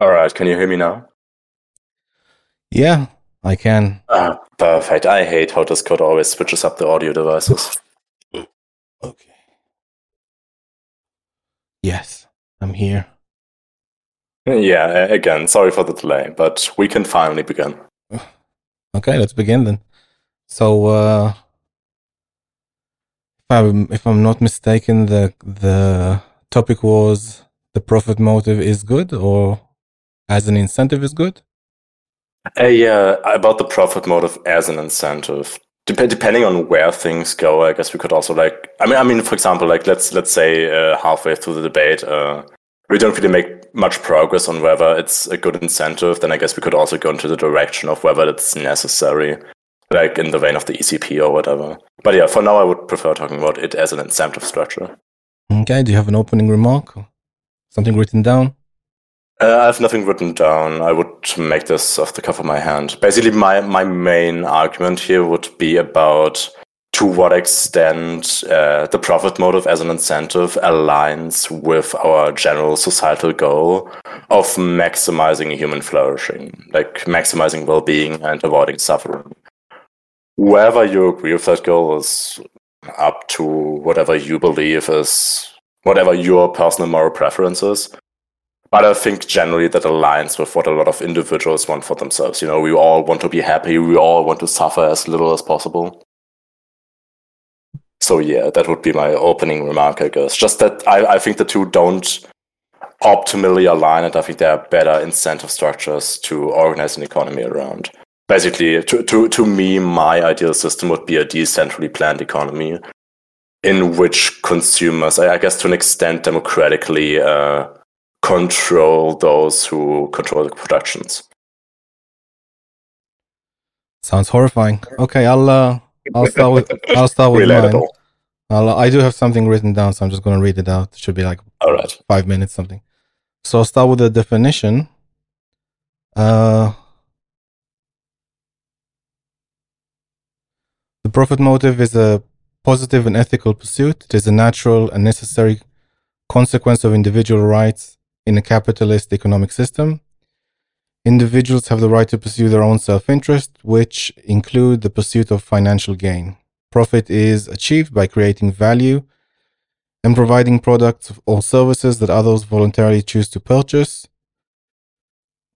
All right, can you hear me now? Yeah, I can. Ah, perfect. I hate how Discord always switches up the audio devices. Okay. Yes, I'm here. Yeah, again, sorry for the delay, but we can finally begin. Okay, let's begin then. So, uh, if I'm if I'm not mistaken, the the topic was the profit motive is good, or as an incentive is good. Uh, yeah, about the profit motive as an incentive. Dep- depending on where things go, I guess we could also like. I mean, I mean, for example, like let's let's say uh, halfway through the debate, uh, we don't really make much progress on whether it's a good incentive. Then I guess we could also go into the direction of whether it's necessary, like in the vein of the ECP or whatever. But yeah, for now, I would prefer talking about it as an incentive structure. Okay, do you have an opening remark? Something written down? Uh, I have nothing written down. I would make this off the cuff of my hand. Basically, my, my main argument here would be about to what extent uh, the profit motive as an incentive aligns with our general societal goal of maximizing human flourishing, like maximizing well being and avoiding suffering. Whether you agree with that goal is up to whatever you believe is whatever your personal moral preference is. But I think generally that aligns with what a lot of individuals want for themselves. You know, we all want to be happy, we all want to suffer as little as possible. So yeah, that would be my opening remark, I guess. Just that I, I think the two don't optimally align, and I think there are better incentive structures to organize an economy around. Basically, to, to, to me, my ideal system would be a decentrally planned economy in which consumers, I guess to an extent, democratically uh, control those who control the productions. Sounds horrifying. Okay, I'll uh, I'll start with I'll start with mine. I'll, I do have something written down, so I'm just going to read it out. It should be like all right, five minutes something. So I'll start with the definition. Uh, the profit motive is a positive and ethical pursuit. It is a natural and necessary consequence of individual rights in a capitalist economic system. Individuals have the right to pursue their own self interest, which include the pursuit of financial gain. Profit is achieved by creating value and providing products or services that others voluntarily choose to purchase.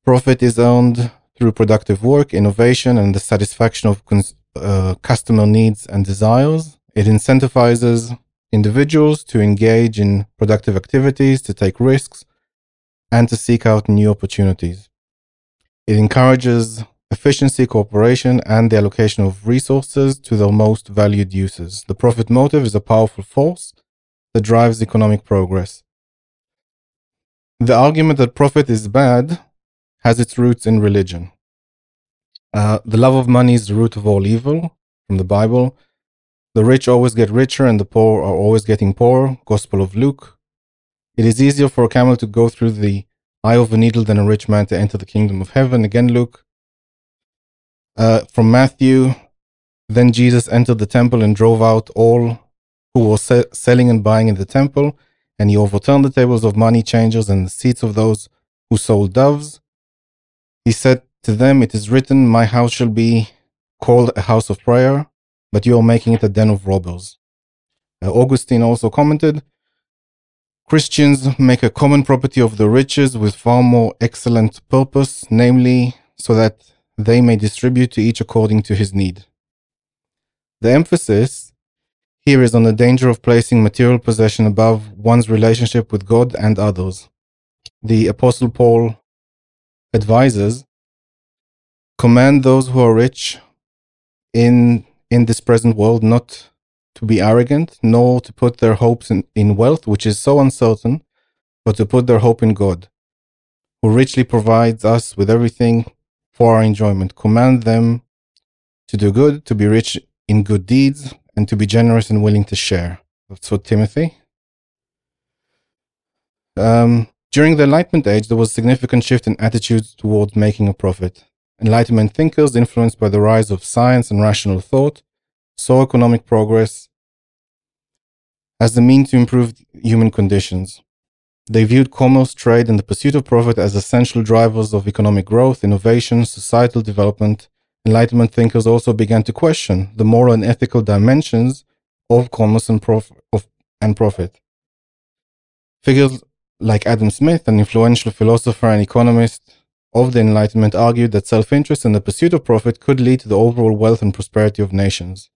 Profit is earned through productive work, innovation, and the satisfaction of cons- uh, customer needs and desires. It incentivizes individuals to engage in productive activities, to take risks, and to seek out new opportunities. It encourages efficiency, cooperation, and the allocation of resources to their most valued uses. The profit motive is a powerful force that drives economic progress. The argument that profit is bad has its roots in religion. Uh, the love of money is the root of all evil from the Bible. The rich always get richer and the poor are always getting poorer. Gospel of Luke. It is easier for a camel to go through the eye of a needle than a rich man to enter the kingdom of heaven. Again, Luke. Uh, from Matthew, then Jesus entered the temple and drove out all who were se- selling and buying in the temple, and he overturned the tables of money changers and the seats of those who sold doves. He said to them, It is written, My house shall be called a house of prayer, but you are making it a den of robbers. Uh, Augustine also commented, Christians make a common property of the riches with far more excellent purpose, namely, so that they may distribute to each according to his need. The emphasis here is on the danger of placing material possession above one's relationship with God and others. The Apostle Paul advises command those who are rich in in this present world not to be arrogant nor to put their hopes in, in wealth which is so uncertain but to put their hope in god who richly provides us with everything for our enjoyment. Command them to do good, to be rich in good deeds, and to be generous and willing to share. That's what Timothy. Um, during the Enlightenment age, there was a significant shift in attitudes towards making a profit. Enlightenment thinkers, influenced by the rise of science and rational thought, saw economic progress as the mean to improve human conditions. They viewed commerce, trade, and the pursuit of profit as essential drivers of economic growth, innovation, societal development. Enlightenment thinkers also began to question the moral and ethical dimensions of commerce and, prof- of, and profit. Figures like Adam Smith, an influential philosopher and economist of the Enlightenment, argued that self interest and the pursuit of profit could lead to the overall wealth and prosperity of nations.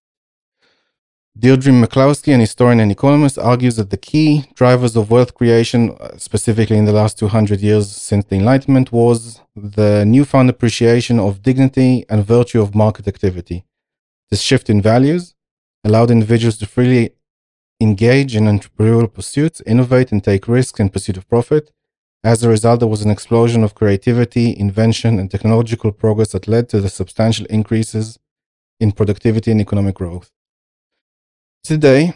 Deirdre McCloskey, an historian and economist, argues that the key drivers of wealth creation, uh, specifically in the last 200 years since the Enlightenment, was the newfound appreciation of dignity and virtue of market activity. This shift in values allowed individuals to freely engage in entrepreneurial pursuits, innovate, and take risks in pursuit of profit. As a result, there was an explosion of creativity, invention, and technological progress that led to the substantial increases in productivity and economic growth. Today,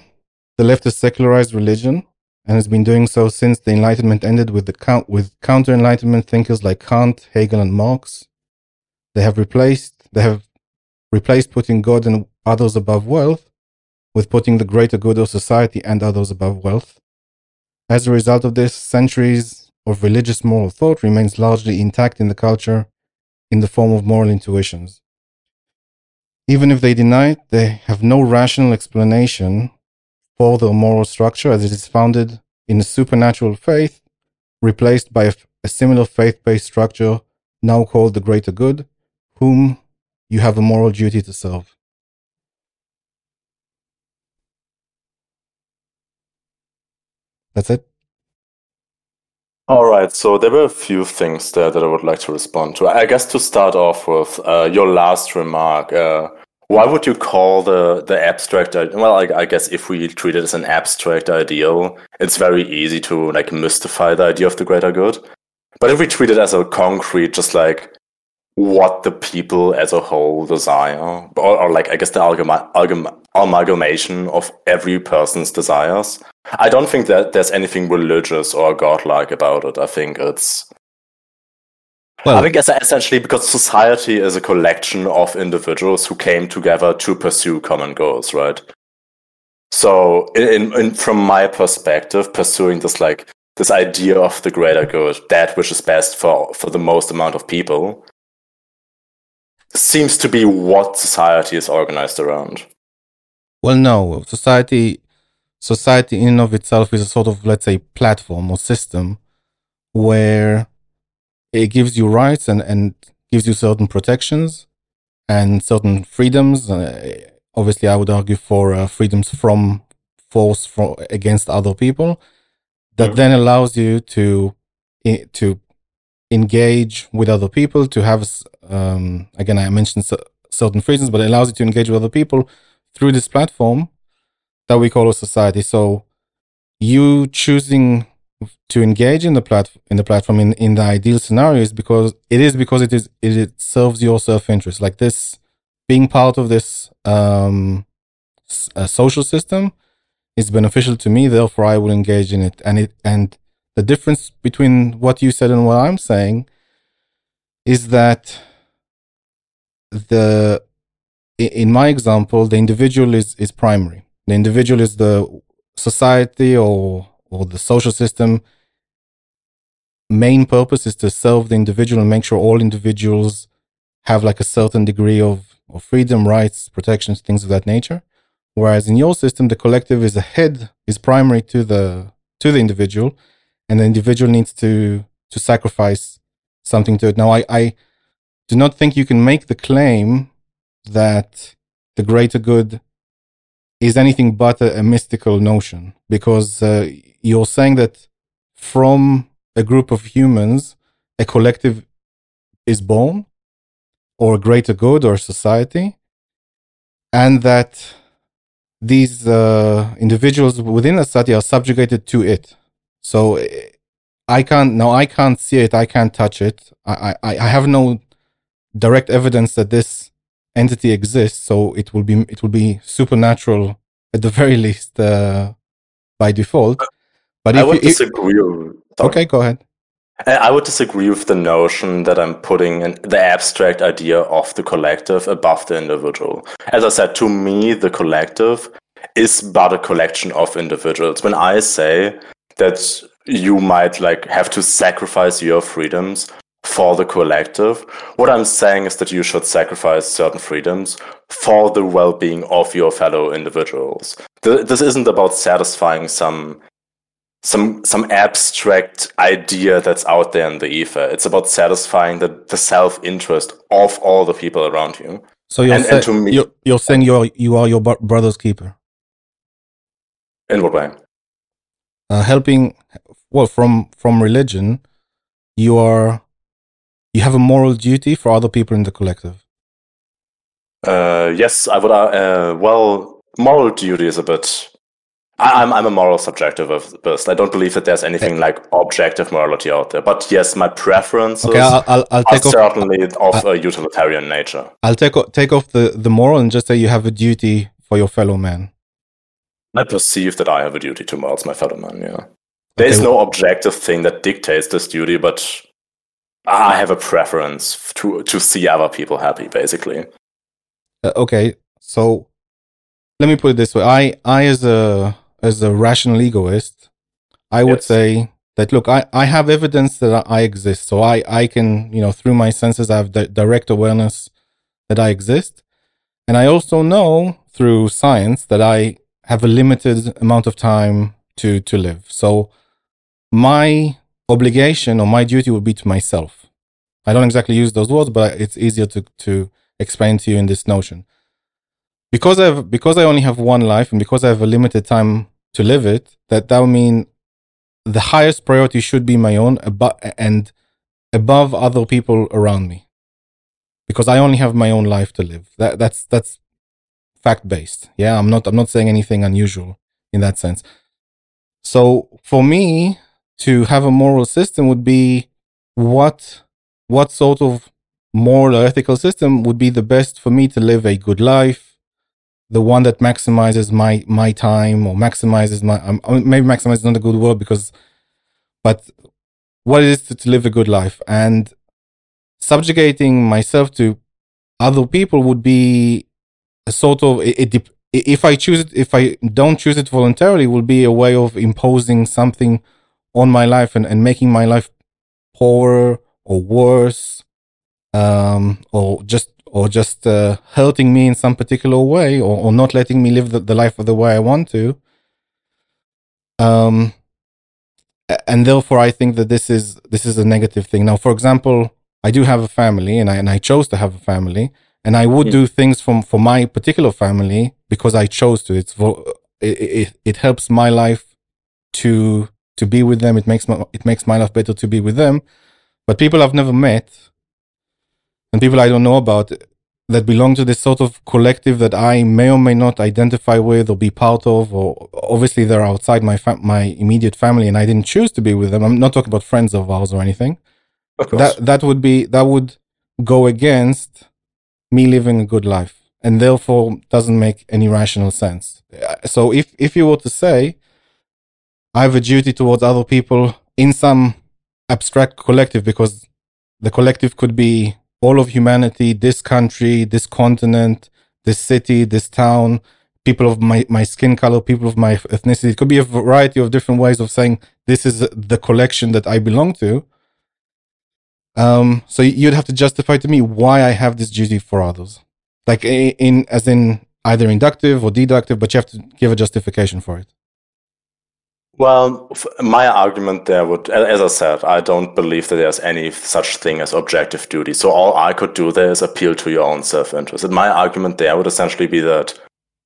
the left has secularized religion and has been doing so since the Enlightenment ended with, the with counter Enlightenment thinkers like Kant, Hegel, and Marx. They have replaced they have replaced putting God and others above wealth with putting the greater good of society and others above wealth. As a result of this, centuries of religious moral thought remains largely intact in the culture in the form of moral intuitions. Even if they deny it, they have no rational explanation for their moral structure as it is founded in a supernatural faith, replaced by a, a similar faith based structure now called the greater good, whom you have a moral duty to serve. That's it. All right, so there were a few things there that I would like to respond to. I guess to start off with uh, your last remark, uh, why would you call the the abstract? Uh, well, I, I, guess if we treat it as an abstract ideal, it's very easy to like mystify the idea of the greater good. But if we treat it as a concrete, just like what the people as a whole desire, or, or like I guess the amalgamation of every person's desires, I don't think that there's anything religious or godlike about it. I think it's well, I think essentially because society is a collection of individuals who came together to pursue common goals, right? So, in, in, from my perspective, pursuing this like this idea of the greater good, that which is best for for the most amount of people, seems to be what society is organized around. Well, no, society society in and of itself is a sort of let's say platform or system where it gives you rights and, and gives you certain protections and certain freedoms. Uh, obviously, I would argue for uh, freedoms from force for, against other people that then allows you to to engage with other people to have um, again I mentioned certain freedoms, but it allows you to engage with other people through this platform that we call a society. So you choosing to engage in the plat in the platform in, in the ideal scenario is because it is because it is it, it serves your self interest. Like this, being part of this um, social system is beneficial to me. Therefore, I will engage in it. And it and the difference between what you said and what I'm saying is that the in my example, the individual is is primary. The individual is the society or or the social system main purpose is to serve the individual and make sure all individuals have like a certain degree of, of freedom, rights, protections, things of that nature. Whereas in your system, the collective is ahead, is primary to the to the individual, and the individual needs to to sacrifice something to it. Now, I, I do not think you can make the claim that the greater good is anything but a, a mystical notion because uh, you're saying that from a group of humans, a collective is born, or a greater good or society, and that these uh, individuals within a society are subjugated to it. So I can't now. I can't see it. I can't touch it. I, I I have no direct evidence that this entity exists. So it will be it will be supernatural at the very least uh, by default. But I would you, disagree. With, okay, go ahead. I would disagree with the notion that I'm putting in the abstract idea of the collective above the individual. As I said, to me, the collective is but a collection of individuals. When I say that you might like have to sacrifice your freedoms for the collective. What I'm saying is that you should sacrifice certain freedoms for the well-being of your fellow individuals. This isn't about satisfying some some some abstract idea that's out there in the ether. It's about satisfying the, the self-interest of all the people around you. So you're, and, say, and me, you're, you're saying you're you are your brother's keeper. In what way? Uh, helping, well, from from religion, you are you have a moral duty for other people in the collective. Uh, yes, I would. Uh, well, moral duty is a bit. I, am I'm a moral subjectivist. I don't believe that there's anything like objective morality out there. But yes, my preferences okay, I'll, I'll, I'll are certainly off, of a utilitarian nature. I'll take take off the the moral and just say you have a duty for your fellow man. I perceive that I have a duty towards my fellow man. Yeah, there is okay. no objective thing that dictates this duty, but I have a preference to to see other people happy, basically. Uh, okay, so let me put it this way: I, I as a as a rational egoist, I would yes. say that look, I, I have evidence that I exist, so I I can you know through my senses I have the direct awareness that I exist, and I also know through science that I have a limited amount of time to to live. So my obligation or my duty would be to myself. I don't exactly use those words, but it's easier to, to explain to you in this notion. Because I've because I only have one life and because I have a limited time to live it, that that would mean the highest priority should be my own and above other people around me. Because I only have my own life to live. That that's that's fact based. Yeah, I'm not I'm not saying anything unusual in that sense. So for me, to have a moral system would be what what sort of moral or ethical system would be the best for me to live a good life the one that maximizes my my time or maximizes my um, maybe maximizes not a good word because but what it is to, to live a good life. And subjugating myself to other people would be a sort of it, it, if i choose it if i don't choose it voluntarily will be a way of imposing something on my life and, and making my life poorer or worse um, or just or just uh, hurting me in some particular way or, or not letting me live the, the life of the way I want to. Um, and therefore, I think that this is this is a negative thing. Now, for example, I do have a family, and I and I chose to have a family, and I would yeah. do things from for my particular family because I chose to. It's it, it, it helps my life to to be with them. It makes my, it makes my life better to be with them. But people I've never met and people I don't know about that belong to this sort of collective that I may or may not identify with or be part of, or obviously they're outside my my immediate family and I didn't choose to be with them. I'm not talking about friends of ours or anything. Of course. that that would be that would go against me living a good life and therefore doesn't make any rational sense. So if if you were to say I have a duty towards other people in some abstract collective because the collective could be all of humanity, this country, this continent, this city, this town, people of my, my skin color, people of my ethnicity. It could be a variety of different ways of saying this is the collection that I belong to. Um, so you'd have to justify to me why I have this duty for others, like in as in either inductive or deductive, but you have to give a justification for it. Well, my argument there would, as I said, I don't believe that there's any such thing as objective duty. So all I could do there is appeal to your own self-interest. And my argument there would essentially be that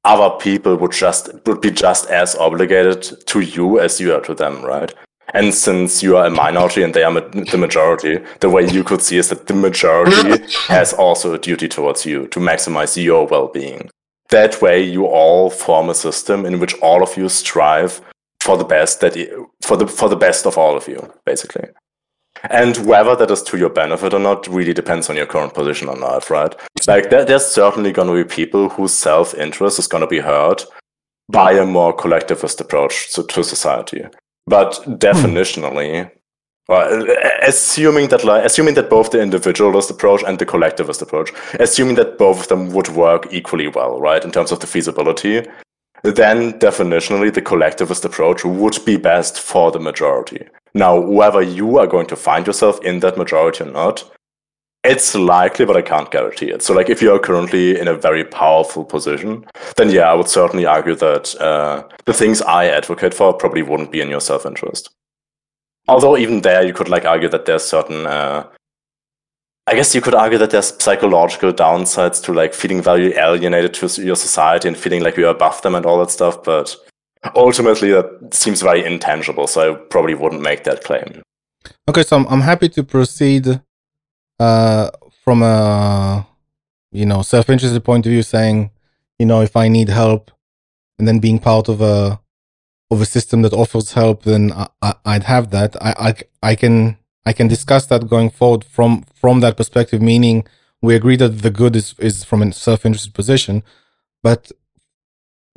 other people would just would be just as obligated to you as you are to them, right? And since you are a minority and they are the majority, the way you could see is that the majority has also a duty towards you to maximize your well-being. That way, you all form a system in which all of you strive for the best that for the for the best of all of you, basically. And whether that is to your benefit or not really depends on your current position on life, right? Like there, there's certainly going to be people whose self-interest is going to be hurt by a more collectivist approach to, to society. But hmm. definitionally, well, assuming that like, assuming that both the individualist approach and the collectivist approach, assuming that both of them would work equally well, right, in terms of the feasibility, then definitionally the collectivist approach would be best for the majority. Now, whether you are going to find yourself in that majority or not, it's likely, but I can't guarantee it. So, like, if you are currently in a very powerful position, then yeah, I would certainly argue that uh, the things I advocate for probably wouldn't be in your self interest. Although, even there, you could like argue that there's certain. Uh, I guess you could argue that there's psychological downsides to like feeling very alienated to your society and feeling like you're above them and all that stuff. But ultimately, that seems very intangible. So I probably wouldn't make that claim. Okay, so I'm, I'm happy to proceed uh, from a you know self-interested point of view, saying you know if I need help, and then being part of a of a system that offers help, then I, I, would have that. I, I I can I can discuss that going forward from from that perspective. Meaning, we agree that the good is is from a self-interested position, but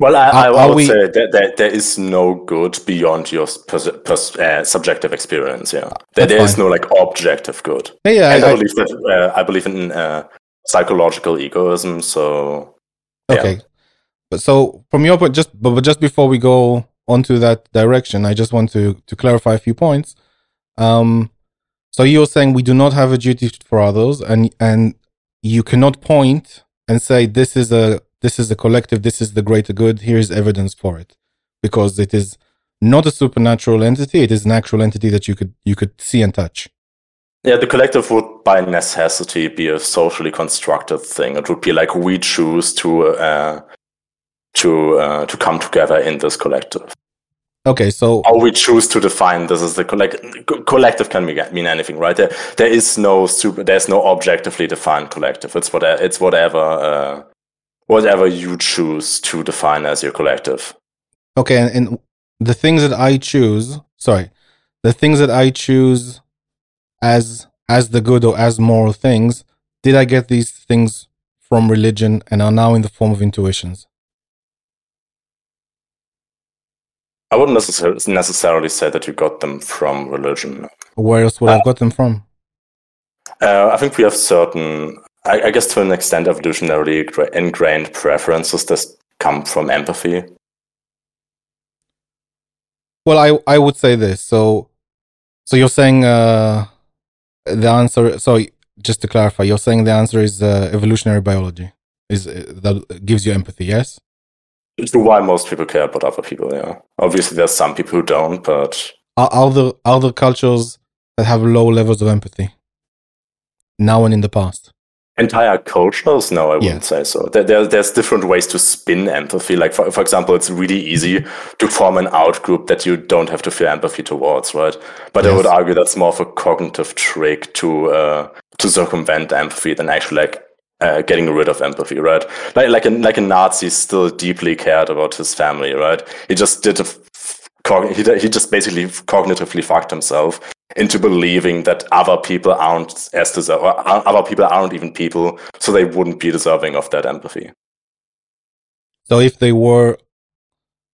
well, I, I, I would we... say that, that there is no good beyond your pers- pers- uh, subjective experience. Yeah, there, there is no like objective good. Yeah, yeah and I, I believe that uh, I believe in uh, psychological egoism. So okay, yeah. but so from your point, just but, but just before we go onto that direction, I just want to to clarify a few points. Um, so you're saying we do not have a duty for others, and and you cannot point and say this is a this is the collective, this is the greater good, here's evidence for it. Because it is not a supernatural entity, it is an actual entity that you could you could see and touch. Yeah, the collective would by necessity be a socially constructed thing. It would be like we choose to uh, to uh, to come together in this collective. Okay, so how we choose to define this is the collective. Collective can mean anything, right? There, there is no super. There's no objectively defined collective. It's whatever. It's whatever uh, whatever you choose to define as your collective. Okay, and, and the things that I choose, sorry, the things that I choose as as the good or as moral things, did I get these things from religion and are now in the form of intuitions? I wouldn't necessarily say that you got them from religion. Where else would uh, I got them from? Uh, I think we have certain I, I guess to an extent, evolutionarily ingrained preferences that come from empathy. Well, I I would say this. So, so you're saying uh, the answer. So, just to clarify, you're saying the answer is uh, evolutionary biology. Is uh, that gives you empathy? Yes. It's why most people care about other people. Yeah. Obviously, there's some people who don't, but are, are there other cultures that have low levels of empathy now and in the past? entire cultures? No, I wouldn't yeah. say so. There, there, there's different ways to spin empathy. Like, for, for example, it's really easy to form an out group that you don't have to feel empathy towards, right? But yes. I would argue that's more of a cognitive trick to uh, to circumvent empathy than actually like uh, getting rid of empathy, right? Like like a like a Nazi still deeply cared about his family, right? He just did a he, he just basically cognitively fucked himself into believing that other people aren't as deserving, or other people aren't even people, so they wouldn't be deserving of that empathy. So if they were,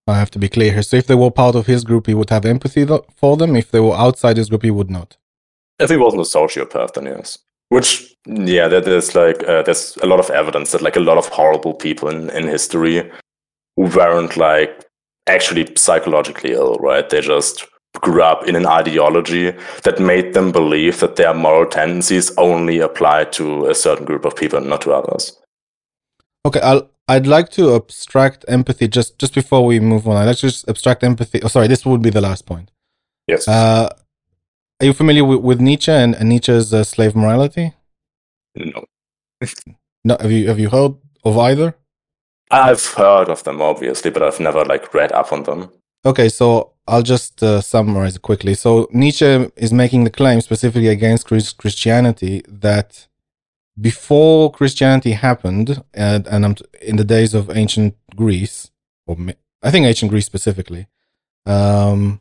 I have to be clear here. So if they were part of his group, he would have empathy for them. If they were outside his group, he would not. If he wasn't a sociopath, then yes. Which, yeah, there's like uh, there's a lot of evidence that like a lot of horrible people in, in history weren't like actually psychologically ill, right? They just grew up in an ideology that made them believe that their moral tendencies only apply to a certain group of people, not to others. Okay, I'll I'd like to abstract empathy just just before we move on. I'd like to just abstract empathy. Oh, sorry, this would be the last point. Yes. Uh, are you familiar with, with Nietzsche and, and Nietzsche's uh, slave morality? No. no. Have you have you heard of either? I've heard of them, obviously, but I've never like read up on them. Okay, so I'll just uh, summarize quickly. So Nietzsche is making the claim specifically against Christianity that before Christianity happened, and, and in the days of ancient Greece, or I think ancient Greece specifically, um,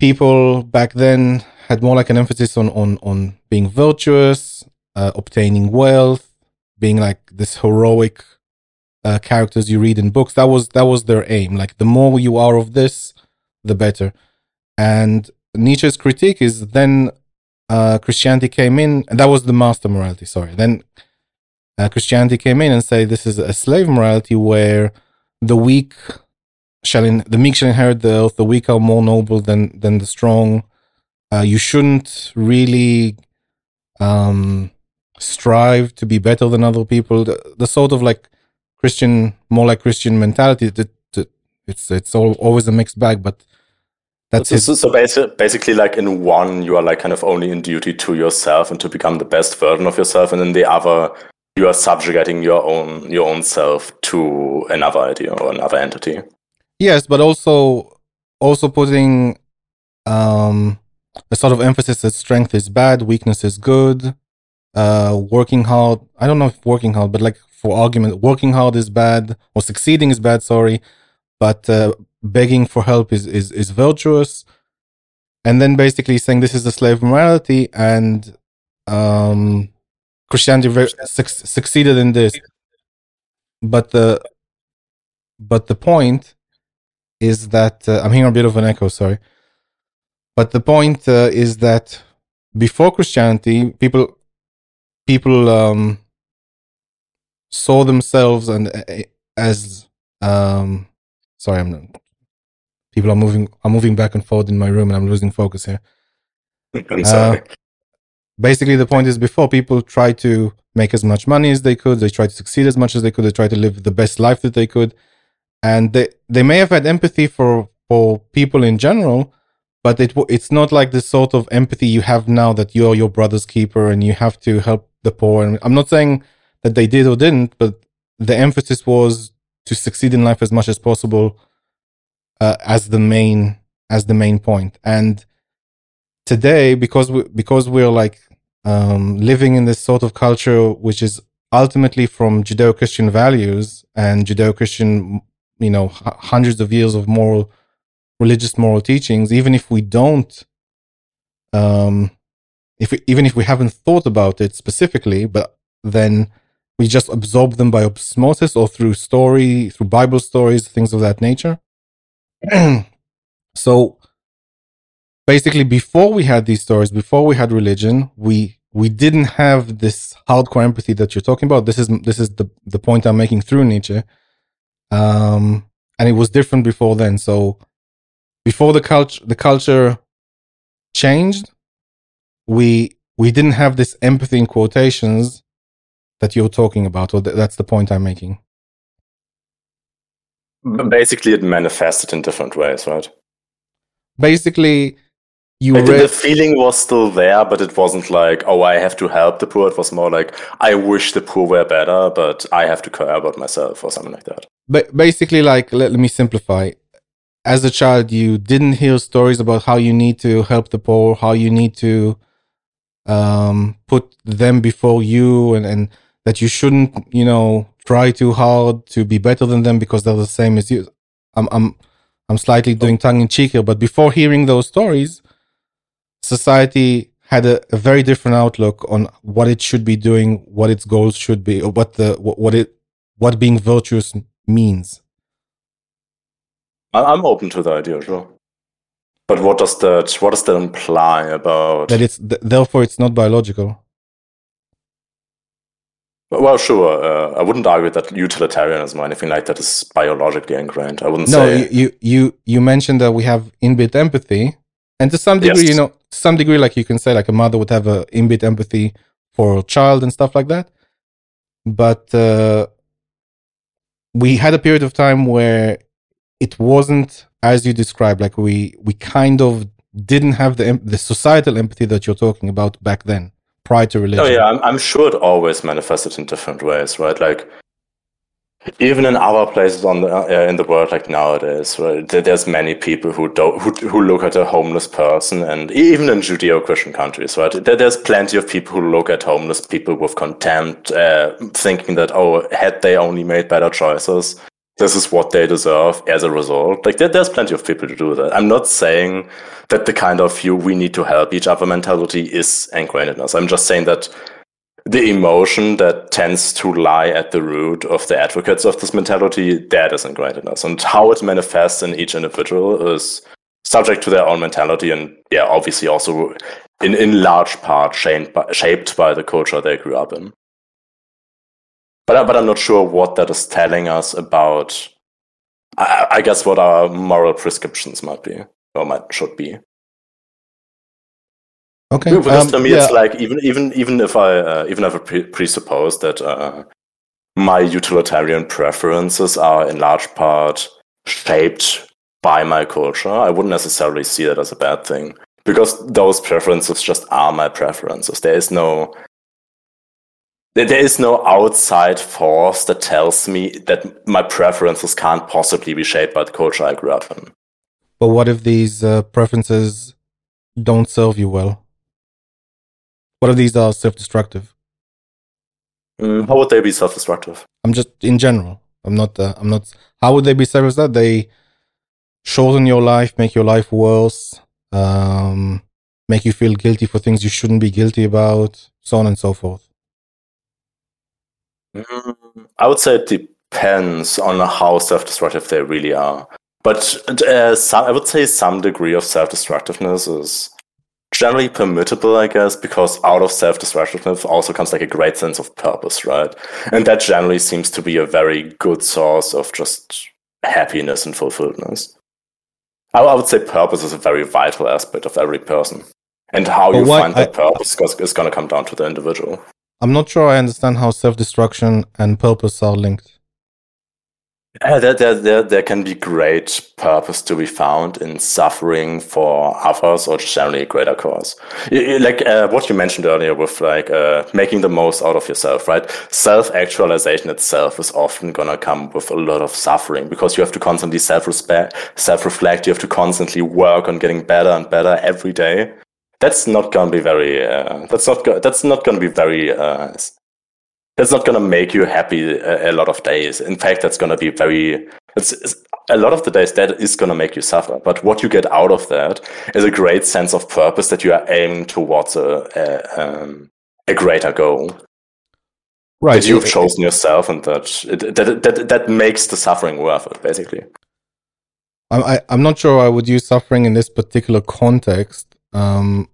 people back then had more like an emphasis on on on being virtuous, uh, obtaining wealth, being like this heroic uh, characters you read in books. That was that was their aim. Like the more you are of this, the better. And Nietzsche's critique is then uh, Christianity came in, and that was the master morality. Sorry, then uh, Christianity came in and say this is a slave morality where the weak shall in, the meek shall inherit the earth. The weak are more noble than than the strong. Uh, you shouldn't really um, strive to be better than other people. The, the, sort of like Christian, more like Christian mentality. That, that it's it's all, always a mixed bag, but that's so, so, so basically, basically, like in one, you are like kind of only in duty to yourself and to become the best version of yourself, and in the other, you are subjugating your own your own self to another idea or another entity. Yes, but also also putting um a sort of emphasis that strength is bad, weakness is good. Uh, working hard. I don't know if working hard, but like for argument, working hard is bad or succeeding is bad. Sorry, but uh, begging for help is is is virtuous. And then basically saying this is a slave morality, and um, Christianity su- succeeded in this. But the but the point is that uh, I'm hearing a bit of an echo. Sorry, but the point uh, is that before Christianity, people people um, saw themselves and uh, as um, sorry, I'm not, people are moving. I'm moving back and forth in my room, and I'm losing focus here. I'm sorry. Uh, basically, the point is before people try to make as much money as they could, they try to succeed as much as they could, they try to live the best life that they could and they they may have had empathy for for people in general but it it's not like the sort of empathy you have now that you're your brother's keeper and you have to help the poor. And i'm not saying that they did or didn't but the emphasis was to succeed in life as much as possible uh, as the main as the main point. And today because we because we're like um, living in this sort of culture which is ultimately from judeo-christian values and judeo-christian you know hundreds of years of moral religious moral teachings even if we don't um if we, even if we haven't thought about it specifically but then we just absorb them by osmosis or through story through bible stories things of that nature. So basically before we had these stories before we had religion we we didn't have this hardcore empathy that you're talking about. This is this is the the point i'm making through nietzsche um, and it was different before then. So before the culture the culture changed, we we didn't have this empathy in quotations that you're talking about, or th- that's the point I'm making. Basically, it manifested in different ways, right? Basically, you read... the feeling was still there, but it wasn't like, oh, I have to help the poor. It was more like, I wish the poor were better, but I have to care about myself or something like that. But basically, like, let, let me simplify. As a child, you didn't hear stories about how you need to help the poor, how you need to um, put them before you, and, and that you shouldn't, you know, try too hard to be better than them because they're the same as you. I'm, I'm, I'm slightly doing tongue in cheek here, but before hearing those stories, society had a, a, very different outlook on what it should be doing, what its goals should be, or what the what it what being virtuous means. I'm open to the idea, sure. But what does that what does that imply about that? It's th- therefore it's not biological. Well, sure. Uh, I wouldn't argue that utilitarianism or anything like that is biologically ingrained. I wouldn't no, say. No, you, you you mentioned that we have inbuilt empathy, and to some degree, yes. you know, to some degree, like you can say, like a mother would have a inbuilt empathy for a child and stuff like that. But uh, we had a period of time where it wasn't as you described. Like we we kind of didn't have the the societal empathy that you're talking about back then, prior to religion. Oh yeah, I'm, I'm sure it always manifested in different ways, right? Like even in other places on the uh, in the world like nowadays right there's many people who don't who, who look at a homeless person and even in judeo-christian countries right? There's plenty of people who look at homeless people with contempt uh, thinking that oh had they only made better choices this is what they deserve as a result. Like there, there's plenty of people to do that. I'm not saying that the kind of view we need to help each other mentality is ingrained in us. I'm just saying that the emotion that tends to lie at the root of the advocates of this mentality, that isn't great enough. And how it manifests in each individual is subject to their own mentality and, yeah, obviously also in, in large part shaped by, shaped by the culture they grew up in. But, but I'm not sure what that is telling us about I, I guess what our moral prescriptions might be or might should be. Okay. Because um, to me, yeah, it's like even even even if I uh, even if I pre- presuppose that uh, my utilitarian preferences are in large part shaped by my culture, I wouldn't necessarily see that as a bad thing because those preferences just are my preferences. There is no there there is no outside force that tells me that my preferences can't possibly be shaped by the culture I grew up in. But what if these uh, preferences don't serve you well? What if these are self-destructive? Mm, how would they be self-destructive? I'm just in general. I'm not. Uh, I'm not. How would they be self-destructive? They shorten your life, make your life worse, um, make you feel guilty for things you shouldn't be guilty about, so on and so forth. Mm, I would say it depends on how self-destructive they really are. But uh, some, I would say some degree of self-destructiveness is generally permissible, I guess, because out of self-destructiveness also comes like a great sense of purpose, right? And that generally seems to be a very good source of just happiness and fulfilledness. I, I would say purpose is a very vital aspect of every person. And how But you why- find that I- purpose is, going to come down to the individual. I'm not sure I understand how self-destruction and purpose are linked. Uh, there, there, there, there can be great purpose to be found in suffering for others or generally a greater cause. Like uh, what you mentioned earlier with like uh, making the most out of yourself, right? Self-actualization itself is often gonna come with a lot of suffering because you have to constantly self-respect, self-reflect. You have to constantly work on getting better and better every day. That's not gonna be very. Uh, that's not. Go- that's not gonna be very. That's not going to make you happy a, a lot of days. In fact, that's going to be very. It's, it's a lot of the days that is going to make you suffer. But what you get out of that is a great sense of purpose that you are aiming towards a a, um, a greater goal Right. that you've chosen yourself, and that, it, that that that makes the suffering worth it. Basically, I'm, I, I'm not sure I would use suffering in this particular context. Um,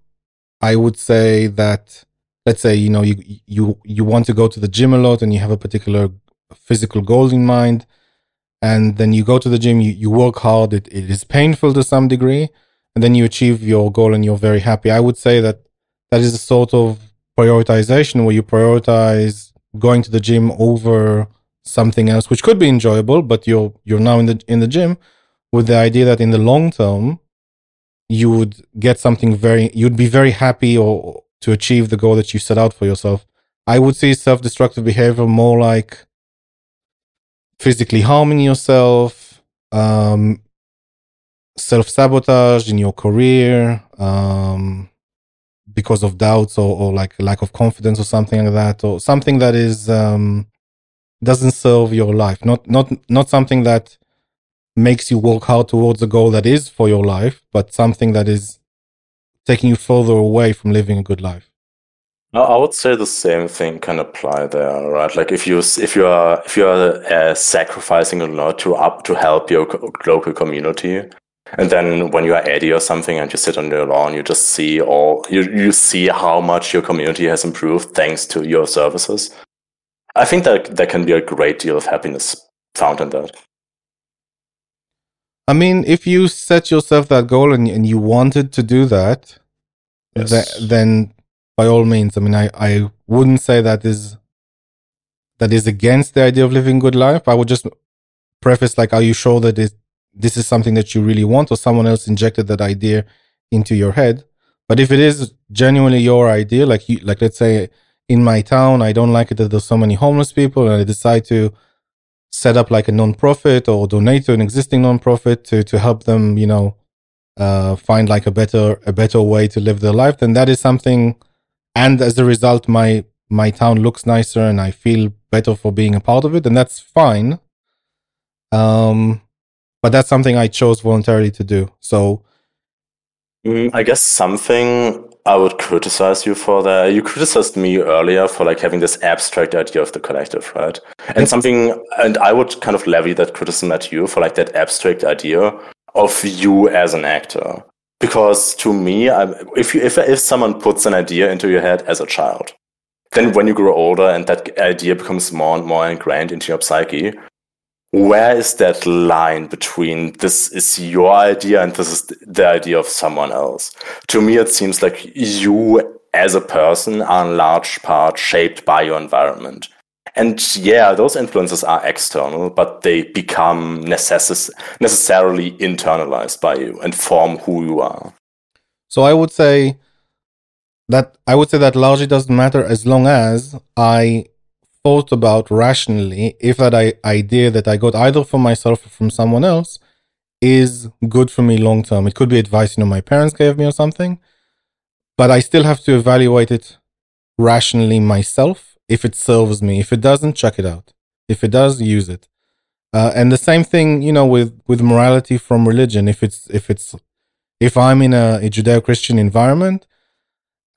I would say that, let's say, you know, you, you, you want to go to the gym a lot and you have a particular physical goal in mind. And then you go to the gym, you, you work hard. It, it is painful to some degree. And then you achieve your goal and you're very happy. I would say that that is a sort of prioritization where you prioritize going to the gym over something else, which could be enjoyable, but you're, you're now in the, in the gym with the idea that in the long term you would get something very you'd be very happy or to achieve the goal that you set out for yourself. I would see self-destructive behavior more like physically harming yourself um self-sabotage in your career um because of doubts or, or like lack of confidence or something like that or something that is um doesn't serve your life. Not not not something that makes you work hard towards a goal that is for your life, but something that is taking you further away from living a good life. I I would say the same thing can apply there, right? Like if you if you are if you are uh, sacrificing a lot to up to help your co- local community, and then when you are 80 or something and you sit on your lawn, you just see all you you see how much your community has improved thanks to your services. I think that there can be a great deal of happiness found in that. I mean, if you set yourself that goal and, and you wanted to do that, Yes. th- then by all means, I mean, I, I wouldn't say that is that is against the idea of living good life. I would just preface like, are you sure that it, this is something that you really want, or someone else injected that idea into your head? But if it is genuinely your idea, like you, like let's say in my town, I don't like it that there's so many homeless people, and I decide to set up like a non-profit or donate to an existing non-profit to to help them, you know, uh, find like a better a better way to live their life, then that is something. And as a result, my my town looks nicer, and I feel better for being a part of it, and that's fine. Um, but that's something I chose voluntarily to do. So Mm, I guess something I would criticize you for that. You criticized me earlier for like having this abstract idea of the collective, right? And something, and I would kind of levy that criticism at you for like that abstract idea of you as an actor. Because to me, I, if you if if someone puts an idea into your head as a child, then when you grow older and that idea becomes more and more ingrained into your psyche, where is that line between this is your idea and this is the idea of someone else? To me, it seems like you as a person are in large part shaped by your environment. And yeah, those influences are external, but they become necess- necessarily internalized by you and form who you are. So I would say that I would say that largely doesn't matter as long as I thought about rationally if that I, idea that I got either from myself or from someone else is good for me long term. It could be advice, you know, my parents gave me or something, but I still have to evaluate it rationally myself if it serves me. If it doesn't, check it out. If it does, use it. Uh, and the same thing, you know, with with morality from religion. If it's if it's if I'm in a, a Judeo-Christian environment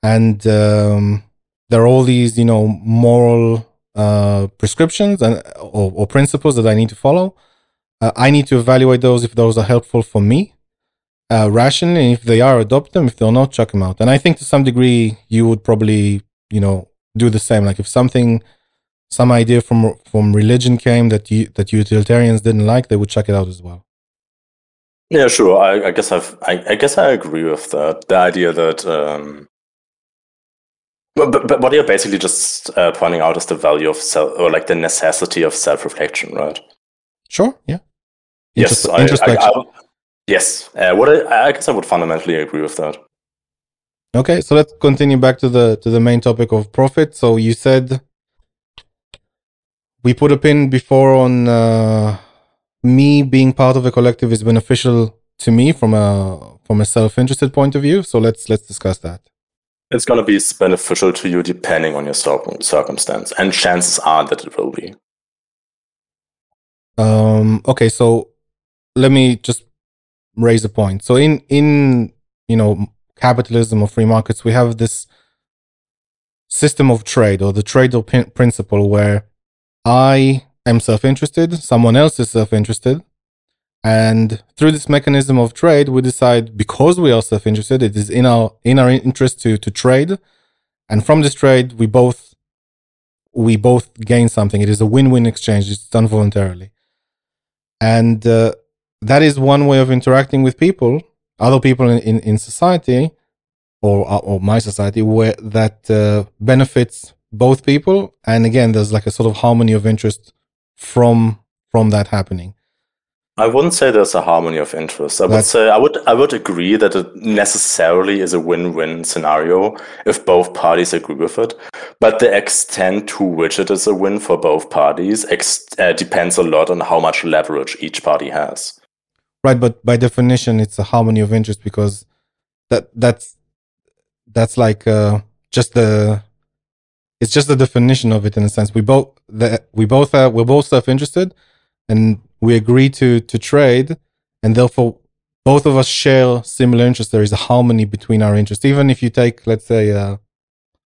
and um, there are all these, you know, moral uh, prescriptions and or, or, principles that I need to follow, uh, I need to evaluate those if those are helpful for me uh, rationally. And if they are, adopt them. If they're not, chuck them out. And I think to some degree, you would probably, you know, do the same. Like if something, some idea from from religion came that you that utilitarians didn't like, they would chuck it out as well. Yeah, sure. I, I guess I've, I, I, guess I agree with that. The idea that, um, but, but, but what you're basically just uh, pointing out is the value of self, or like the necessity of self-reflection, right? Sure. Yeah. Yes. I, I, yes. Uh, what I, I guess I would fundamentally agree with that. Okay, so let's continue back to the to the main topic of profit. So you said we put a pin before on. Uh, me being part of a collective is beneficial to me from a from a self-interested point of view. So let's let's discuss that. It's going to be beneficial to you depending on your circumstance, and chances are that it will be. Um, okay, so let me just raise a point. So in in you know capitalism or free markets, we have this system of trade or the trade principle where I am self interested, someone else is self interested. And through this mechanism of trade, we decide because we are self interested, it is in our in our interest to to trade. And from this trade, we both we both gain something. It is a win-win exchange. It's done voluntarily, and uh, that is one way of interacting with people, other people in in, in society, or or my society, where that uh, benefits both people. And again, there's like a sort of harmony of interest from from that happening? I wouldn't say there's a harmony of interest. I would say I would I would agree that it necessarily is a win-win scenario if both parties agree with it. But the extent to which it is a win for both parties ex- uh, depends a lot on how much leverage each party has. Right, but by definition, it's a harmony of interest because that that's that's like uh, just the it's just the definition of it in a sense. We both that we both are we're both self interested, and we agree to to trade, and therefore both of us share similar interests. There is a harmony between our interests. Even if you take, let's say, uh,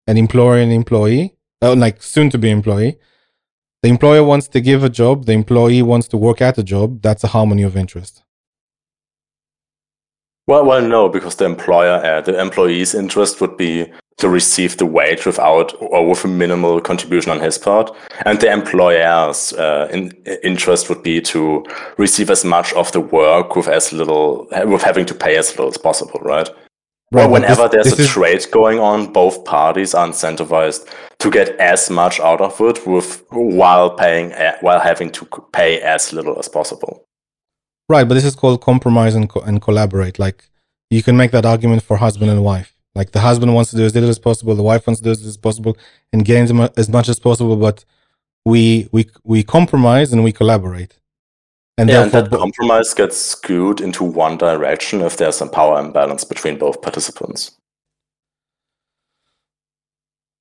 an employer and employee, uh, like soon to be employee, the employer wants to give a job, the employee wants to work at a job. That's a harmony of interest. Well, well, no, because the employer, uh, the employee's interest would be to receive the wage without or with a minimal contribution on his part. And the employer's uh, in, interest would be to receive as much of the work with as little, with having to pay as little as possible, right? Right, well, whenever this, there's this a is... trade going on, both parties are incentivized to get as much out of it with while paying while having to pay as little as possible. Right, but this is called compromise and, co- and collaborate. Like you can make that argument for husband and wife. Like the husband wants to do as little as possible, the wife wants to do as little as possible, and gain as much as possible. But we we we compromise and we collaborate. And yeah, and that compromise gets skewed into one direction if there's a power imbalance between both participants.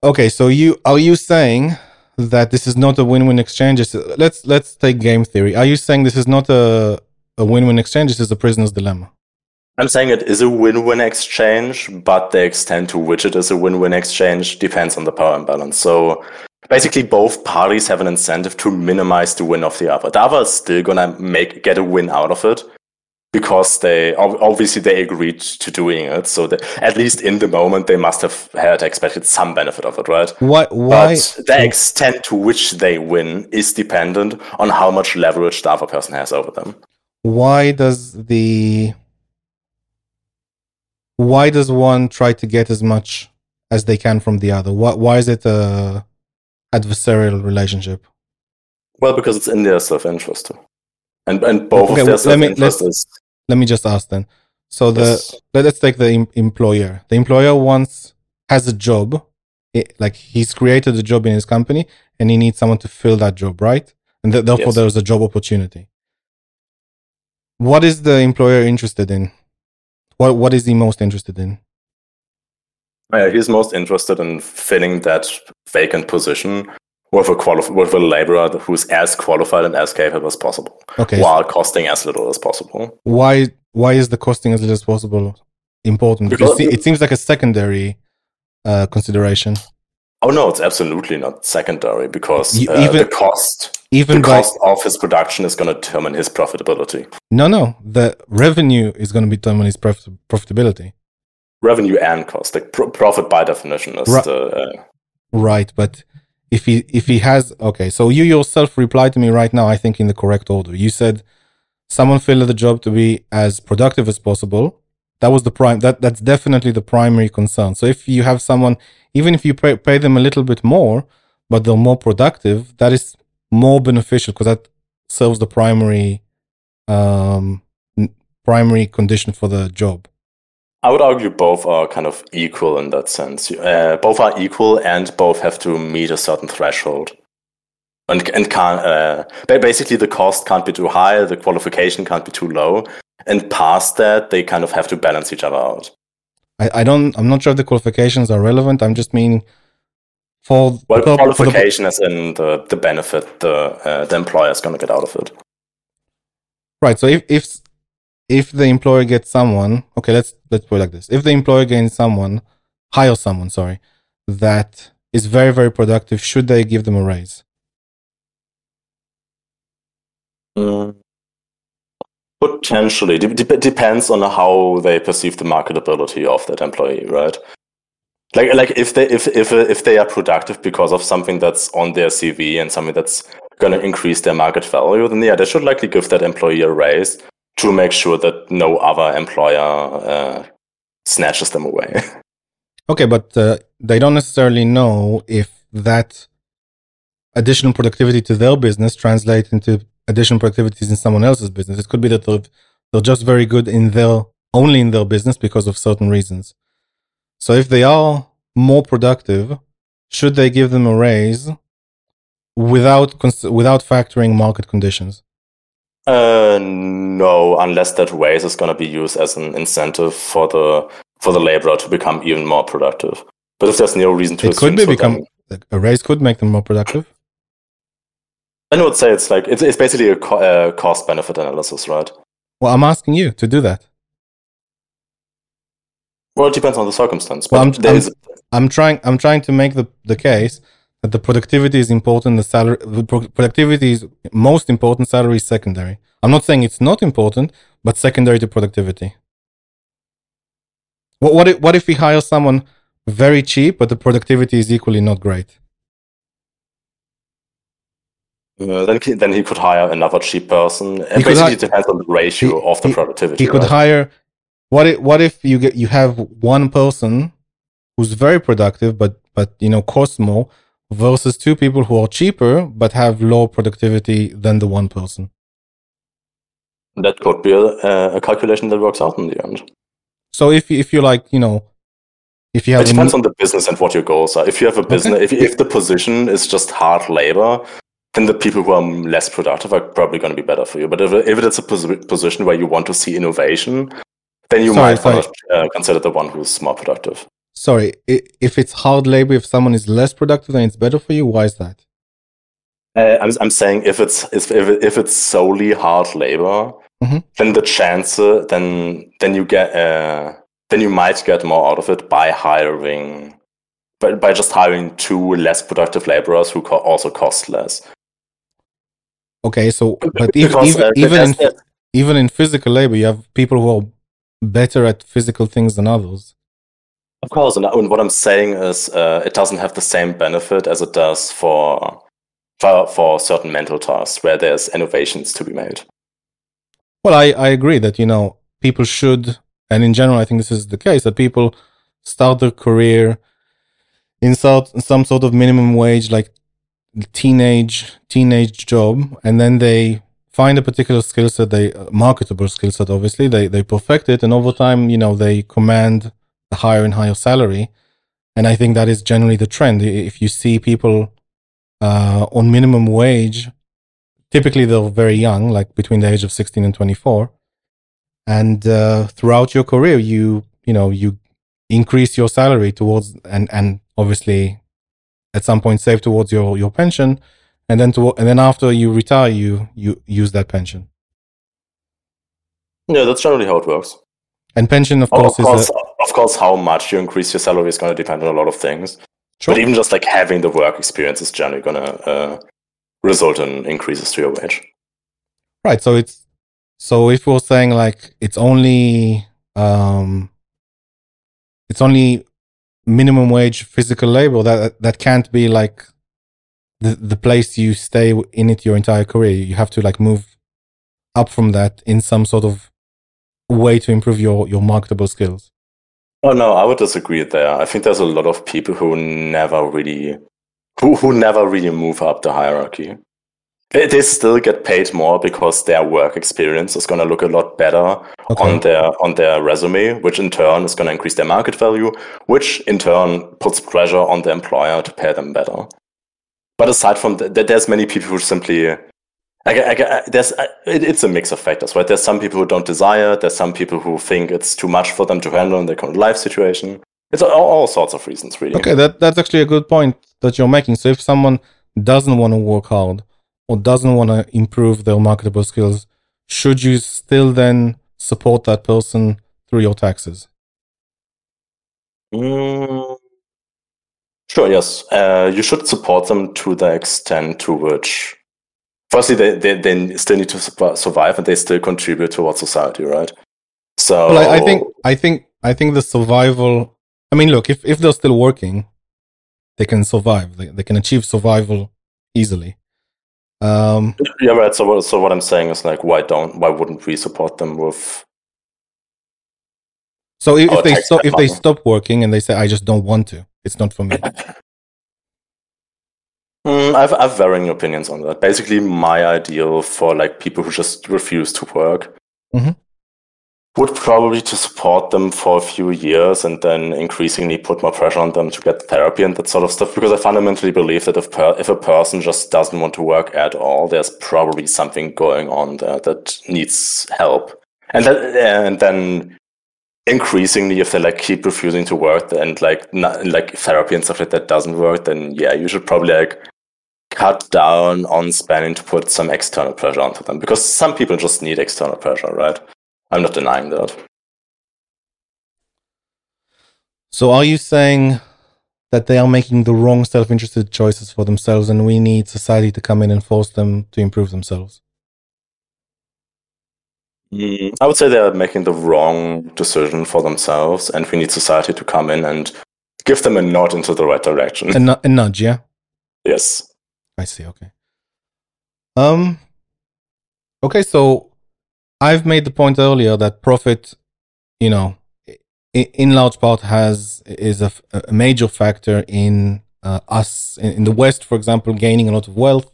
Okay, so you are you saying that this is not a win-win exchange? Let's let's take game theory. Are you saying this is not a a win-win exchange? This is a prisoner's dilemma. I'm saying it is a win-win exchange, but the extent to which it is a win-win exchange depends on the power imbalance. So basically both parties have an incentive to minimize the win of the other. The other is still gonna make get a win out of it, because they obviously they agreed to doing it. So at least in the moment they must have had expected some benefit of it, right? What? Why? But the extent to which they win is dependent on how much leverage the other person has over them. Why does the why does one try to get as much as they can from the other? Why, why is it a adversarial relationship? Well, because it's in their self-interest too. And, and both okay, of their self-interest is... Let me just ask then. So the yes. let's take the em- employer. The employer wants has a job, it, like he's created a job in his company, and he needs someone to fill that job, right? And th- therefore, yes. there's a job opportunity. What is the employer interested in? What What is he most interested in? Uh, he's most interested in filling that vacant position with a quali- with a laborer who's as qualified and as capable as possible, okay. while costing as little as possible. Why Why is the costing as little as possible important? Because, because it seems like a secondary uh, consideration. Oh no, it's absolutely not secondary because uh, even, the cost, even the by, cost of his production is going to determine his profitability. No, no, the revenue is going to determine his prof- profitability. Revenue and cost, like profit by definition is right. the. Uh, right, but if he if he has okay, so you yourself replied to me right now. I think in the correct order. You said someone filled the job to be as productive as possible. That was the prime. That that's definitely the primary concern. So if you have someone even if you pay, pay them a little bit more, but they're more productive, that is more beneficial because that serves the primary um, primary condition for the job. I would argue both are kind of equal in that sense. Uh, both are equal, and both have to meet a certain threshold. And and can't uh, basically the cost can't be too high, the qualification can't be too low, and past that they kind of have to balance each other out. I, I don't. I'm not sure if the qualifications are relevant. I'm just meaning for well, the, qualification for the, is in the the benefit the uh, the employer is going to get out of it. Right. So if if if the employer gets someone, okay, let's let's put it like this: if the employer gains someone, hire someone, sorry, that is very very productive, should they give them a raise? Mm. Potentially, Dep- depends on how they perceive the marketability of that employee, right? Like, like if they if if if they are productive because of something that's on their CV and something that's going to increase their market value, then yeah, they should likely give that employee a raise to make sure that no other employer uh, snatches them away. okay, but uh, they don't necessarily know if that additional productivity to their business translates into additional productivities in someone else's business. It could be that they're, they're just very good in their only in their business because of certain reasons. So if they are more productive, should they give them a raise without without factoring market conditions? Uh, no, unless that raise is going to be used as an incentive for the for the laborer to become even more productive. But if there's no reason to, it could be become them, a raise could make them more productive. I would say it's like it's, it's basically a co- uh, cost benefit analysis, right? Well, I'm asking you to do that. Well, it depends on the circumstance. Well, I'm, I'm, I'm, trying. I'm trying to make the, the case that the productivity is important. The salary, the productivity is most important. Salary is secondary. I'm not saying it's not important, but secondary to productivity. What what if, what if we hire someone very cheap, but the productivity is equally not great? Uh, then, then he could hire another cheap person. And basically, it depends on the ratio he, of the productivity. He could right? hire. What if, what if you get you have one person who's very productive, but but you know costs more, versus two people who are cheaper but have lower productivity than the one person. That could be a, a calculation that works out in the end. So if if you like, you know, if you have, it depends on the business and what your goals are. If you have a business, okay. if if the position is just hard labor, then the people who are less productive are probably going to be better for you. But if, if it's a pos- position where you want to see innovation, then you sorry, might sorry. uh, consider the one who's more productive. Sorry, if it's hard labor, if someone is less productive, then it's better for you. Why is that? Uh, I'm, I'm saying if it's if if it's solely hard labor, mm-hmm. then the chance then then you get uh, then you might get more out of it by hiring, by by just hiring two less productive laborers who co- also cost less. Okay, so but because, even, uh, even in, even in physical labor, you have people who are better at physical things than others. Of course, and, and what I'm saying is, uh, it doesn't have the same benefit as it does for, for for certain mental tasks where there's innovations to be made. Well, I, I agree that you know people should, and in general, I think this is the case that people start their career in some some sort of minimum wage, like teenage teenage job, and then they find a particular skill set, they marketable skill set, obviously they they perfect it, and over time, you know, they command a higher and higher salary. And I think that is generally the trend. If you see people uh, on minimum wage, typically they're very young, like between the age of 16 and 24. And uh, throughout your career, you, you know, you increase your salary towards, and, and obviously at some point save towards your, your pension. And then to, and then after you retire, you, you use that pension. Yeah, that's generally how it works. And pension, of course, of course, is a, of course, how much you increase your salary is going to depend on a lot of things. Sure. But even just like having the work experience is generally going to uh, result in increases to your wage. Right. So it's so if we're saying like it's only um, it's only minimum wage physical labor that that can't be like the the place you stay in it your entire career. You have to like move up from that in some sort of way to improve your your marketable skills. Oh no, I would disagree there. I think there's a lot of people who never really who who never really move up the hierarchy. They, they still get paid more because their work experience is going to look a lot better okay. on their on their resume, which in turn is going to increase their market value, which in turn puts pressure on the employer to pay them better. But aside from that, there's many people who simply I, I, there's it, it's a mix of factors, right? There's some people who don't desire. There's some people who think it's too much for them to handle in their current life situation. It's all, all sorts of reasons, really. Okay, that that's actually a good point that you're making. So if someone doesn't want to work hard or doesn't want to improve their marketable skills, should you still then support that person through your taxes? Mm, sure. Yes, uh, you should support them to the extent to which firstly they, they, they still need to survive and they still contribute towards society right? So well, I, I, think i think i think the survival i mean look if, if they're still working they can survive. They, they can achieve survival easily. Um yeah right. So what, so what i'm saying is like why don't why wouldn't we support them with so if, if they stop if they stop working and they say i just don't want to it's not for me Mm, I've, I've varying opinions on that. Basically, my ideal for like people who just refuse to work mm-hmm. would probably to support them for a few years and then increasingly put more pressure on them to get therapy and that sort of stuff. Because I fundamentally believe that if per, if a person just doesn't want to work at all, there's probably something going on there that needs help. And that, and then increasingly if they like keep refusing to work and like not, like therapy and stuff like that doesn't work then yeah you should probably like cut down on spending to put some external pressure onto them because some people just need external pressure, right? I'm not denying that. So, are you saying that they are making the wrong self interested choices for themselves and we need society to come in and force them to improve themselves? Mm, I would say they're making the wrong decision for themselves, and we need society to come in and give them a nod into the right direction. A, a nudge, yeah? Yes. I see. Okay. Um. Okay, so I've made the point earlier that profit, you know, in large part has is a, a major factor in uh, us in the West, for example, gaining a lot of wealth.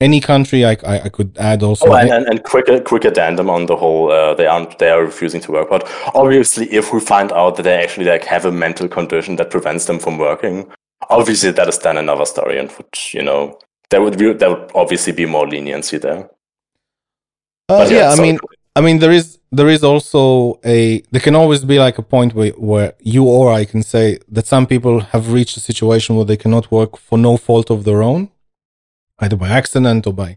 Any country, I, I, I could add also. Oh, and, and, and quick, quick addendum on the whole. Uh, they aren't. They are refusing to work. But obviously, if we find out that they actually like have a mental condition that prevents them from working, Obviously, that is then another story, and which you know there would be there would obviously be more leniency there. Uh, yeah, yeah I mean, I mean, there is there is also a there can always be like a point where where you or I can say that some people have reached a situation where they cannot work for no fault of their own, either by accident or by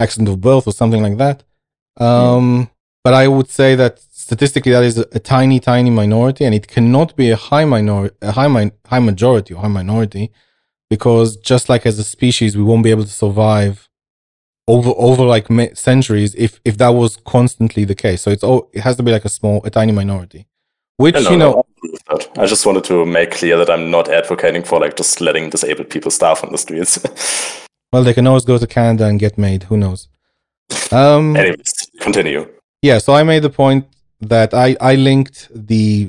accident of birth or something like that. Um, mm. But I would say that statistically that is a, a, tiny, tiny minority, and it cannot be a high minority, a high, mi- high majority or high minority, because just like as a species, we won't be able to survive over over like ma- centuries if if that was constantly the case. So it's all it has to be like a small, a tiny minority. Which no, you know, no. I just wanted to make clear that I'm not advocating for like just letting disabled people starve on the streets. well, they can always go to Canada and get MAID. Who knows? Um, Anyways, continue. yeah. So I made the point that I I linked the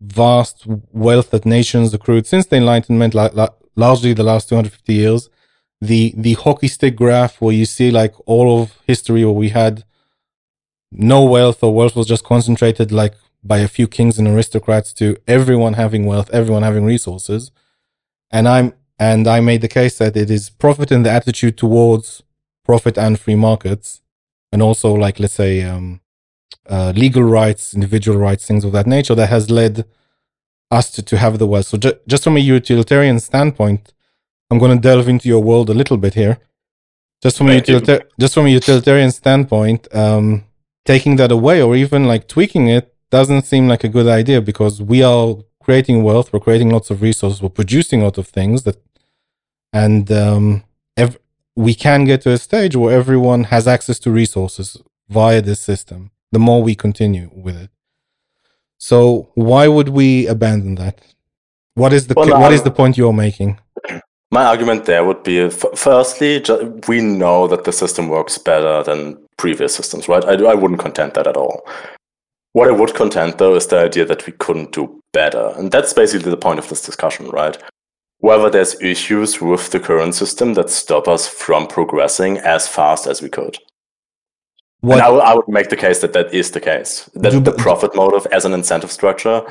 vast wealth that nations accrued since the Enlightenment, la- la- largely the last 250 years. The the hockey stick graph where you see like all of history where we had no wealth or wealth was just concentrated like by a few kings and aristocrats to everyone having wealth, everyone having resources. And I'm and I made the case that it is profit and the attitude towards profit and free markets, and also like let's say um, uh, legal rights, individual rights, things of that nature that has led us to, to have the wealth. So ju- just from a utilitarian standpoint, I'm going to delve into your world a little bit here. Just from a Thank utilita- just from a utilitarian standpoint, um, taking that away or even like tweaking it doesn't seem like a good idea because we are creating wealth, we're creating lots of resources, we're producing a lot of things that, and um, ev- we can get to a stage where everyone has access to resources via this system. The more we continue with it, so why would we abandon that? What is the Well, what is the point you're making? My argument there would be f- firstly, ju- we know that the system works better than previous systems, right? I, I wouldn't contend that at all. What I would contend, though, is the idea that we couldn't do better. And that's basically the point of this discussion, right? Whether there's issues with the current system that stop us from progressing as fast as we could. What And I, w- I would make the case that that is the case. That Do- the profit motive as an incentive structure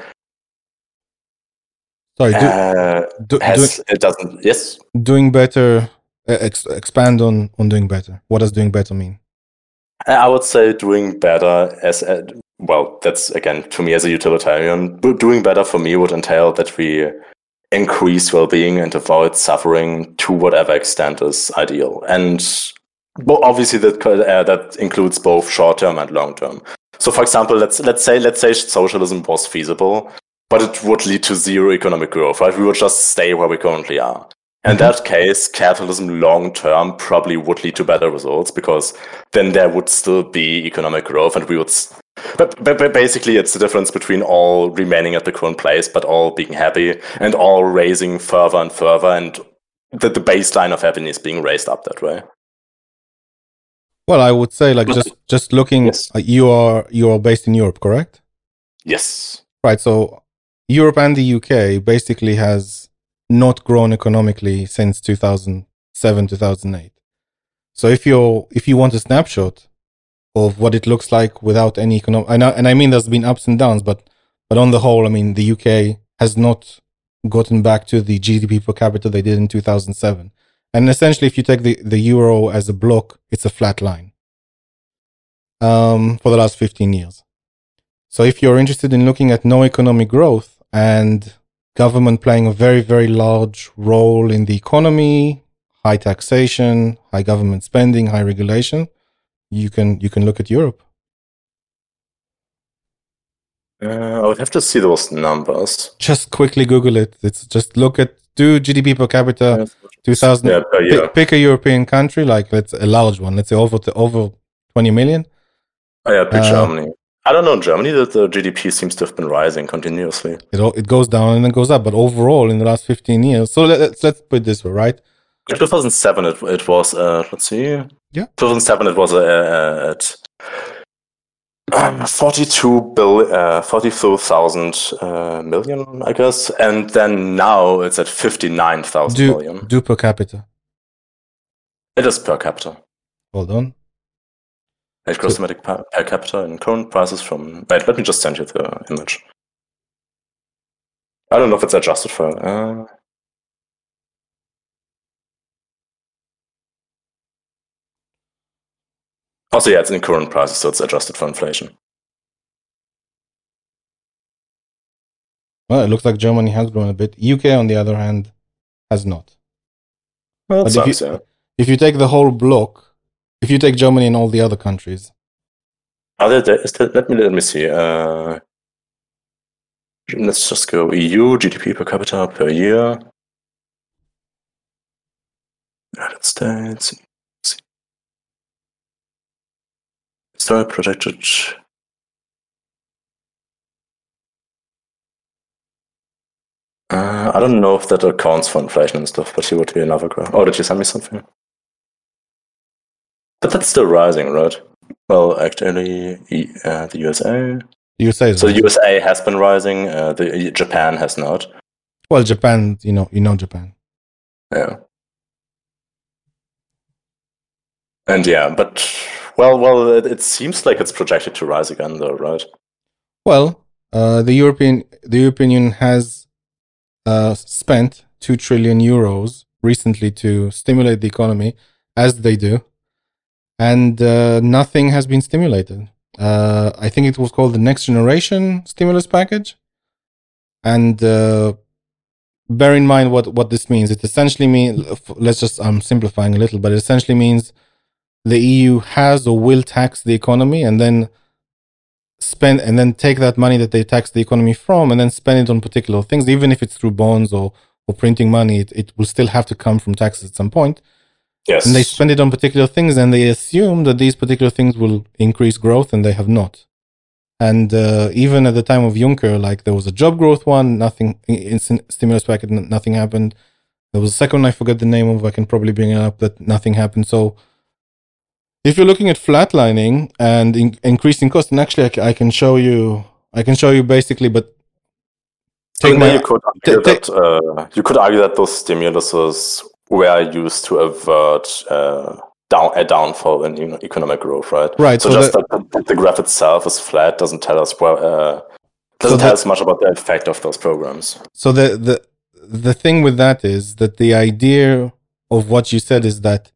sorry, do, uh, do, has, it doesn't, yes, doing better. uh, Ex, expand on on doing better. What does doing better mean? I would say doing better as a, well. That's again to me as a utilitarian. Doing better for me would entail that we increase well-being and avoid suffering to whatever extent is ideal. And obviously that uh, that includes both short-term and long-term. So, for example, let's let's say let's say socialism was feasible, but it would lead to zero economic growth. Right? We would just stay where we currently are. In Mhm. that case, capitalism long term probably would lead to better results because then there would still be economic growth and we would. But, but, but basically, it's the difference between all remaining at the current place, but all being happy and all raising further and further, and the, the baseline of happiness being raised up that way. Well, I would say like But- just just looking. Yes. uh, you are you are based in Europe, correct? Yes. Right. So Europe and the UK basically has not grown economically since 2007 2008. So if you're if you want a snapshot of what it looks like without any economic, and I, and I mean there's been ups and downs, but but on the whole, I mean the UK has not gotten back to the GDP per capita they did in 2007. And essentially, if you take the, the euro as a block, it's a flat line um, for the last 15 years. So if you're interested in looking at no economic growth and government playing a very, very large role in the economy, high taxation, high government spending, high regulation, you can you can look at Europe. Uh, I would have to see those numbers. Just quickly Google it. It's just look at do GDP per capita 2000 yeah, per pick, pick a European country like let's a large one. Let's say over to over 20 million. Oh, yeah, pick Uh, Germany. I don't know. in Germany, that the GDP seems to have been rising continuously. It all, it goes down and then goes up, but overall in the last 15 years. So let, let's let's put it this way, right? In 2007, it, it was, uh, let's see. Yeah. 2007, it was uh, at um, 42 bill, uh, 42,000 uh, million, I guess. And then now it's at 59,000 Do do per capita. It is per capita. Hold on. Net gross domestic per, per capita in current prices from. Wait, let me just send you the image. I don't know if it's adjusted for. Uh, also, yeah, it's in current prices, so it's adjusted for inflation. Well, it looks like Germany has grown a bit. UK, on the other hand, has not. Well, But that if you- yeah. If you take the whole block, if you take Germany and all the other countries, is there, let me let me see. Uh, let's just go EU GDP per capita per year. United States. Story projected. Uh, I don't know if that accounts for inflation and stuff, but here would be another graph. Oh, did you send me something? But that's still rising, right? Well, actually, uh, the USA. The USA so the USA has been rising. Uh, the Japan has not. Well, Japan, you know, you know Japan. Yeah. And yeah, but well, well, it, it seems like it's projected to rise again, though, right? Well, uh, the European the European Union has uh, spent two trillion euros recently to stimulate the economy, as they do, and uh, nothing has been stimulated. Uh, I think it was called the Next Generation Stimulus Package, and uh, bear in mind what what this means. It essentially means let's just I'm simplifying a little, but it essentially means the EU has or will tax the economy and then spend and then take that money that they tax the economy from and then spend it on particular things, even if it's through bonds or or printing money, it, it will still have to come from taxes at some point. Yes. And they spend it on particular things and they assume that these particular things will increase growth and they have not. And uh, even at the time of Juncker, like there was a job growth one, nothing in stimulus packet, nothing happened. There was a second, I forget the name of. I can probably bring it up. That nothing happened. So if you're looking at flatlining and in, increasing cost, and actually I, I, can show you, I can show you basically, but take my, you could argue t- that uh, you could argue that those stimuluses were used to avert uh, down a downfall in you know, economic growth, right? Right. So, so just that the, the, graph itself is flat doesn't tell us well. Uh, doesn't so tell us much about the effect of those programs. So the the the thing with that is that the idea of what you said is that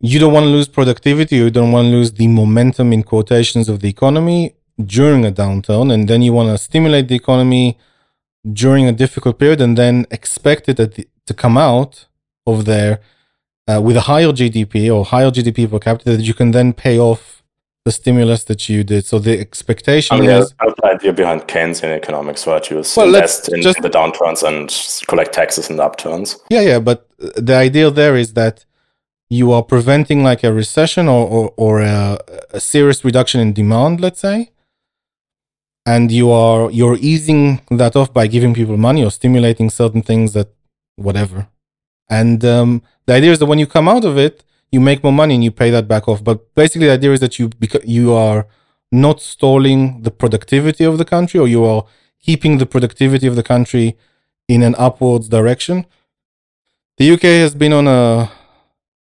you don't want to lose productivity, you don't want to lose the momentum in quotations of the economy during a downturn, and then you want to stimulate the economy during a difficult period, and then expect it at the, to come out of there uh, with a higher GDP or higher GDP per capita that you can then pay off the stimulus that you did. So the expectation I mean, is the idea behind Keynesian economics, right? You well, invest in just, the downturns and collect taxes in the upturns. Yeah, yeah, but the idea there is that you are preventing like a recession or or, or a, a serious reduction in demand, let's say, and you are you're easing that off by giving people money or stimulating certain things that whatever. And um, the idea is that when you come out of it, you make more money and you pay that back off. But basically, the idea is that you you are not stalling the productivity of the country, or you are keeping the productivity of the country in an upwards direction. The UK has been on a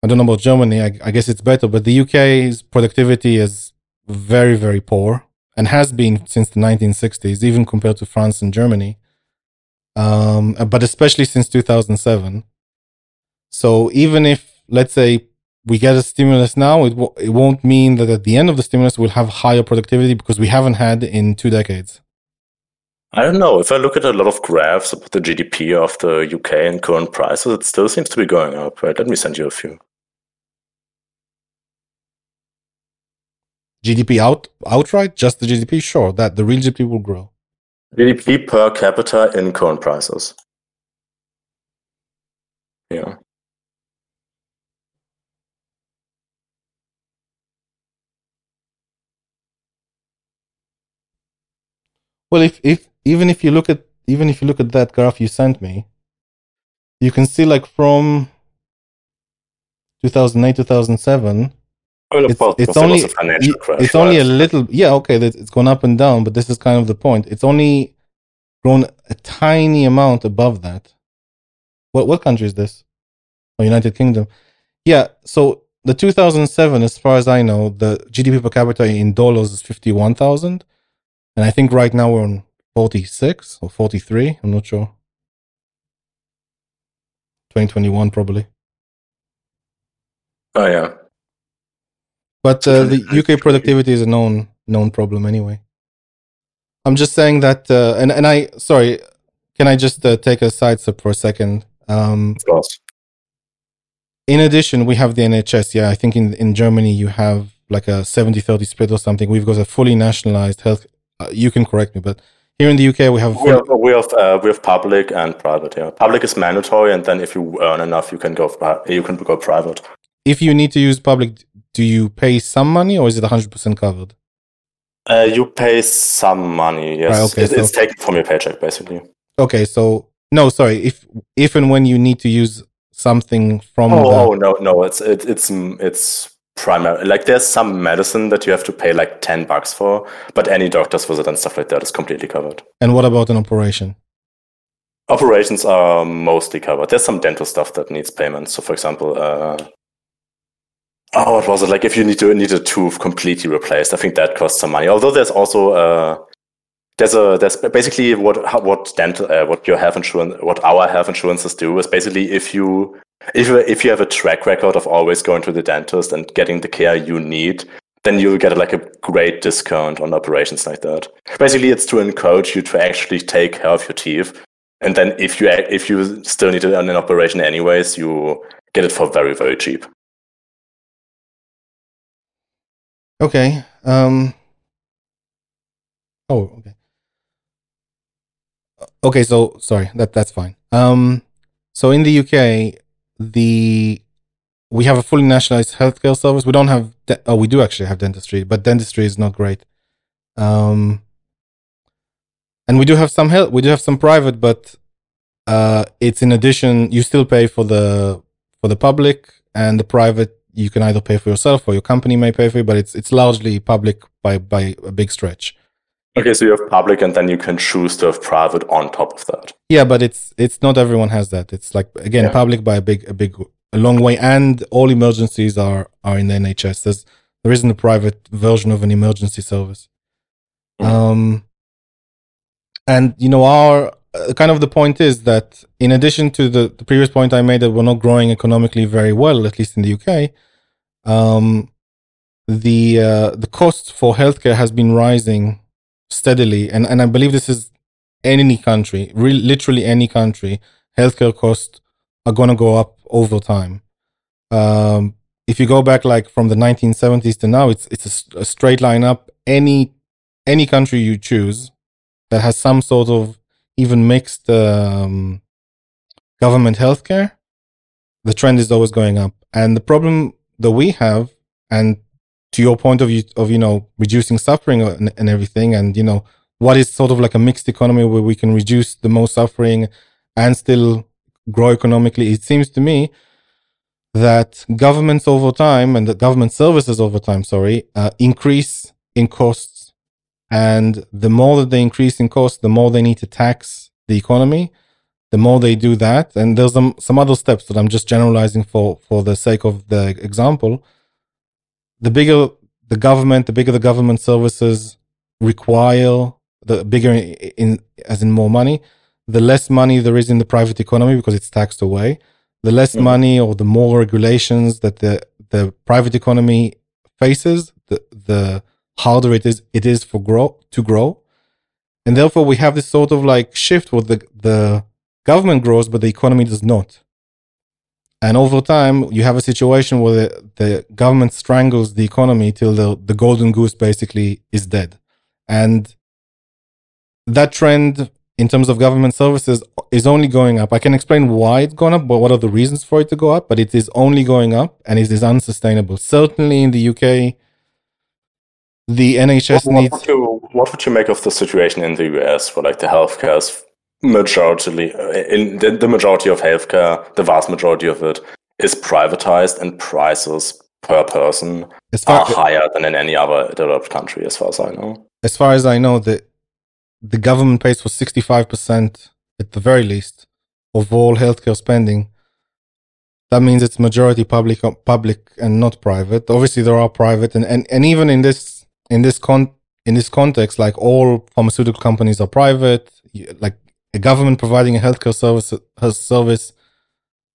I don't know about Germany. I, I guess it's better, but the UK's productivity is very very poor and has been since the 1960s, even compared to France and Germany. Um, but especially since 2007. So even if, let's say, we get a stimulus now, it, w- it won't mean that at the end of the stimulus we'll have higher productivity because we haven't had in two decades. I don't know. If I look at a lot of graphs about the GDP of the UK and current prices, it still seems to be going up, right? Let me send you a few. GDP out outright, just the GDP, sure, that the real GDP will grow. GDP per capita in current prices. Yeah. Well, if if even if you look at even if you look at that graph you sent me, you can see like from 2008 2007 it's, it's only it's only a little yeah okay it's gone up and down but this is kind of the point. It's only grown a tiny amount above that. What what country is this? Oh united kingdom. Yeah so the 2007 as far as i know the gdp per capita in dollars is 51000 and i think right now we're on 46 or 43 i'm not sure. 2021 probably. Oh yeah but uh, the UK productivity is a known known problem anyway. I'm just saying that, uh, and and I sorry, can I just uh, take a side step for a second? Um, of course. In addition, we have the NHS. Yeah, I think in in Germany you have like a 70-30 split or something. We've got a fully nationalized health. Uh, you can correct me, but here in the UK we have we have we have, uh, we have public and private. Yeah, public is mandatory, and then if you earn enough, you can go you can go private. If you need to use public do you pay some money or is it 100% covered? Uh, you pay some money. Yes, Right, okay, It- it's taken from your paycheck basically. Okay, so no, sorry. If if and when you need to use something from Oh, the oh no, no, it's it, it's it's primary. Like there's some medicine that you have to pay like ten bucks for, but any doctor's visit and stuff like that is completely covered. and what about an operation? Operations are mostly covered. There's some dental stuff that needs payment. So, for example, uh, oh, what was it? Like if you need to need a tooth completely replaced, I think that costs some money. Although there's also uh, there's a there's basically what what dental uh, what your health insurance what our health insurances do is basically if you if you if you have a track record of always going to the dentist and getting the care you need then you'll get like a great discount on operations like that basically it's to encourage you to actually take care of your teeth and then if you if you still need an operation anyways you get it for very very cheap Okay. Um. Oh, okay. Okay, so sorry, that that's fine. Um, so in the UK, the we have a fully nationalized healthcare service. We don't have. De- oh, we do actually have dentistry, but dentistry is not great. Um, and we do have some health. We do have some private, but uh, it's in addition. You still pay for the for the public and the private. You can either pay for yourself or your company may pay for you, but it's it's largely public by by a big stretch. okay so you have public and then you can choose to have private on top of that Yeah, but it's it's not everyone has that. It's like again Yeah. public by a big a big a long way, and all emergencies are are in the NHS. There's there isn't a private version of an emergency service. Mhm. Um, and you know our uh, kind of the point is that in addition to the, the previous point I made that we're not growing economically very well, at least in the UK, um, the uh, the cost for healthcare has been rising steadily, and and I believe this is any country, re- literally any country, healthcare costs are going to go up over time. Um, if you go back like from the 1970s to now, it's it's a a, straight line up. Any any country you choose that has some sort of even mixed um, government healthcare, the trend is always going up. And the problem that we have, and to your point of you of you know reducing suffering and, and everything, and you know what is sort of like a mixed economy where we can reduce the most suffering and still grow economically. It seems to me that governments over time and the government services over time, sorry, uh, increase in costs. And the more that they increase in cost, the more they need to tax the economy. The more they do that, and there's some, some other steps that I'm just generalizing for for the sake of the example. The bigger the government, the bigger the government services require, the bigger in, in as in more money, the less money there is in the private economy because it's taxed away. The less money or the more regulations that the the private economy faces, the the harder it is it is for grow to grow. And therefore we have this sort of like shift where the the government grows but the economy does not. And over time you have a situation where the, the government strangles the economy till the, the golden goose basically is dead. And that trend in terms of government services is only going up. I can explain why it's gone up, but what are the reasons for it to go up? But it is only going up and it is unsustainable. Certainly in the UK, the NHS What, what, needs. would you, what would you make of the situation in the US where like the healthcare is majority uh, in the, the majority of healthcare, the vast majority of it is privatized and prices per person are higher than in any other developed country, as far as I know. as far as I know, the, the government pays for 65% at the very least of all healthcare spending. That means it's majority public, public and not private. Obviously, there are private, and, and, and even in this in this con in this context, like all pharmaceutical companies are private. Like a government providing a healthcare service her service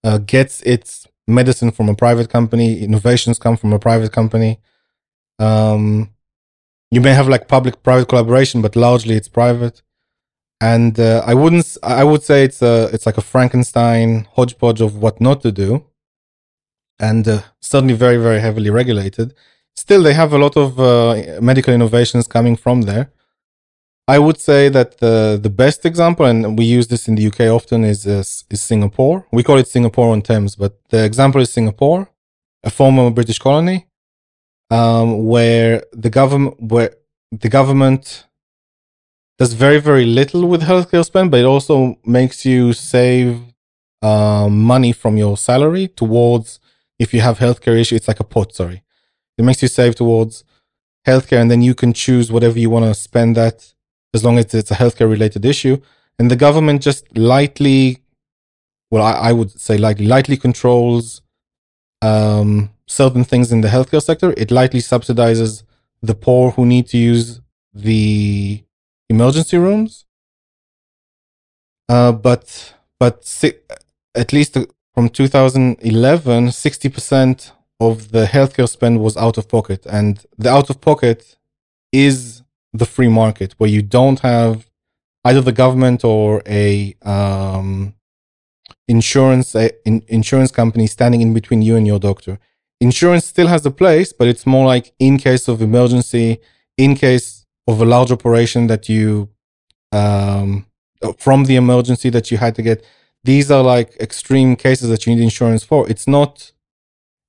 uh, gets its medicine from a private company. Innovations come from a private company. Um, you may have like public private collaboration, but largely it's private. And uh, I wouldn't. I would say it's a it's like a Frankenstein hodgepodge of what not to do, and uh, certainly very very heavily regulated. Still, they have a lot of uh, medical innovations coming from there. I would say that the the best example, and we use this in the UK often, is uh, is Singapore. We call it Singapore on Thames, but the example is Singapore, a former British colony. um, where the government where the government does very very little with healthcare spend, but it also makes you save um, money from your salary towards if you have healthcare issue. It's like a pot. Sorry, it makes you save towards healthcare, and then you can choose whatever you want to spend that as long as it's a healthcare related issue. And the government just lightly, well, I, I would say lightly, lightly controls um, certain things in the healthcare sector. It lightly subsidizes the poor who need to use the emergency rooms. Uh, but but si- at least from 2011, 60% of the healthcare spend was out of pocket, and the out of pocket is the free market where you don't have either the government or a um, insurance a, in, insurance company standing in between you and your doctor. Insurance still has a place, but it's more like in case of emergency, in case of a large operation that you um, from the emergency that you had to get. These are like extreme cases that you need insurance for. It's not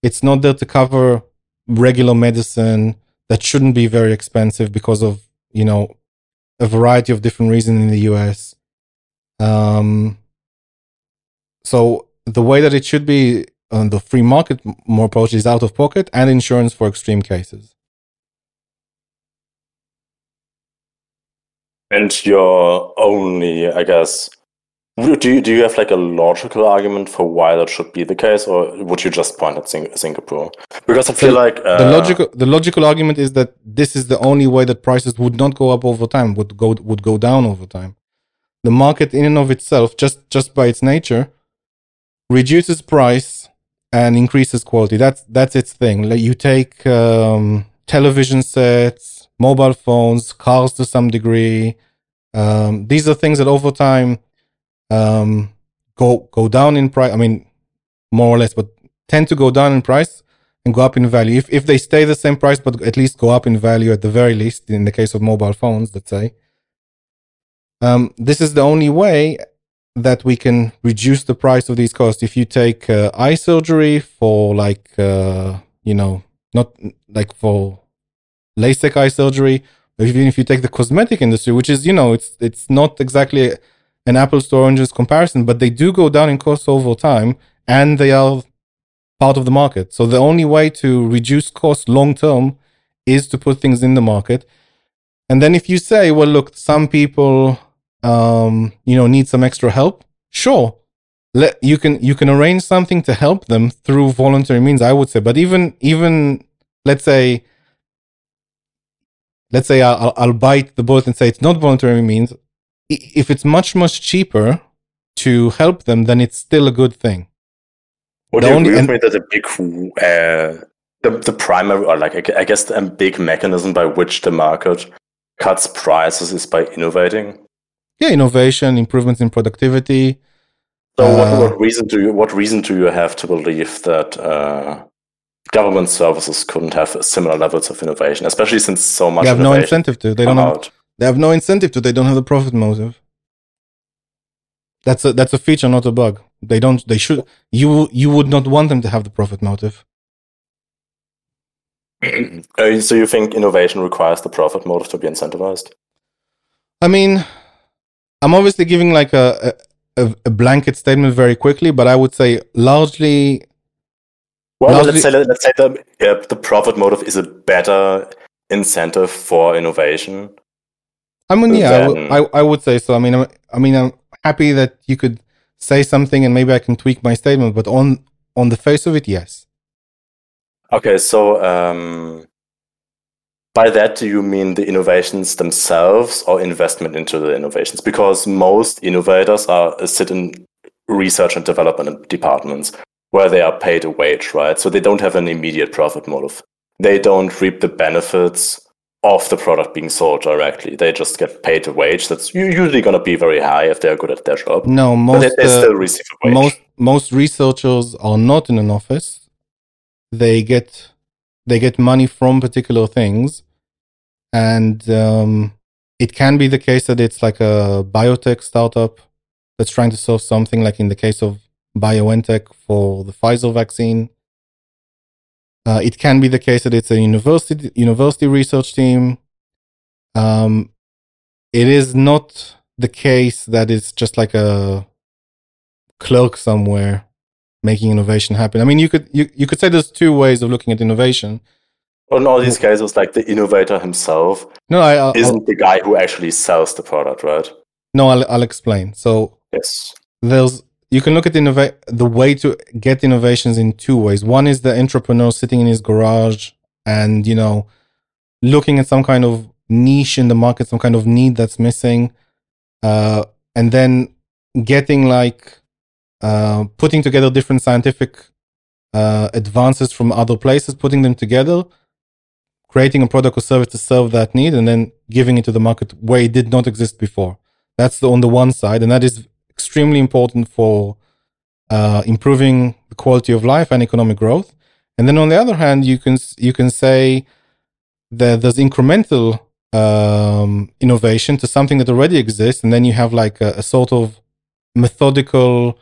it's not there to cover regular medicine that shouldn't be very expensive because of you know a variety of different reasons in the US. Um, so the way that it should be on the free market more approach is out of pocket and insurance for extreme cases. And your only, I guess, do you, do you have like a logical argument for why that should be the case, or would you just point at Sing- Singapore? Because I feel the, like uh, the logical the logical argument is that this is the only way that prices would not go up over time, would go would go down over time. The market in and of itself, just just by its nature, reduces price and increases quality. That's that's its thing. Like you take um, television sets, mobile phones, cars to some degree. Um, these are things that over time um, go go down in price. I mean, more or less, but tend to go down in price and go up in value. If if they stay the same price, but at least go up in value at the very least, in the case of mobile phones, let's say. Um, this is the only way that we can reduce the price of these costs. If you take uh, eye surgery for like uh, you know not like for LASIK eye surgery, even if you take the cosmetic industry, which is you know it's it's not exactly an apples to oranges comparison, but they do go down in cost over time and they are part of the market. So the only way to reduce costs long term is to put things in the market. And then if you say, well, look, some people, um, you know, need some extra help, sure. Let, you can you can arrange something to help them through voluntary means i would say but even even let's say let's say I'll, I'll bite the bullet and say it's not voluntary means if it's much much cheaper to help them, then it's still a good thing. Would the you agree with me that the big, uh, the the primary, or like I guess a big mechanism by which the market cuts prices is by innovating? Yeah, innovation, improvements in productivity. So, uh, what, what, reason do you what reason do you have to believe that uh, government services couldn't have similar levels of innovation, especially since so much? They have no incentive to. They don't have. They have no incentive to. They don't have the profit motive. That's a that's a feature, not a bug. They don't. They should. You you would not want them to have the profit motive. Uh, so you think innovation requires the profit motive to be incentivized? I mean, I'm obviously giving like a, a, a blanket statement very quickly, but I would say largely. Well, largely, let's say let's say the yeah, the profit motive is a better incentive for innovation I mean, yeah, I, w- I, I would say so. I mean, I'm, I mean, I'm happy that you could say something, and maybe I can tweak my statement. But on on the face of it, yes. Okay, so um, by that, do you mean the innovations themselves or investment into the innovations? Because most innovators are uh, sit in research and development departments where they are paid a wage, right? So they don't have an immediate profit motive. They don't reap the benefits of the product being sold directly. They just get paid a wage that's usually going to be very high if they're good at their job. No, most they, they uh, still receive a wage. Most most researchers are not in an office. They get they get money from particular things, and um, it can be the case that it's like a biotech startup that's trying to solve something, like in the case of BioNTech for the Pfizer vaccine. Uh, it can be the case that it's a university university research team. Um, it is not the case that it's just like a clerk somewhere making innovation happen. I mean, you could you, you could say there's two ways of looking at innovation. Well, in all these cases, like the innovator himself No, I, I'll, isn't the guy who actually sells the product, right? no, I'll, I'll explain. So Yes. there's you can look at innova- the way to get innovations in two ways. One is the entrepreneur sitting in his garage and you know looking at some kind of niche in the market, some kind of need that's missing, uh, and then getting like uh, putting together different scientific uh, advances from other places, putting them together, creating a product or service to serve that need, and then giving it to the market where it did not exist before. That's the, on the one side, and that is extremely important for uh, improving the quality of life and economic growth. And then on the other hand, you can you can say that there's incremental um, innovation to something that already exists, and then you have like a, a sort of methodical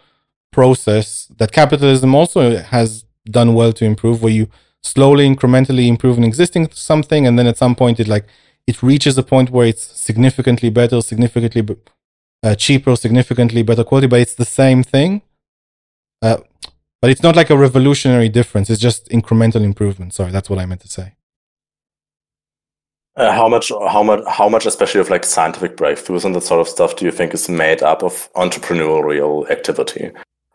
process that capitalism also has done well to improve, where you slowly, incrementally improve an existing something, and then at some point it like it reaches a point where it's significantly better, significantly uh, cheaper, significantly better quality, but it's the same thing. Uh, but it's not like a revolutionary difference. It's just incremental improvement. Sorry, that's what I meant to say. Uh, how much, how much, how much, especially of like scientific breakthroughs and that sort of stuff, do you think is made up of entrepreneurial activity?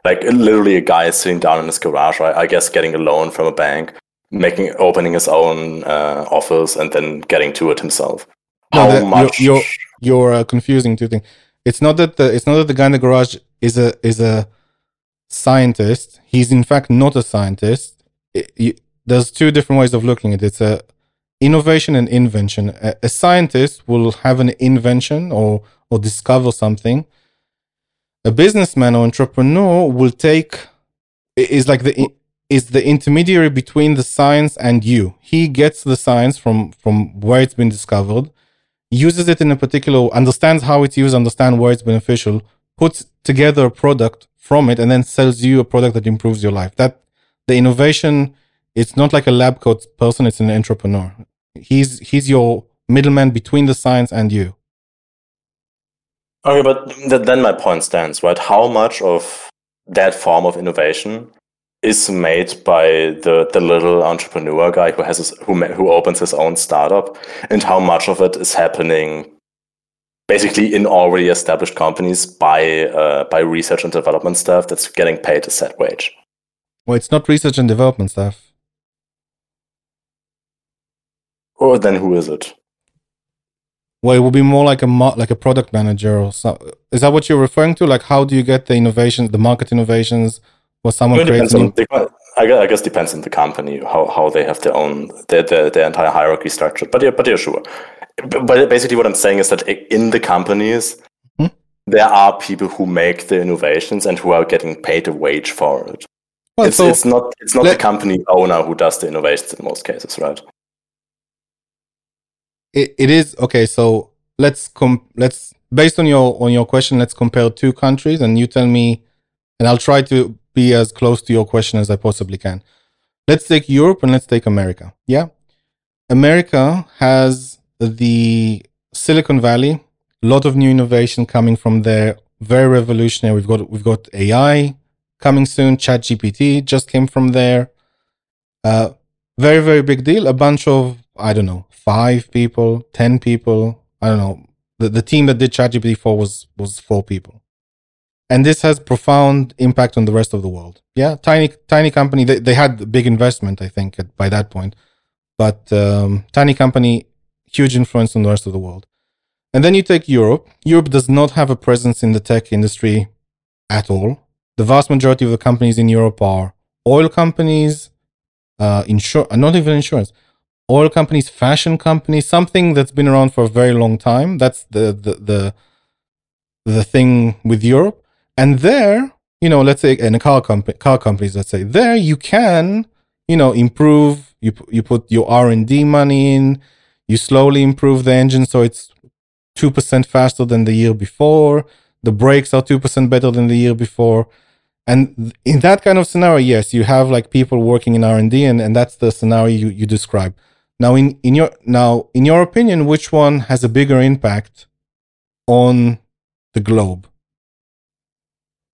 Like literally, a guy sitting down in his garage, I, I guess, getting a loan from a bank, making, opening his own uh, office, and then getting to it himself. No, How that- you're- much? you're- You're uh, confusing two things. It's not that the it's not that the guy in the garage is a is a scientist. He's in fact not a scientist. It- you- there's two different ways of looking at it. It's a innovation and invention. A, a scientist will have an invention or or discover something. A businessman or entrepreneur will take is like the is the intermediary between the science and you. He gets the science from from where it's been discovered, uses it in a particular, understands how it's used, understand where it's beneficial, puts together a product from it, and then sells you a product that improves your life. That the innovation, it's not like a lab coat person; it's an entrepreneur. He's he's your middleman between the science and you. Okay, but then my point stands, right? How much of that form of innovation is made by the, the little entrepreneur guy who has his, who who opens his own startup, and how much of it is happening basically in already established companies by uh, by research and development staff that's getting paid a set wage? Well, it's not research and development stuff. Or then who is it? Well, it will be more like a like a product manager or so. Is that what you're referring to? Like, how do you get the innovations, the market innovations, or someone creates depends new? on, I guess, depends on the company how, how they have their own their, their, their entire hierarchy structure. But yeah, but yeah, sure. But basically, what I'm saying is that in the companies, Hmm? there are people who make the innovations and who are getting paid a wage for it. Well, it's, so it's not it's not let- the company owner who does the innovations in most cases, right? it, it is okay. So let's com- let's based on your on your question, let's compare two countries, and you tell me, and I'll try to be as close to your question as I possibly can. Let's take Europe and let's take America. Yeah, America has the Silicon Valley, a lot of new innovation coming from there, very revolutionary. We've got we've got AI coming soon. ChatGPT just came from there. Uh, very very big deal. A bunch of I don't know five people, ten people. I don't know. The the team that did ChatGPT four was was four people, and this has profound impact on the rest of the world. Yeah, tiny tiny company. They they had big investment, I think, at, by that point, but um, tiny company, huge influence on the rest of the world. And then you take Europe. Europe does not have a presence in the tech industry at all. The vast majority of the companies in Europe are oil companies, uh, insur- uh, not even insurance, oil companies, fashion companies, something that's been around for a very long time. That's the the the, the thing with Europe. And there, you know, let's say, and car company, car companies, let's say, there you can, you know, improve. You you put your R and D money in. You slowly improve the engine so it's two percent faster than the year before. The brakes are two percent better than the year before. and in that kind of scenario, yes, you have like people working in R and D, and that's the scenario you, you describe. Now, in, in your now in your opinion, which one has a bigger impact on the globe?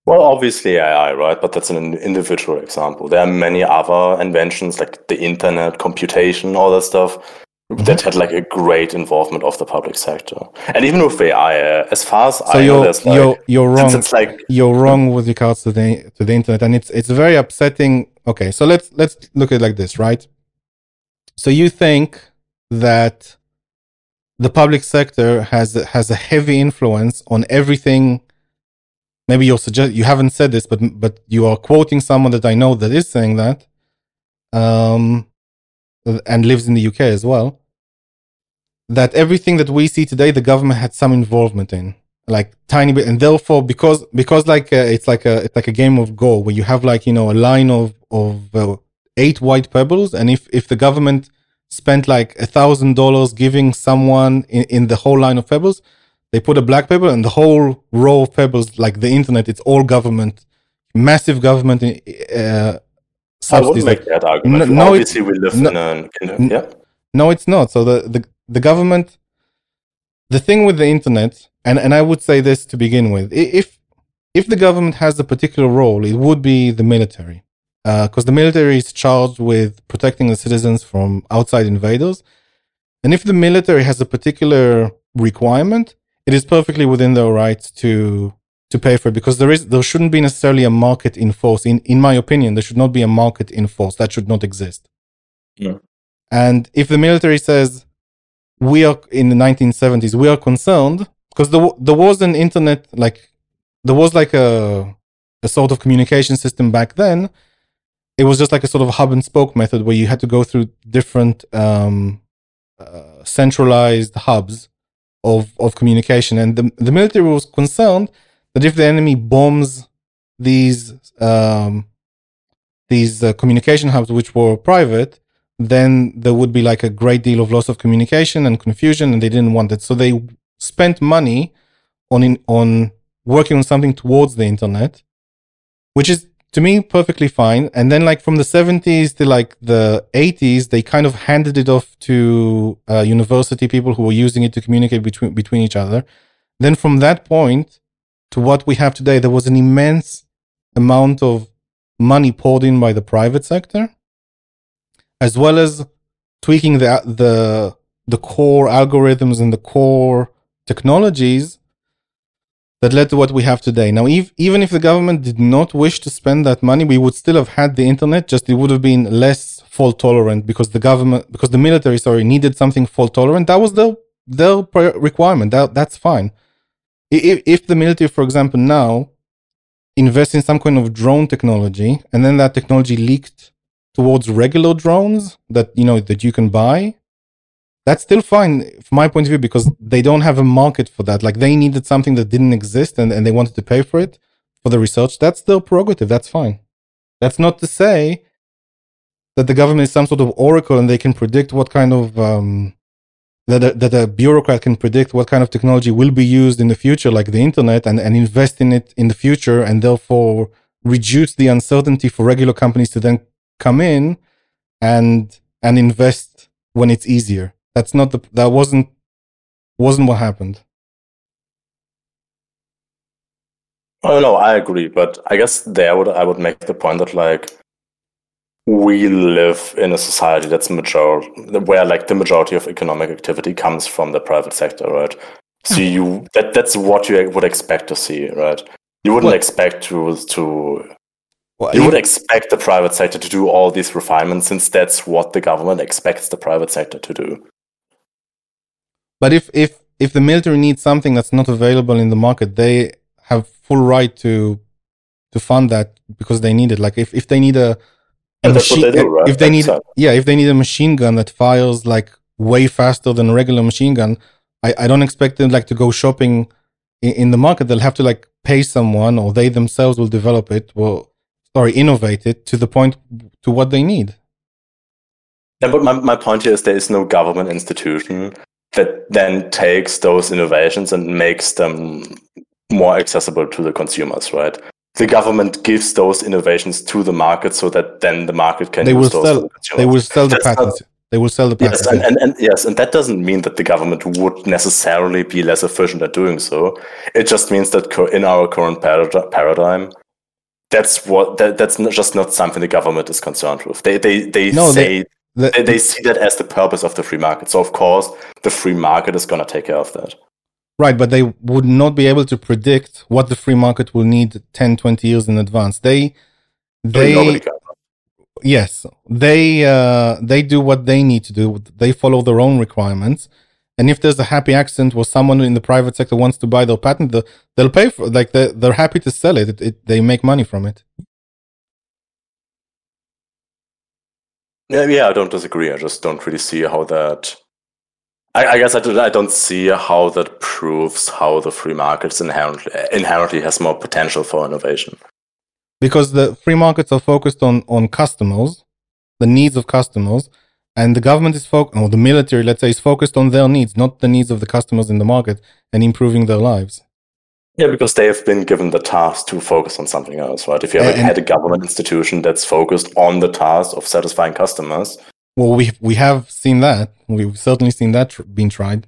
Well, obviously AI, right? But that's an individual example. There are many other inventions like the internet, computation, all that stuff mm-hmm. that had like a great involvement of the public sector. And even with AI, uh, as far as so I you're, know, like, you're, you're wrong. It's like you're wrong with regards to the to the internet, and it's it's very upsetting. Okay, so let's let's look at it like this, right? So you think that the public sector has has a heavy influence on everything maybe you'll suggest you haven't said this, but but you are quoting someone that I know that is saying that, um, and lives in the UK as well. That everything that we see today, the government had some involvement in, like tiny bit, and therefore because because like uh, it's like a it's like a game of Go where you have like you know a line of of uh, eight white pebbles, and if if the government spent like a thousand dollars giving someone in, in the whole line of pebbles, they put a black pebble and the whole row of pebbles, like the internet, it's all government, massive government uh. I wouldn't make that argument. No, Obviously, we live no, in, a, in a, yeah. No, it's not. So the, the, the government, the thing with the internet, and, and I would say this to begin with, if if the government has a particular role, it would be the military, because uh, the military is charged with protecting the citizens from outside invaders, and if the military has a particular requirement, it is perfectly within their rights to to pay for it because there is there shouldn't be necessarily a market in force. In in my opinion, there should not be a market in force. That should not exist. Yeah. And if the military says we are in the 1970s, we are concerned because there there was an internet like there was like a a sort of communication system back then. It was just like a sort of hub and spoke method where you had to go through different um, uh, centralized hubs of, of communication. And the, the military was concerned that if the enemy bombs these um, these uh, communication hubs, which were private, then there would be like a great deal of loss of communication and confusion, and they didn't want it. So they spent money on in, on working on something towards the internet, which is to me perfectly fine. And then like from the 70s to like the 80s they kind of handed it off to uh, university people who were using it to communicate between between each other. Then from that point to what we have today there was an immense amount of money poured in by the private sector as well as tweaking the the the core algorithms and the core technologies that led to what we have today. Now, if, even if the government did not wish to spend that money, we would still have had the internet. Just it would have been less fault tolerant because the government, because the military, sorry, needed something fault tolerant. That was the their requirement. That that's fine. If, if the military, for example, now invests in some kind of drone technology, and then that technology leaked towards regular drones that you know that you can buy that's still fine from my point of view because they don't have a market for that. Like they needed something that didn't exist and, and they wanted to pay for it for the research. That's their prerogative. That's fine. That's not to say that the government is some sort of oracle and they can predict what kind of um, that a, that a bureaucrat can predict what kind of technology will be used in the future, like the internet, and, and invest in it in the future, and therefore reduce the uncertainty for regular companies to then come in and and invest when it's easier. That's not the that wasn't wasn't what happened. Oh no, I agree, but I guess there would I would make the point that like we live in a society that's major where like the majority of economic activity comes from the private sector, right? So hmm. you that that's what you would expect to see, right? You wouldn't what? expect to to well, you would expect the private sector to do all these refinements since that's what the government expects the private sector to do. But if if if the military needs something that's not available in the market, they have full right to to fund that because they need it. Like if, if they need a, a machine, they do, right? if they need yeah, if they need a machine gun that fires like way faster than a regular machine gun, I, I don't expect them like to go shopping in, in the market. They'll have to like pay someone or they themselves will develop it. Well, sorry, innovate it to the point to what they need. Yeah, but my, my point here is there is no government institution that then takes those innovations and makes them more accessible to the consumers, right? the government gives those innovations to the market so that then the market can they will those sell. They will sell the patents. they will sell the patents. Yes, and, and, and yes, and that doesn't mean that the government would necessarily be less efficient at doing so. It just means that in our current parad- paradigm, that's what that, that's not, just not something the government is concerned with. They they they No, say The- they, they see that as the purpose of the free market. So of course, the free market is going to take care of that. Right, but they would not be able to predict what the free market will need 10, 20 years in advance. They, they, yes, they, uh, they do what they need to do. They follow their own requirements. And if there's a happy accident where someone in the private sector wants to buy their patent, they'll pay for, like, they're, they're happy to sell it. It, it. They make money from it. Yeah, yeah, I don't disagree. I just don't really see how that. I, I guess I, do, I don't see how that proves how the free markets inherently inherently has more potential for innovation. because the free markets are focused on on customers, the needs of customers, and the government is focused, or the military, let's say, is focused on their needs, not the needs of the customers in the market, and improving their lives. Yeah, because they have been given the task to focus on something else, right? If you ever And- had a government institution that's focused on the task of satisfying customers, Well, we we have seen that. We've certainly seen that tr- being tried.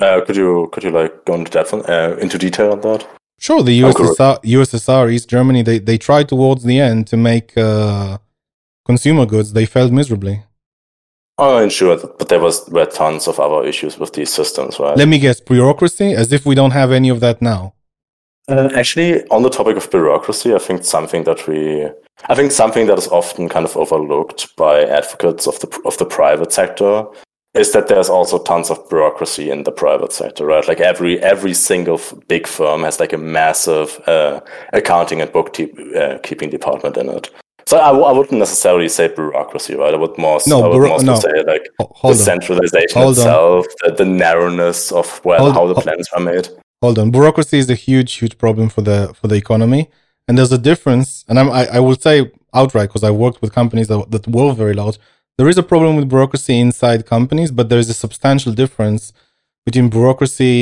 uh, could you could you like go into that one, uh, into detail on that? Sure, the. USSR, USSR, East Germany, they they tried towards the end to make uh, consumer goods. They failed miserably. Oh, and sure, but there was were tons of other issues with these systems, right? Let me guess, bureaucracy, as if we don't have any of that now. Uh, actually, on the topic of bureaucracy, I think something that we, I think something that is often kind of overlooked by advocates of the of the private sector is that there's also tons of bureaucracy in the private sector, right? Like every every single big firm has like a massive uh, accounting and bookkeeping uh, keeping department in it. So I, w- I wouldn't necessarily say bureaucracy, right? I would more, No, I would more no. say like Ho- the on. centralization Hold itself, the, the narrowness of well Hold- how the plans are made. hold on bureaucracy is a huge huge problem for the for the economy and there's a difference and I'm, I, I will say outright because i worked with companies that, that were very large there is a problem with bureaucracy inside companies but there is a substantial difference between bureaucracy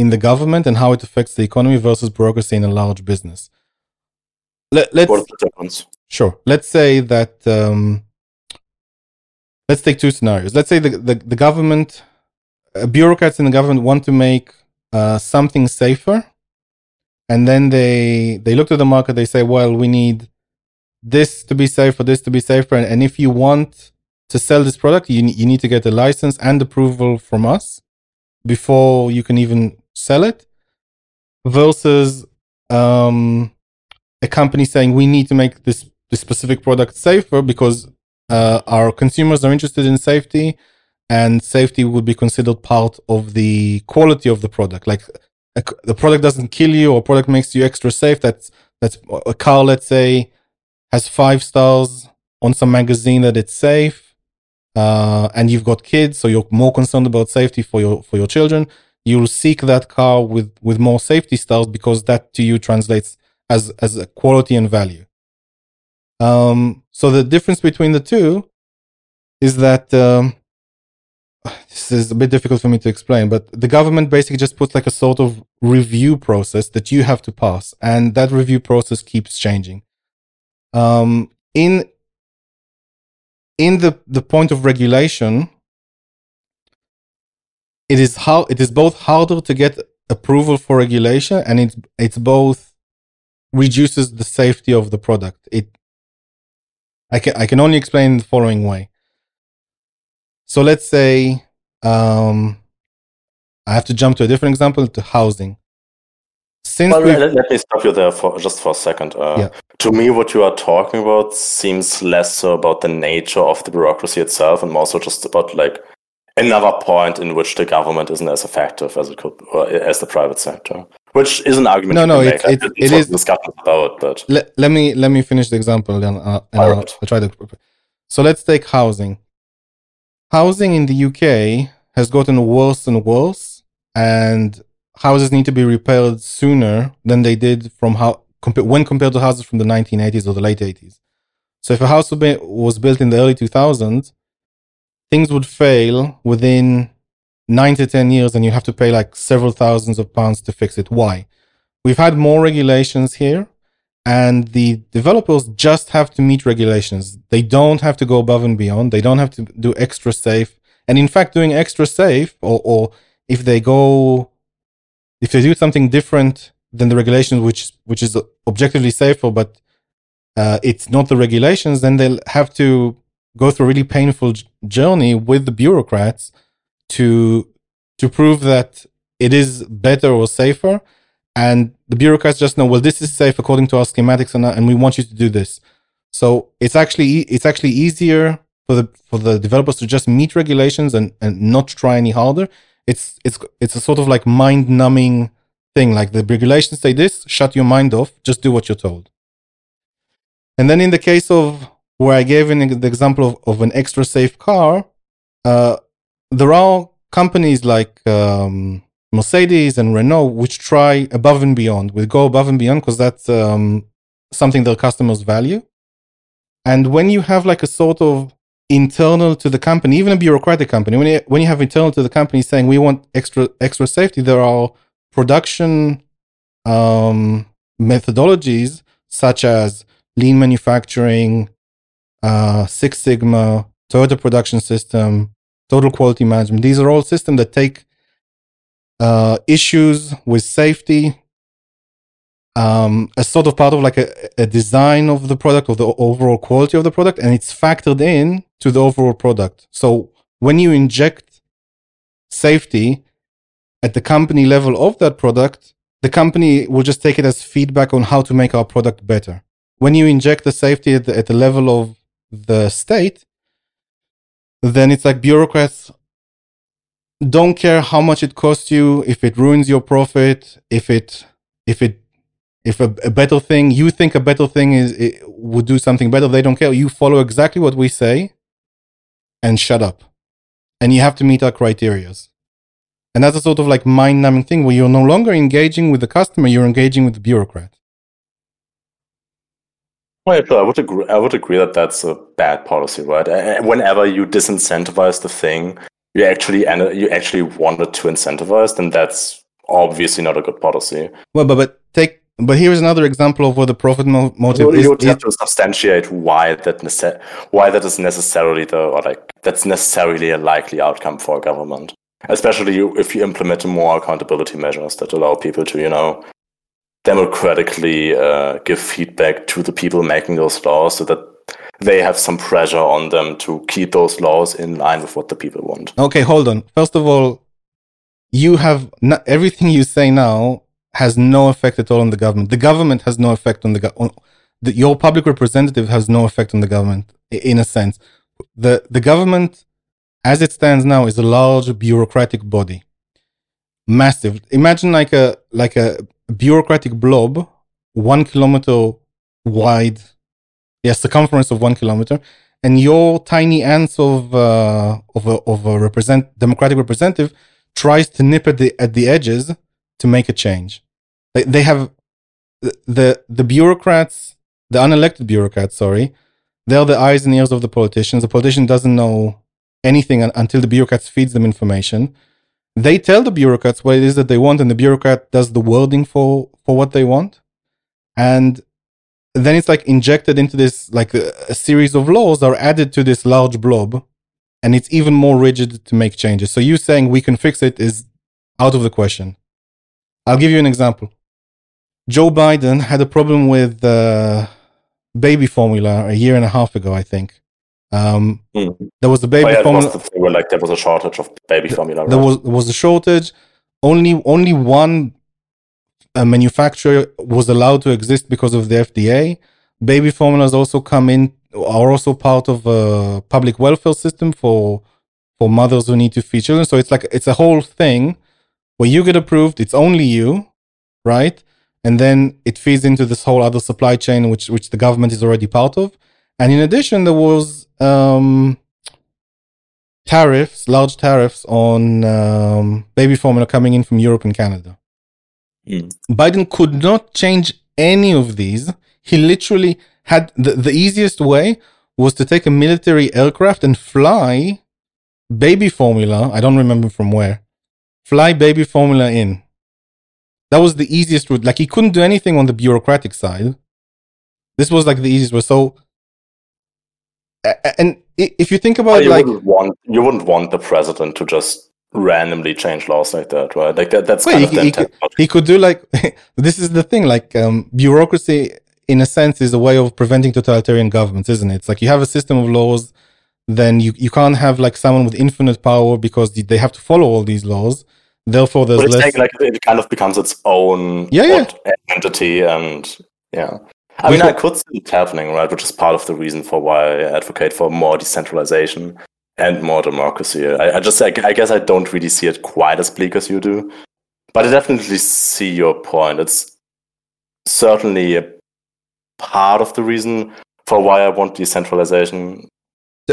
in the government and how it affects the economy versus bureaucracy in a large business Let, let's Sure. Let's say that um, let's take two scenarios. Let's say the, the, the government, uh, bureaucrats in the government want to make uh, something safer, and then they they look to the market. They say, well, we need this to be safer, this to be safer, and, and if you want to sell this product, you you need to get a license and approval from us before you can even sell it. Versus um, a company saying we need to make this this specific product safer because uh, our consumers are interested in safety and safety would be considered part of the quality of the product. Like a, the product doesn't kill you or product makes you extra safe. That's that's a car let's say has five stars on some magazine that it's safe uh, and you've got kids so you're more concerned about safety for your for your children. You'll seek that car with with more safety stars because that to you translates as as a quality and value. Um, so the difference between the two is that um, this is a bit difficult for me to explain, but the government basically just puts like a sort of review process that you have to pass, and that review process keeps changing. Um, in in the the point of regulation, it is how it is both harder to get approval for regulation, and it's it's both reduces the safety of the product. It I can I can only explain the following way. So let's say um, I have to jump to a different example to housing. Since Well, let, let me stop you there for just for a second. Uh, Yeah. To me, what you are talking about seems less so about the nature of the bureaucracy itself, and more so just about like another point in which the government isn't as effective as it could, as the private sector. Which is an argument. No, no, it- it- it is- discussions about, but let, let me let me finish the example then uh, and I'll. I'll try to so let's take housing housing in the uk has gotten worse and worse and houses need to be repaired sooner than they did from how compa- when compared to houses from the 1980s or the late 80s so if a house was built in the early 2000s things would fail within nine to 10 years and you have to pay like several thousands of pounds to fix it. Why? We've had more regulations here and the developers just have to meet regulations. They don't have to go above and beyond. They don't have to do extra safe. And in fact, doing extra safe or, or if they go, if they do something different than the regulations, which, which is objectively safer, but uh, it's not the regulations, then they'll have to go through a really painful journey with the bureaucrats to to prove that it is better or safer. And the bureaucrats just know well this is safe according to our schematics and, and we want you to do this. So it's actually it's actually easier for the for the developers to just meet regulations and and not try any harder. It's it's it's a sort of like mind numbing thing. Like the regulations say this shut your mind off just do what you're told. And then in the case of where i gave an the example of, of an extra safe car uh, there are companies like um, Mercedes and Renault, which try above and beyond, will go above and beyond because that's um, something their customers value. And when you have like a sort of internal to the company, even a bureaucratic company, when you, when you have internal to the company saying we want extra extra safety, there are production um, methodologies such as lean manufacturing, uh, Six Sigma, Toyota Production System, Total Quality Management. These are all systems that take uh, issues with safety um, as sort of part of like a, a design of the product or the overall quality of the product, and it's factored in to the overall product. So when you inject safety at the company level of that product, the company will just take it as feedback on how to make our product better. When you inject the safety at the, at the level of the state, then it's like bureaucrats don't care how much it costs you if it ruins your profit if it if it if a, a better thing you think a better thing is would do something better they don't care. You follow exactly what we say and shut up. And you have to meet our criterias and that's a sort of like mind-numbing thing where you're no longer engaging with the customer you're engaging with the bureaucrat well, I would agree. I would agree that that's a bad policy, right? Whenever you disincentivize the thing, you actually you actually wanted to incentivize, then that's obviously not a good policy. Well, but but take but here's another example of where the profit mo- motive you, is. You would have to substantiate why that nece- why that is necessarily the or like that's necessarily a likely outcome for a government, especially if you implement more accountability measures that allow people to you know democratically uh, give feedback to the people making those laws, so that they have some pressure on them to keep those laws in line with what the people want. Okay, hold on. First of all, you have everything you say now has no effect at all on the government. The government has no effect on the government. Your public representative has no effect on the government, in a sense. The the government, as it stands now, is a large bureaucratic body, massive. Imagine like a like a bureaucratic blob, one kilometer wide yeah, circumference of one kilometer, and your tiny ants of uh, of a, of a represent democratic representative tries to nip at the at the edges to make a change. They, they have the the bureaucrats, the unelected bureaucrats, sorry, they're the eyes and ears of the politicians. The politician doesn't know anything until the bureaucrats feeds them information. They tell the bureaucrats what it is that they want, and the bureaucrat does the wording for for what they want. And then it's like injected into this like a, a, series of laws are added to this large blob and it's even more rigid to make changes. So you saying we can fix it is out of the question. I'll give you an example. Joe biden had a problem with uh, baby formula a year and a half ago i think um, mm. there was a baby oh, yeah, formula was the like there was a shortage of baby formula right? there was was a shortage only only one a manufacturer was allowed to exist because of the FDA. Baby formulas also come in are also part of a public welfare system for for mothers who need to feed children. So it's like it's a whole thing where you get approved. It's only you, right? And then it feeds into this whole other supply chain, which which the government is already part of. And in addition, there was um, tariffs, large tariffs on um, baby formula coming in from Europe and Canada. Mm. Biden could not change any of these. He literally had the, the easiest way was to take a military aircraft and fly baby formula. I don't remember from where. Fly baby formula in. That was the easiest route. Like he couldn't do anything on the bureaucratic side. This was like the easiest way. So, and if you think about you like wouldn't want you wouldn't want the president to just randomly change laws like that, right? Like that. That's Well, kind he, of he, the could, he could do like this is the thing like um, bureaucracy in a sense is a way of preventing totalitarian governments isn't it it's like you have a system of laws then you, you can't have like someone with infinite power because they have to follow all these laws therefore there's less saying like it kind of becomes its own Yeah, yeah. entity, and yeah. I mean, I could- see it happening, right? Which is part of the reason for why I advocate for more decentralization and more democracy. I, I just, I, I guess, I don't really see it quite as bleak as you do, but I definitely see your point. It's certainly a part of the reason for why I want decentralization.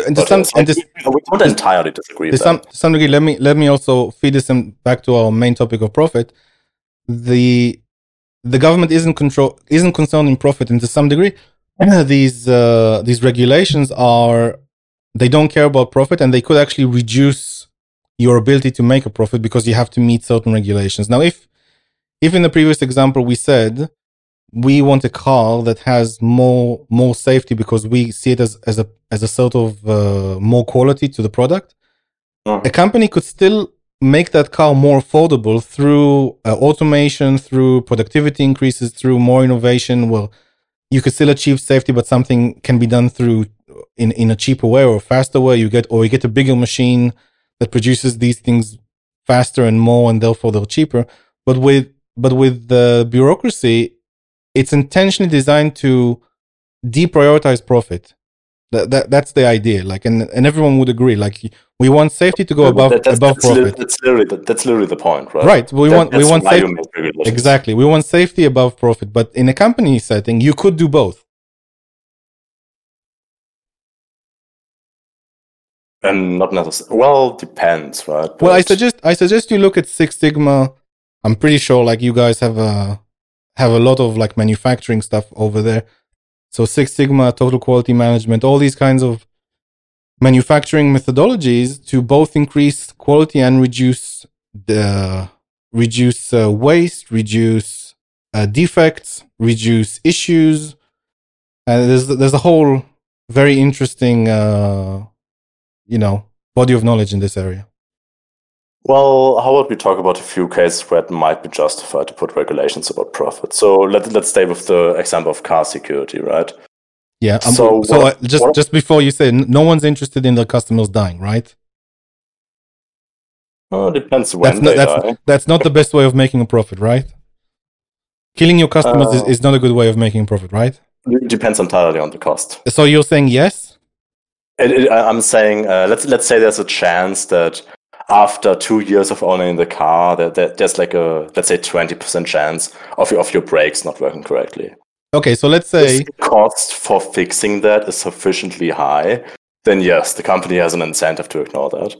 and to some, and this, we we don't entirely disagree. to some to some degree let me let me also feed this back to our main topic of profit the the government isn't control isn't concerned in profit and to some degree these uh, these regulations are they don't care about profit and they could actually reduce your ability to make a profit because you have to meet certain regulations now if if in the previous example we said we want a car that has more more safety because we see it as as a as a sort of uh, more quality to the product Mhm. a company could still make that car more affordable through uh, automation through productivity increases through more innovation. Well you could still achieve safety but something can be done through in in a cheaper way or faster way. You get or you get a bigger machine that produces these things faster and more and therefore they're cheaper. But with but with the bureaucracy it's intentionally designed to deprioritize profit that, that that's the idea like and and everyone would agree like we want safety to go above That- that's, above that's, li- profit that's literally the, that's literally the point, right? right we That- want we want safety you make regulations. exactly we want safety above profit but in a company setting you could do both And not necessarily. Well, depends, right? well i suggest i suggest you look at six sigma i'm pretty sure like you guys have a have a lot of like manufacturing stuff over there so six sigma total quality management all these kinds of manufacturing methodologies to both increase quality and reduce the reduce uh, waste reduce uh, defects reduce issues. And there's there's a whole very interesting uh you know body of knowledge in this area Well, how about we talk about a few cases where it might be justified to put regulations about profit? So let, let's stay with the example of car security, right? yeah um, So so what- uh, just what- just before you say no one's interested in the customers dying right it depends when that's not they that's, die. that's not the best way of making a profit right killing your customers is, Uh, is not a good way of making a profit right It depends entirely on the cost. so you're saying yes It, it, I'm saying, uh, let's let's say there's a chance that after two years of owning the car, that, that there's like a let's say twenty percent chance of your of your brakes not working correctly. okay so let's say If the cost for fixing that is sufficiently high, then yes, the company has an incentive to ignore that.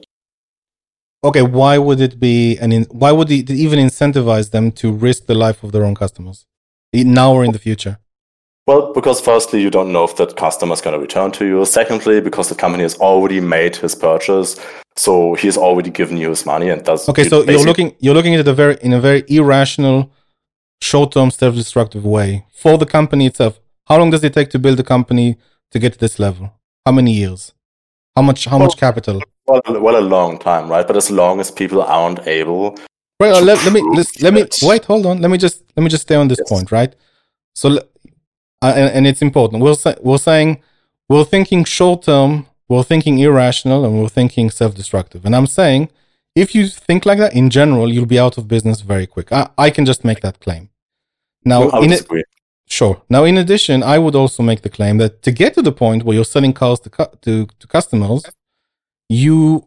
okay why would it be and in, why would it even incentivize them to risk the life of their own customers now or in the future Well, because firstly, you don't know if that customer is going to return to you. Secondly, because the company has already made his purchase, so he's already given you his money and does. okay so you're looking you're looking at it a very in a very irrational short-term self-destructive way for the company itself how long does it take to build a company to get to this level how many years how much how much capital well, well, a long time, right? But as long as people aren't able, Right. to let, let me let's, let me wait. Hold on. Let me just let me just stay on this Yes. point, right? So, uh, and, and it's important. We're say, we're saying we're thinking short term. We're thinking irrational, and we're thinking self-destructive. And I'm saying if you think like that in general, you'll be out of business very quick. I, I can just make that claim. Now, would in it. Sure. Now, in addition, I would also make the claim that to get to the point where you're selling cars to cu- to, to customers, you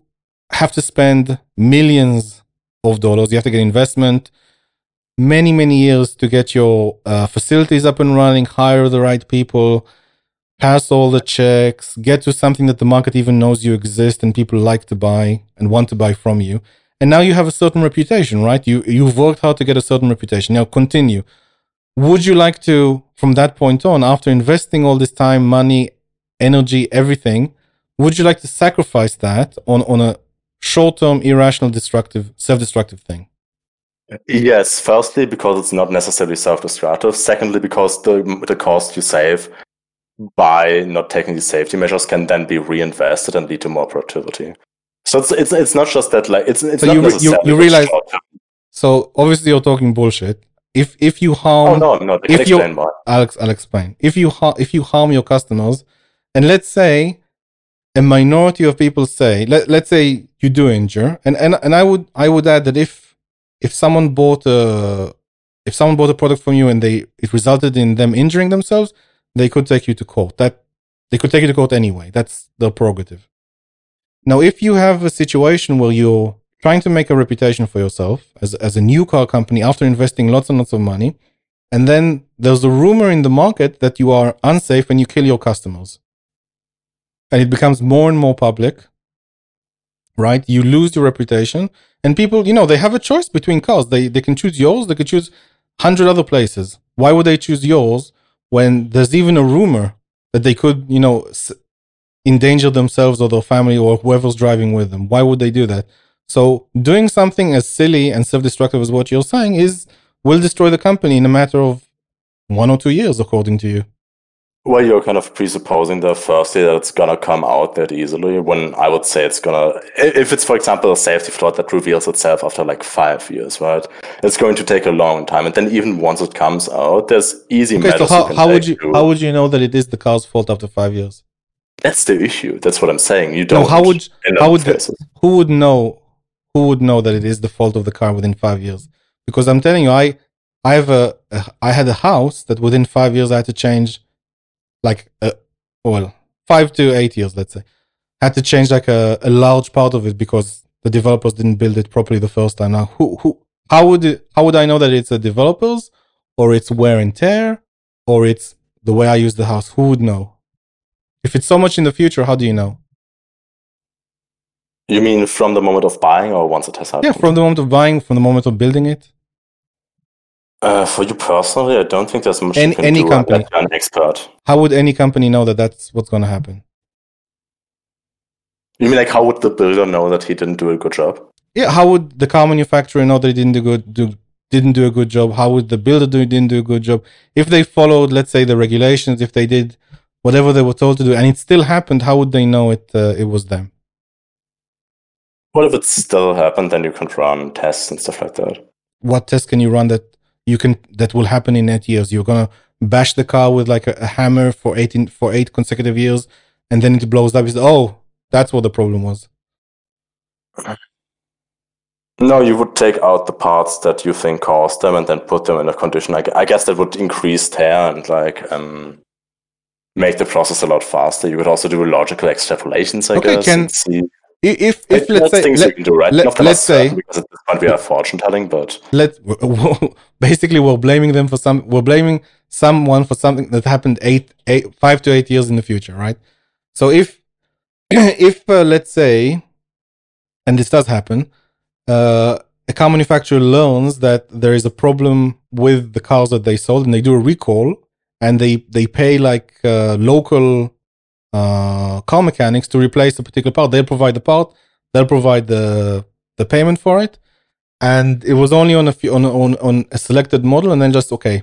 have to spend millions of dollars. You have to get investment, many many years to get your uh, facilities up and running, hire the right people, pass all the checks, get to something that the market even knows you exist and people like to buy and want to buy from you. And now you have a certain reputation, right? You you've worked hard to get a certain reputation. Now continue would you like to from that point on after investing all this time money energy everything would you like to sacrifice that on on a short-term, irrational, destructive, self-destructive thing? Yes, firstly, because it's not necessarily self-destructive. Secondly, because the the cost you save by not taking these safety measures can then be reinvested and lead to more productivity. So it's it's, it's not just that like it's it's So not you re- you- you realize- So obviously you're talking bullshit. If if you Oh harm, no, no, can if you- explain why. Alex, I'll explain. If you har- if you harm your customers, and let's say a minority of people say, let let's say you do injure, and and and I would I would add that if if someone bought a if someone bought a product from you and they it resulted in them injuring themselves, they could take you to court. That they could take you to court anyway. That's their prerogative. Now, if you have a situation where you're trying to make a reputation for yourself as as a new car company after investing lots and lots of money, and then there's a rumor in the market that you are unsafe and you kill your customers. And it becomes more and more public, right? You lose your reputation. And people, you know, they have a choice between cars. They, they can choose yours, they could choose 100 other places. Why would they choose yours when there's even a rumor that they could, you know, s- endanger themselves or their family or whoever's driving with them? Why would they do that? So doing something as silly and self-destructive as what you're saying is will destroy the company in a matter of one or two years, according to you. Well, you're kind of presupposing the firstly that it's gonna come out that easily. When I would say it's gonna, if it's for example a safety flaw that reveals itself after like five years, right? It's going to take a long time, and then even once it comes out, there's easy Okay, so how, how would you to- how would you know that it is the car's fault after five years? That's the issue. That's what I'm saying. You don't. No, how would how would the, who would know who would know that it is the fault of the car within five years? Because I'm telling you, I I have a, a I had a house that within five years I had to change, like a, well five to eight years, let's say, had to change like a, a large part of it because the developers didn't build it properly the first time. Now, who who how would it, how would I know that it's a developers or it's wear and tear or it's the way I use the house? Who would know? If it's so much in the future, how do you know? You mean from the moment of buying or once it has happened? Yeah, from the moment of buying, from the moment of building it. Uh, for you personally, I don't think there's much Any- any company. an expert. How would any company know that that's what's going to happen? You mean like how would the builder know that he didn't do a good job? Yeah, how would the car manufacturer know that he didn't do good do didn't do a good job? How would the builder do didn't do a good job? If they followed, let's say, the regulations, if they did whatever they were told to do, and it still happened, how would they know it? Uh, it was them. What if it still happened? Then you can run tests and stuff like that. What test can you run that you can that will happen in eight years? You're gonna bash the car with like a, a hammer for eighteen for eight consecutive years, and then it blows up. Say, oh, that's what the problem was. No, you would take out the parts that you think caused them and then put them in a condition. I, I guess that would increase tear and like um, make the process a lot faster. You could also do logical extrapolations, I Okay, guess. can- and see. I- If if let's say things let- can do, right? let- None of them are let's say- because at this point we are fortune telling, but let basically we're blaming them for some we're blaming someone for something that happened eight eight five to eight years in the future right so if if uh, let's say and this does happen uh, a car manufacturer learns that there is a problem with the cars that they sold and they do a recall and they they pay like uh, local uh, car mechanics to replace a particular part. They'll provide the part they'll provide the the payment for it. And it was only on a few on on on a selected model and then just okay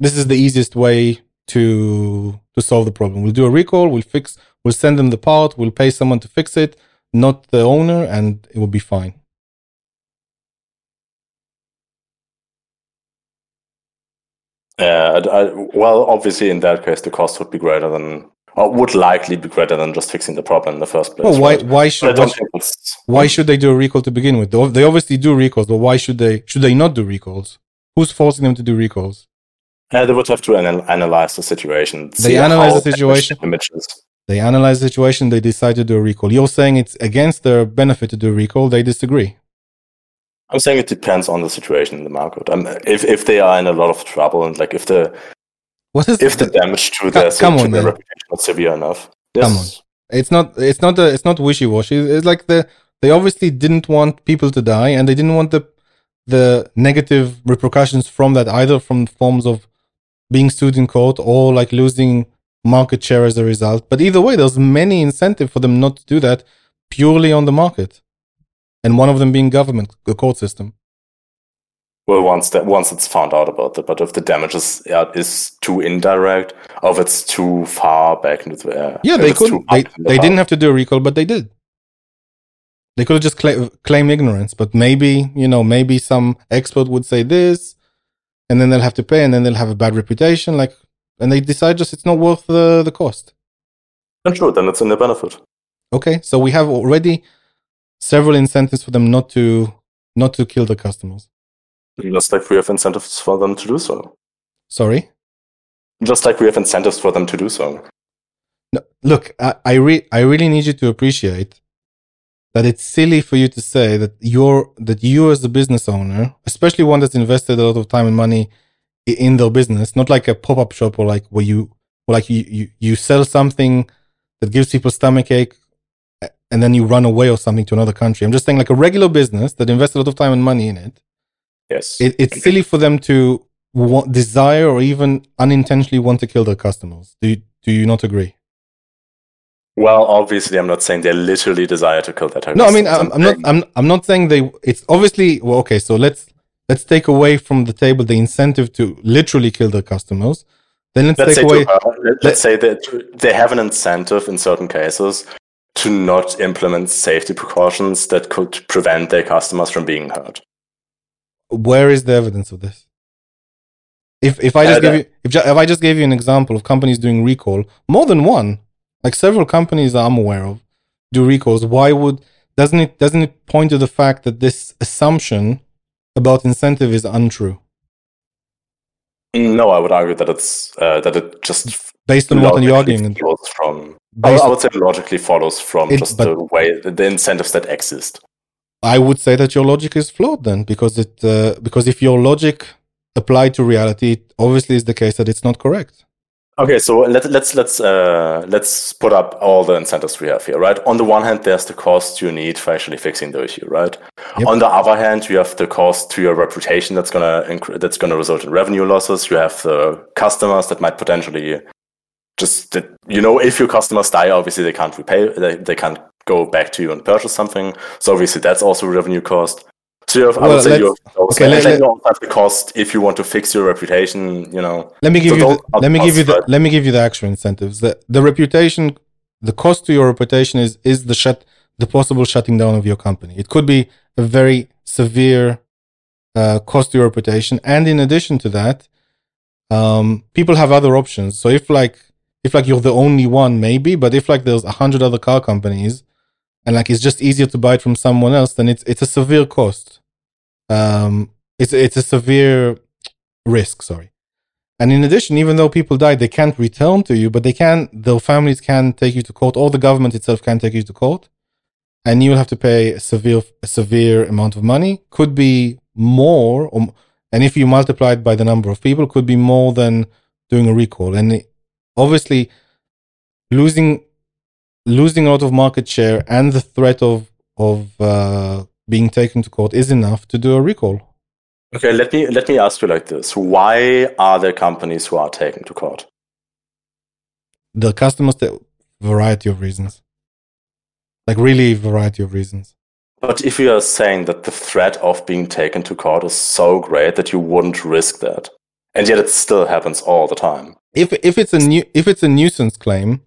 this is the easiest way to to solve the problem. We'll do a recall we'll fix we'll send them the part we'll pay someone to fix it not the owner and it will be fine. Uh, I, I- well, obviously in that case the cost would be greater than, or would likely be greater than just fixing the problem in the first place. well why right? why should why, why should they do a recall to begin with they they obviously do recalls but why should they should they not do recalls who's forcing them to do recalls Uh, they would have to anal- analyze the situation. They analyze the situation? Images. they analyze the situation they decide to do a recall you're saying it's against their benefit to do a recall they disagree I'm saying it depends on the situation in the market. Um, if if they are in a lot of trouble and like if the what is if the damage to their, come to on, their reputation is severe enough. Come on. it's not it's not a, it's not wishy-washy it's like the they obviously didn't want people to die and they didn't want the the negative repercussions from that either from forms of being sued in court or like losing market share as a result but either way there's many incentive for them not to do that purely on the market, and one of them being government, the court system. Well, once that once it's found out about it, but if the damage is, yeah, is too indirect, or if it's too far back into the air, yeah, they could they, the they didn't have to do a recall, but they did. They could have just cla- claim ignorance, but maybe you know maybe some expert would say this, and then they'll have to pay, and then they'll have a bad reputation. Like, and they decide just it's not worth the the cost. And sure, then it's in their benefit. Okay, so we have already several incentives for them not to not to kill the customers. Just like we have incentives for them to do so. Sorry? Just like we have incentives for them to do so. No, look, I, I, re- I really need you to appreciate that it's silly for you to say that you're that you as a business owner, especially one that's invested a lot of time and money in their business, not like a pop-up shop or like where you or like you, you, you sell something that gives people stomach ache and then you run away or something to another country. I'm just saying like a regular business that invests a lot of time and money in it Yes. It, it's silly for them to want, desire or even unintentionally want to kill their customers. Do you, do you not agree? Well, obviously, I'm not saying they literally desire to kill their customers. No, I mean, I'm, I'm not. I'm, I'm not saying they. It's obviously well. Okay, so let's let's take away from the table the incentive to literally kill their customers. Then let's, let's take away. To, uh, let's let, say that they have an incentive in certain cases to not implement safety precautions that could prevent their customers from being hurt where is the evidence of this? If if I just give you if, if I just gave you an example of companies doing recall, more than one, like several companies I'm aware of, do recalls. Why would doesn't it doesn't it point to the fact that this assumption about incentive is untrue? No, I would argue that it's uh, that it just based on what you're arguing follows from. I, I would say logically follows from it, just the way the incentives that exist. I would say that your logic is flawed then, because it uh, because if your logic applied to reality, it obviously is the case that it's not correct. Okay, so let, let's let's uh, let's put up all the incentives we have here, right? On the one hand, there's the cost you need for actually fixing the issue, right? Yep. On the other hand, you have the cost to your reputation that's gonna inc- that's gonna result in revenue losses. You have the customers that might potentially just that you know if your customers die, obviously they can't repay, they, they can't go back to you and purchase something. So obviously that's also revenue cost. So you have, well, I would say you have, okay, let, let, you also have the cost if you want to fix your reputation. You know. Let me give so you. The, let me give you the. Let me give you the actual incentives. The the reputation, the cost to your reputation is is the shut the possible shutting down of your company. It could be a very severe uh, cost to your reputation, and in addition to that, um, people have other options. So if like if like you're the only one, maybe, but if like there's a hundred other car companies and like it's just easier to buy it from someone else, then it's it's a severe cost. Um, it's it's a severe risk. Sorry. And in addition, even though people die, they can't return to you, but they can. Their families can take you to court, or the government itself can take you to court, and you'll have to pay a severe a severe amount of money. Could be more, or, and if you multiply it by the number of people, could be more than doing a recall. And obviously, losing losing a lot of market share and the threat of of uh, being taken to court is enough to do a recall. Okay, let me let me ask you like this: Why are there companies who are taken to court? The customers, the variety of reasons, like really variety of reasons. But if you are saying that the threat of being taken to court is so great that you wouldn't risk that, and yet it still happens all the time. If if it's a new if it's a nuisance claim,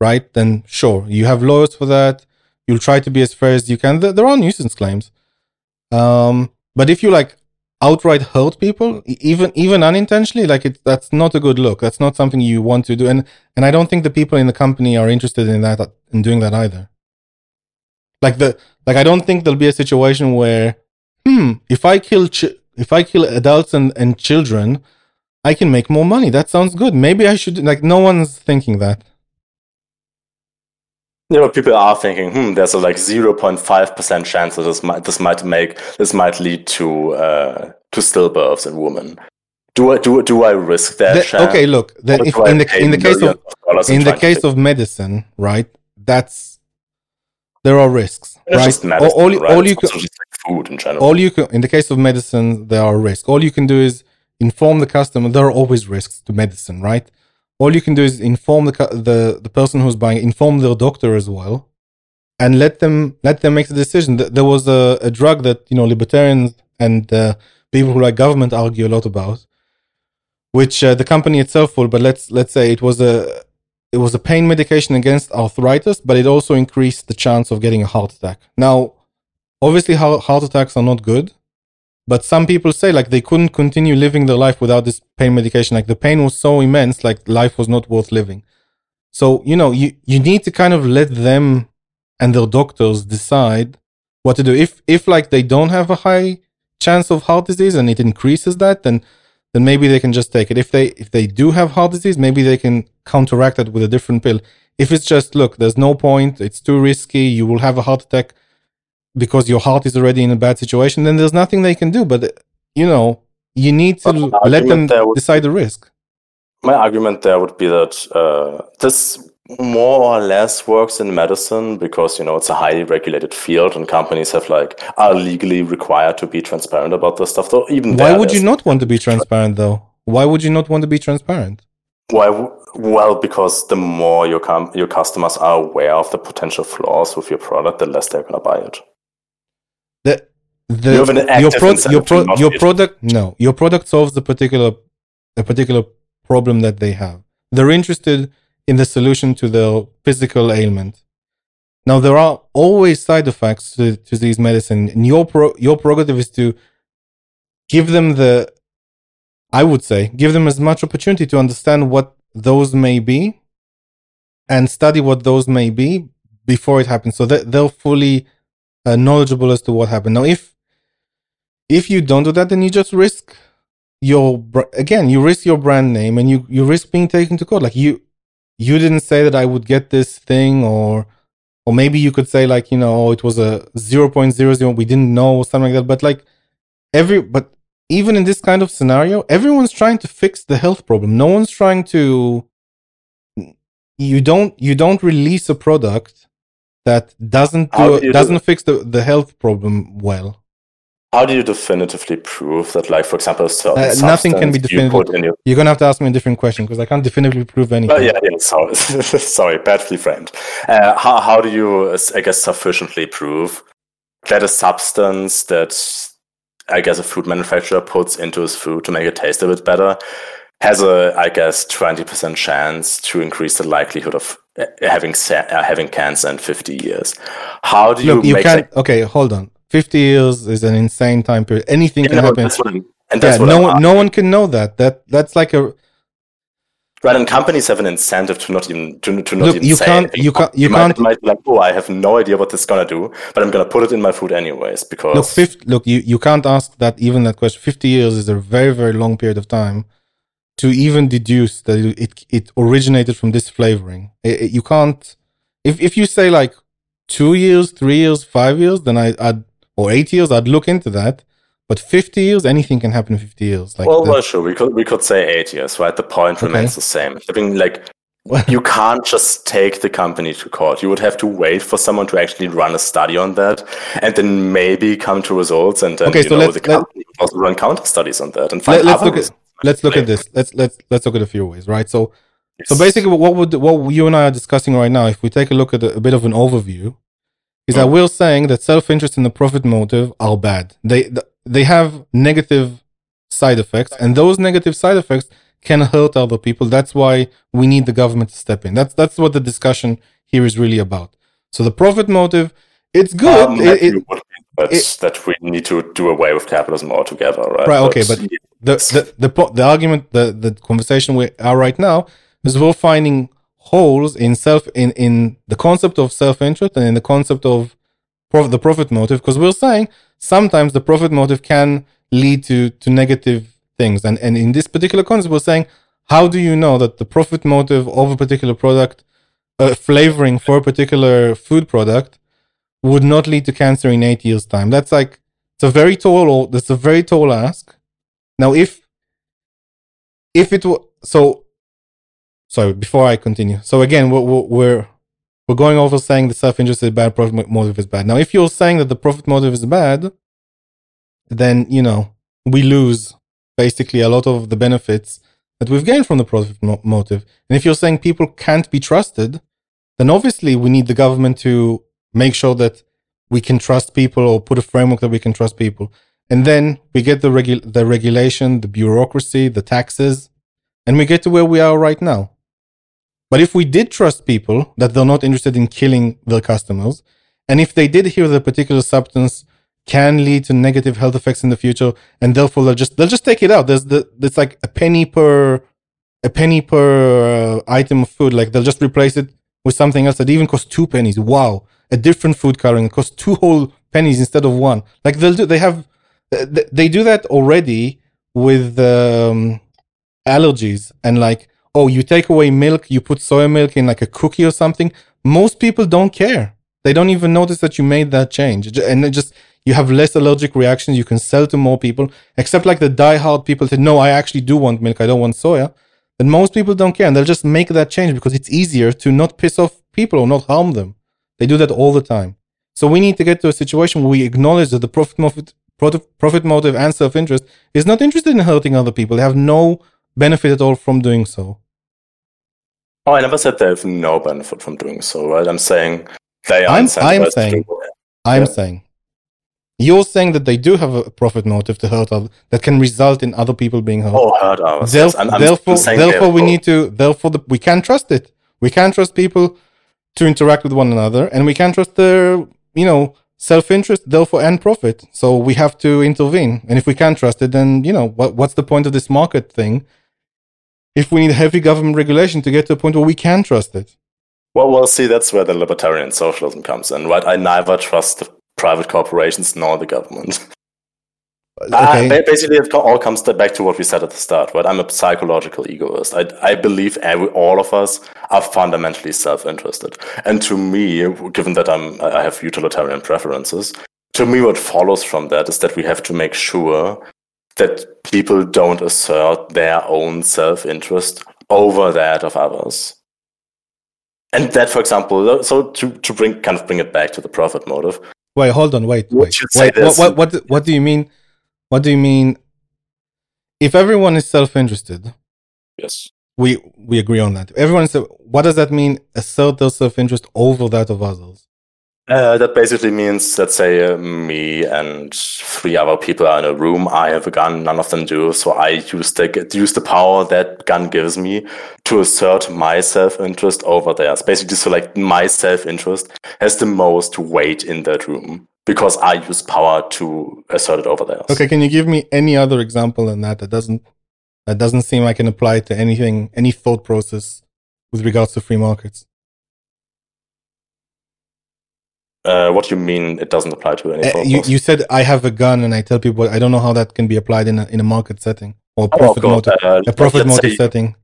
right? Then sure, you have lawyers for that. You'll try to be as fair as you can. There are nuisance claims. Um, but if you like outright hurt people, even even unintentionally, like it, that's not a good look. That's not something you want to do. And and I don't think the people in the company are interested in that in doing that either. Like the like I don't think there'll be a situation where hmm, if I kill ch- if I kill adults and, and children, I can make more money. That sounds good. Maybe I should like no one's thinking that you know, people are thinking, hmm, there's a like 0.5% chance that this might, this might make, this might lead to, uh, to stillbirths in women. Do I, do, do I risk that? The, okay, look, if, in the, in the case of, of in the case of medicine, right? That's, there are risks, right? Medicine, all, all, right? all you can, food in general. All you can, in the case of medicine, there are risks. All you can do is inform the customer. There are always risks to medicine, right? All you can do is inform the the the person who's buying inform their doctor as well and let them let them make the decision. There was a, a drug that you know libertarians and uh, people who like government argue a lot about, which uh, the company itself will. But let's let's say it was a it was a pain medication against arthritis, but it also increased the chance of getting a heart attack. Now, obviously, heart attacks are not good, but some people say like they couldn't continue living their life without this pain medication. Like the pain was so immense, like life was not worth living. So you know, you you need to kind of let them and their doctors decide what to do. If if like they don't have a high chance of heart disease and it increases that, then then maybe they can just take it. If they if they do have heart disease, maybe they can counteract it with a different pill. If it's just look, there's no point, it's too risky, you will have a heart attack because your heart is already in a bad situation, then there's nothing they can do. But you know, you need to let them decide the risk. My argument there would be that uh, this more or less works in medicine because you know it's a highly regulated field and companies have like are legally required to be transparent about this stuff though even why would you not want to be transparent though why would you not want to be transparent why well because the more your com- your customers are aware of the potential flaws with your product the less they're going to buy it the, the you your, pro- your, pro- your product no your product solves a particular a particular problem that they have. They're interested in the solution to the physical ailment. Now, there are always side effects to, to these medicine, and your pro, your prerogative is to give them the, I would say, give them as much opportunity to understand what those may be, and study what those may be before it happens, so that they'll fully uh, knowledgeable as to what happened. Now, if if you don't do that, then you just risk your again, you risk your brand name, and you you risk being taken to court. Like you you didn't say that I would get this thing or or maybe you could say like, you know, it was a 0.00 we didn't know or something like that, but like every but even in this kind of scenario, everyone's trying to fix the health problem. No one's trying to you don't you don't release a product that doesn't do, doesn't do? fix the, the health problem well how do you definitively prove that, like, for example, uh, nothing can be definitively. You You're gonna have to ask me a different question because I can't definitively prove anything. Oh, yeah, yeah. Sorry, sorry, badly framed. Uh, how how do you, I guess, sufficiently prove that a substance that I guess a food manufacturer puts into his food to make it taste a bit better has a, I guess, twenty percent chance to increase the likelihood of uh, having uh, having cancer in fifty years? How do you? Look, you can. Okay, hold on 50 years is an insane time period. Anything yeah, can no, happen. and that's yeah, no one, no one can know that. That that's like a right. And companies have an incentive to not even to, to not Look, even you say can't, you can't you, you can't might, might be like oh I have no idea what this is gonna do, but I'm gonna put it in my food anyways because look, 50, look you you can't ask that even that question. 50 years is a very very long period of time to even deduce that it it originated from this flavoring. It, it, you can't if if you say like two years, three years, five years, then I I'd or eight years, I'd look into that. But 50 years, anything can happen in 50 years. Like well, well, sure. We could we could say eight years, right? The point okay. remains the same. I mean, like you can't just take the company to court. You would have to wait for someone to actually run a study on that, and then maybe come to results. And then okay, so know, the company let, also run counter studies on that and find let, us look at let's look at this. Let's let's let's look at a few ways, right? So yes. so basically, what would what you and I are discussing right now, if we take a look at a, a bit of an overview, is that we're saying that self-interest and the profit motive are bad. They they have negative side effects, and those negative side effects can hurt other people. That's why we need the government to step in. That's that's what the discussion here is really about. So the profit motive, it's good. Um, it, it, but it, that we need to do away with capitalism altogether, right? Right. Okay, but, but the, the the the argument, the the conversation we are right now is we're finding holes in self in in the concept of self-interest and in the concept of prof- the profit motive because we're saying sometimes the profit motive can lead to to negative things and and in this particular concept we're saying how do you know that the profit motive of a particular product uh, flavoring for a particular food product would not lead to cancer in eight years time that's like it's a very tall that's a very tall ask now if if it were so sorry, before I continue. So again, we're, we're, we're going over saying the self-interest is bad, profit motive is bad. Now, if you're saying that the profit motive is bad, then, you know, we lose basically a lot of the benefits that we've gained from the profit motive. And if you're saying people can't be trusted, then obviously we need the government to make sure that we can trust people or put a framework that we can trust people. And then we get the regu- the regulation, the bureaucracy, the taxes, and we get to where we are right now. But if we did trust people that they're not interested in killing their customers, and if they did hear that a particular substance can lead to negative health effects in the future, and therefore they'll just they'll just take it out. There's the it's like a penny per a penny per uh, item of food. Like they'll just replace it with something else that even costs two pennies. Wow, a different food coloring. Costs two whole pennies instead of one. Like they'll do they have they do that already with um, allergies and like oh you take away milk you put soy milk in like a cookie or something. Most people don't care. They don't even notice that you made that change. And it just you have less allergic reactions. You can sell to more people. Except like the die-hard people say no i actually do want milk. I don't want soya. And most people don't care. And they'll just make that change because it's easier to not piss off people or not harm them they do that all the time so we need to get to a situation where we acknowledge that the profit motive profit motive and self interest is not interested in hurting other people. They have no benefit at all from doing so. Oh, I never said they have no benefit from doing so, right? I'm saying they are. I'm, I'm saying. I'm yeah. saying. You're saying that they do have a profit motive to hurt others that can result in other people being hurt. Oh, hurt others. Theref- yes. I'm, I'm therefore, therefore, we need to. Therefore, the, we can't trust it. We can't trust people to interact with one another, and we can't trust their, you know, self-interest therefore and profit. So we have to intervene and if we can't trust it then you know what, what's the point of this market thing if we need heavy government regulation to get to a point where we can trust it? Well we'll see that's where the libertarian socialism comes in right? I neither trust the private corporations nor the government okay. Uh, basically, it all comes back to what we said at the start, right? I'm a psychological egoist. I, I believe every, all of us are fundamentally self-interested. And to me, given that I'm, I have utilitarian preferences, to me, what follows from that is that we have to make sure that people don't assert their own self-interest over that of others. And that, for example, so to, to bring kind of bring it back to the profit motive. Wait, hold on, wait, wait. wait what, what, what, what do you mean? What do you mean? If everyone is self-interested, yes, we we agree on that. Everyone is. What does that mean? Assert their self-interest over that of others. Uh, that basically means, let's say, uh, me and three other people are in a room. I have a gun, none of them do. So I use the use the power that gun gives me to assert my self interest over theirs. Basically, so like my self interest has the most weight in that room because I use power to assert it over there. Okay, can you give me any other example than that that doesn't that doesn't seem I can apply to anything, any thought process with regards to free markets? Uh, what do you mean it doesn't apply to any? Uh, you, you said I have a gun and I tell people I don't know how that can be applied in a in a market setting or profit oh, motive, uh, a profit motive setting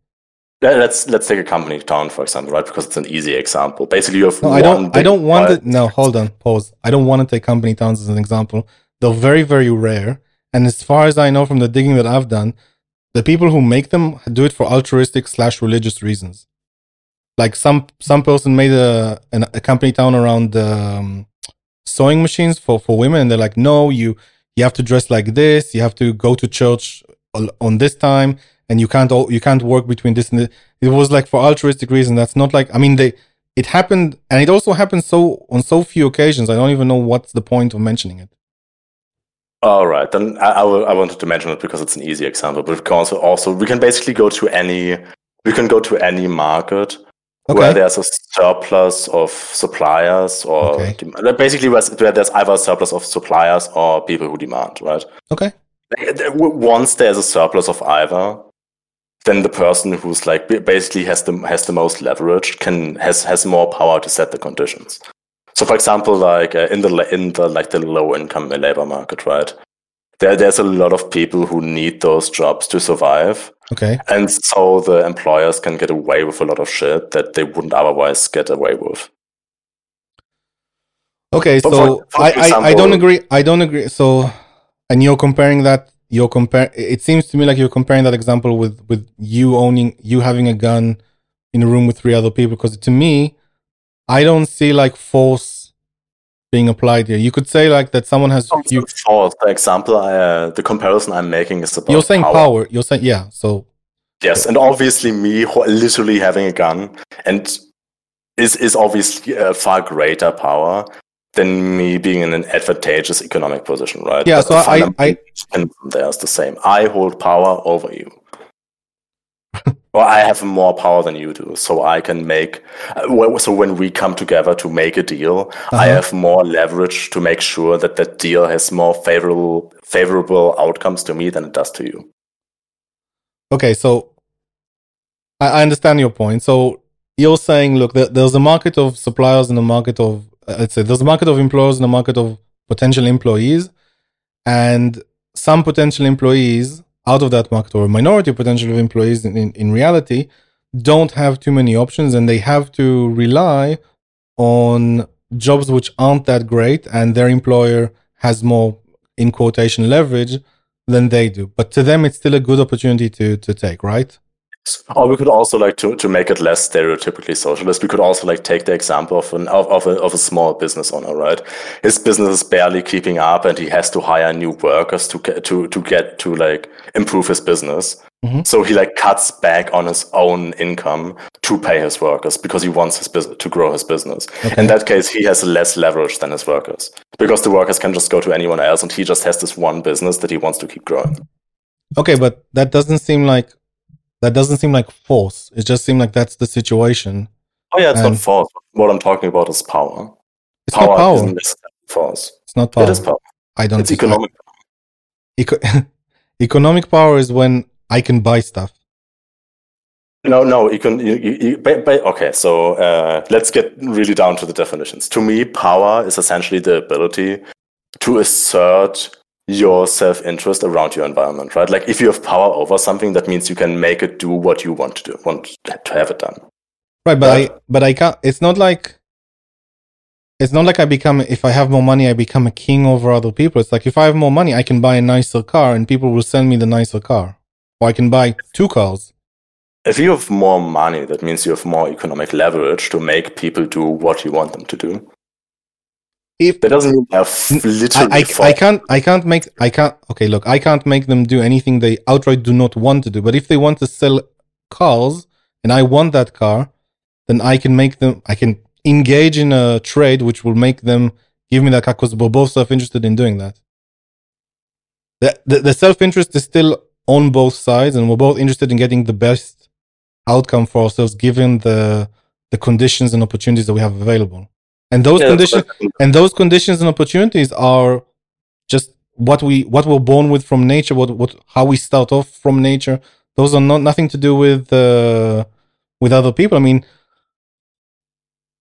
let's let's take a company town for example, right? Because it's an easy example. Basically, you have no, I don't. I don't want it. No, hold on. Pause. I don't want to take company towns as an example. They're very very rare, and as far as I know from the digging that I've done, the people who make them do it for altruistic slash religious reasons. Like some some person made a a company town around um, sewing machines for for women, and they're like, no, you you have to dress like this. You have to go to church on this time and you can't all you can't work between this and this. it was like for altruistic reason that's not like i mean they it happened and it also happened so on so few occasions i don't even know what's the point of mentioning it all right then I, I, I wanted to mention it because it's an easy example but because also we can basically go to any we can go to any market okay. where there's a surplus of suppliers or okay. basically where there's either a surplus of suppliers or people who demand right okay once there's a surplus of either then the person who's like basically has the has the most leverage can has has more power to set the conditions. So, for example, like uh, in the in the like the low income labor market, right? There, there's a lot of people who need those jobs to survive. Okay. And so the employers can get away with a lot of shit that they wouldn't otherwise get away with. Okay, so for, for I, example, I, I don't agree. I don't agree. So, and you're comparing that you're compare it seems to me like you're comparing that example with with you owning you having a gun in a room with three other people because to me i don't see like force being applied here you could say like that someone has you force the example I, uh, the comparison i'm making is about you're saying power. power you're saying yeah so yes and obviously me literally having a gun and is is obviously a far greater power than me being in an advantageous economic position, right? Yeah, but so I, I, there's the same. I hold power over you. or I have more power than you do, so I can make. Uh, so when we come together to make a deal, uh-huh. I have more leverage to make sure that that deal has more favorable favorable outcomes to me than it does to you. Okay, so I, I understand your point. So you're saying, look, there's a market of suppliers and a market of let's say there's a market of employers and a market of potential employees, and some potential employees out of that market or a minority of potential employees in, in, in reality don't have too many options and they have to rely on jobs which aren't that great and their employer has more in quotation leverage than they do. But to them it's still a good opportunity to to take right or we could also like to, to make it less stereotypically socialist. We could also like take the example of an of, of, a, of a small business owner, right? His business is barely keeping up, and he has to hire new workers to get to to get to like improve his business. Mm-hmm. So he like cuts back on his own income to pay his workers because he wants his business to grow his business. Okay. In that case, he has less leverage than his workers because the workers can just go to anyone else, and he just has this one business that he wants to keep growing. Okay, but that doesn't seem like that doesn't seem like force. It just seems like that's the situation. Oh yeah, it's and not force. What I'm talking about is power. It's power not power. Isn't force. It's not power. It is power. I don't. It's economic. Eco- economic power is when I can buy stuff. No, no, you can. You, you, you but, but, okay, so uh, let's get really down to the definitions. To me, power is essentially the ability to assert your self interest around your environment, right? Like if you have power over something, that means you can make it do what you want to do, want to have it done. Right, but right? I but I can't. It's not like it's not like I become if I have more money, I become a king over other people. It's like if I have more money, I can buy a nicer car, and people will send me the nicer car, or I can buy two cars. If you have more money, that means you have more economic leverage to make people do what you want them to do if that doesn't mean have literally I, I, I, can't i can't make i can't okay look i can't make them do anything they outright do not want to do but if they want to sell cars and i want that car then i can make them i can engage in a trade which will make them give me that car because we're both self-interested in doing that. The, the, the self-interest is still on both sides and we're both interested in getting the best outcome for ourselves given the the conditions and opportunities that we have available and those yeah, conditions and those conditions and opportunities are just what we what we're born with from nature what what how we start off from nature. Those are not nothing to do with uh with other people. I mean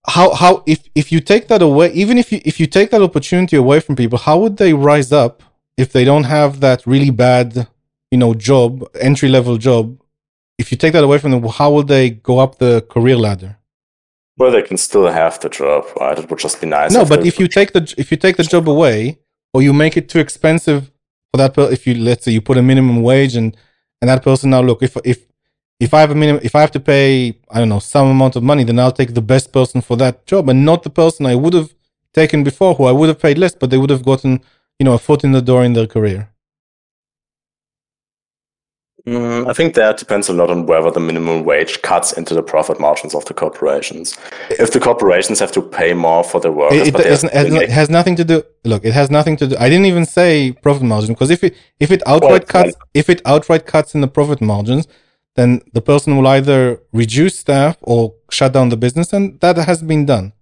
how how if if you take that away even if you if you take that opportunity away from people how would they rise up if they don't have that really bad you know job entry level job? If you take that away from them how will they go up the career ladder well, they can still have the job, right? It would just be nice. No, but if you take the if you take the job away, or you make it too expensive for that, per- if you let's say you put a minimum wage and and that person now look if if if I have a minimum if I have to pay I don't know some amount of money, then I'll take the best person for that job and not the person I would have taken before, who I would have paid less, but they would have gotten you know a foot in the door in their career. Mm, I think that depends a lot on whether the minimum wage cuts into the profit margins of the corporations. If the corporations have to pay more for their workers, it, it, has, it has nothing to do. Look, it has nothing to do. I didn't even say profit margin because if it if it outright well, cuts if it outright cuts in the profit margins, then the person will either reduce staff or shut down the business, and that has been done.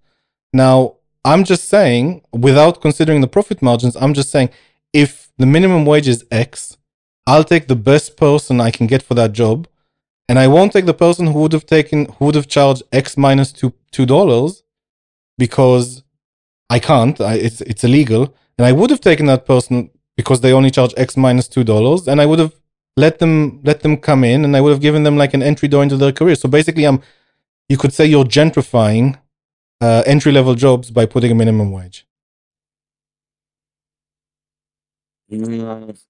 Now, I'm just saying, without considering the profit margins, I'm just saying if the minimum wage is X I'll take the best person I can get for that job, and I won't take the person who would have taken who would have charged X minus two two dollars because I can't. I, it's it's illegal, and I would have taken that person because they only charge X minus two dollars, and I would have let them let them come in, and I would have given them like an entry door into their career. So basically, I'm you could say you're gentrifying uh, entry level jobs by putting a minimum wage. Mm,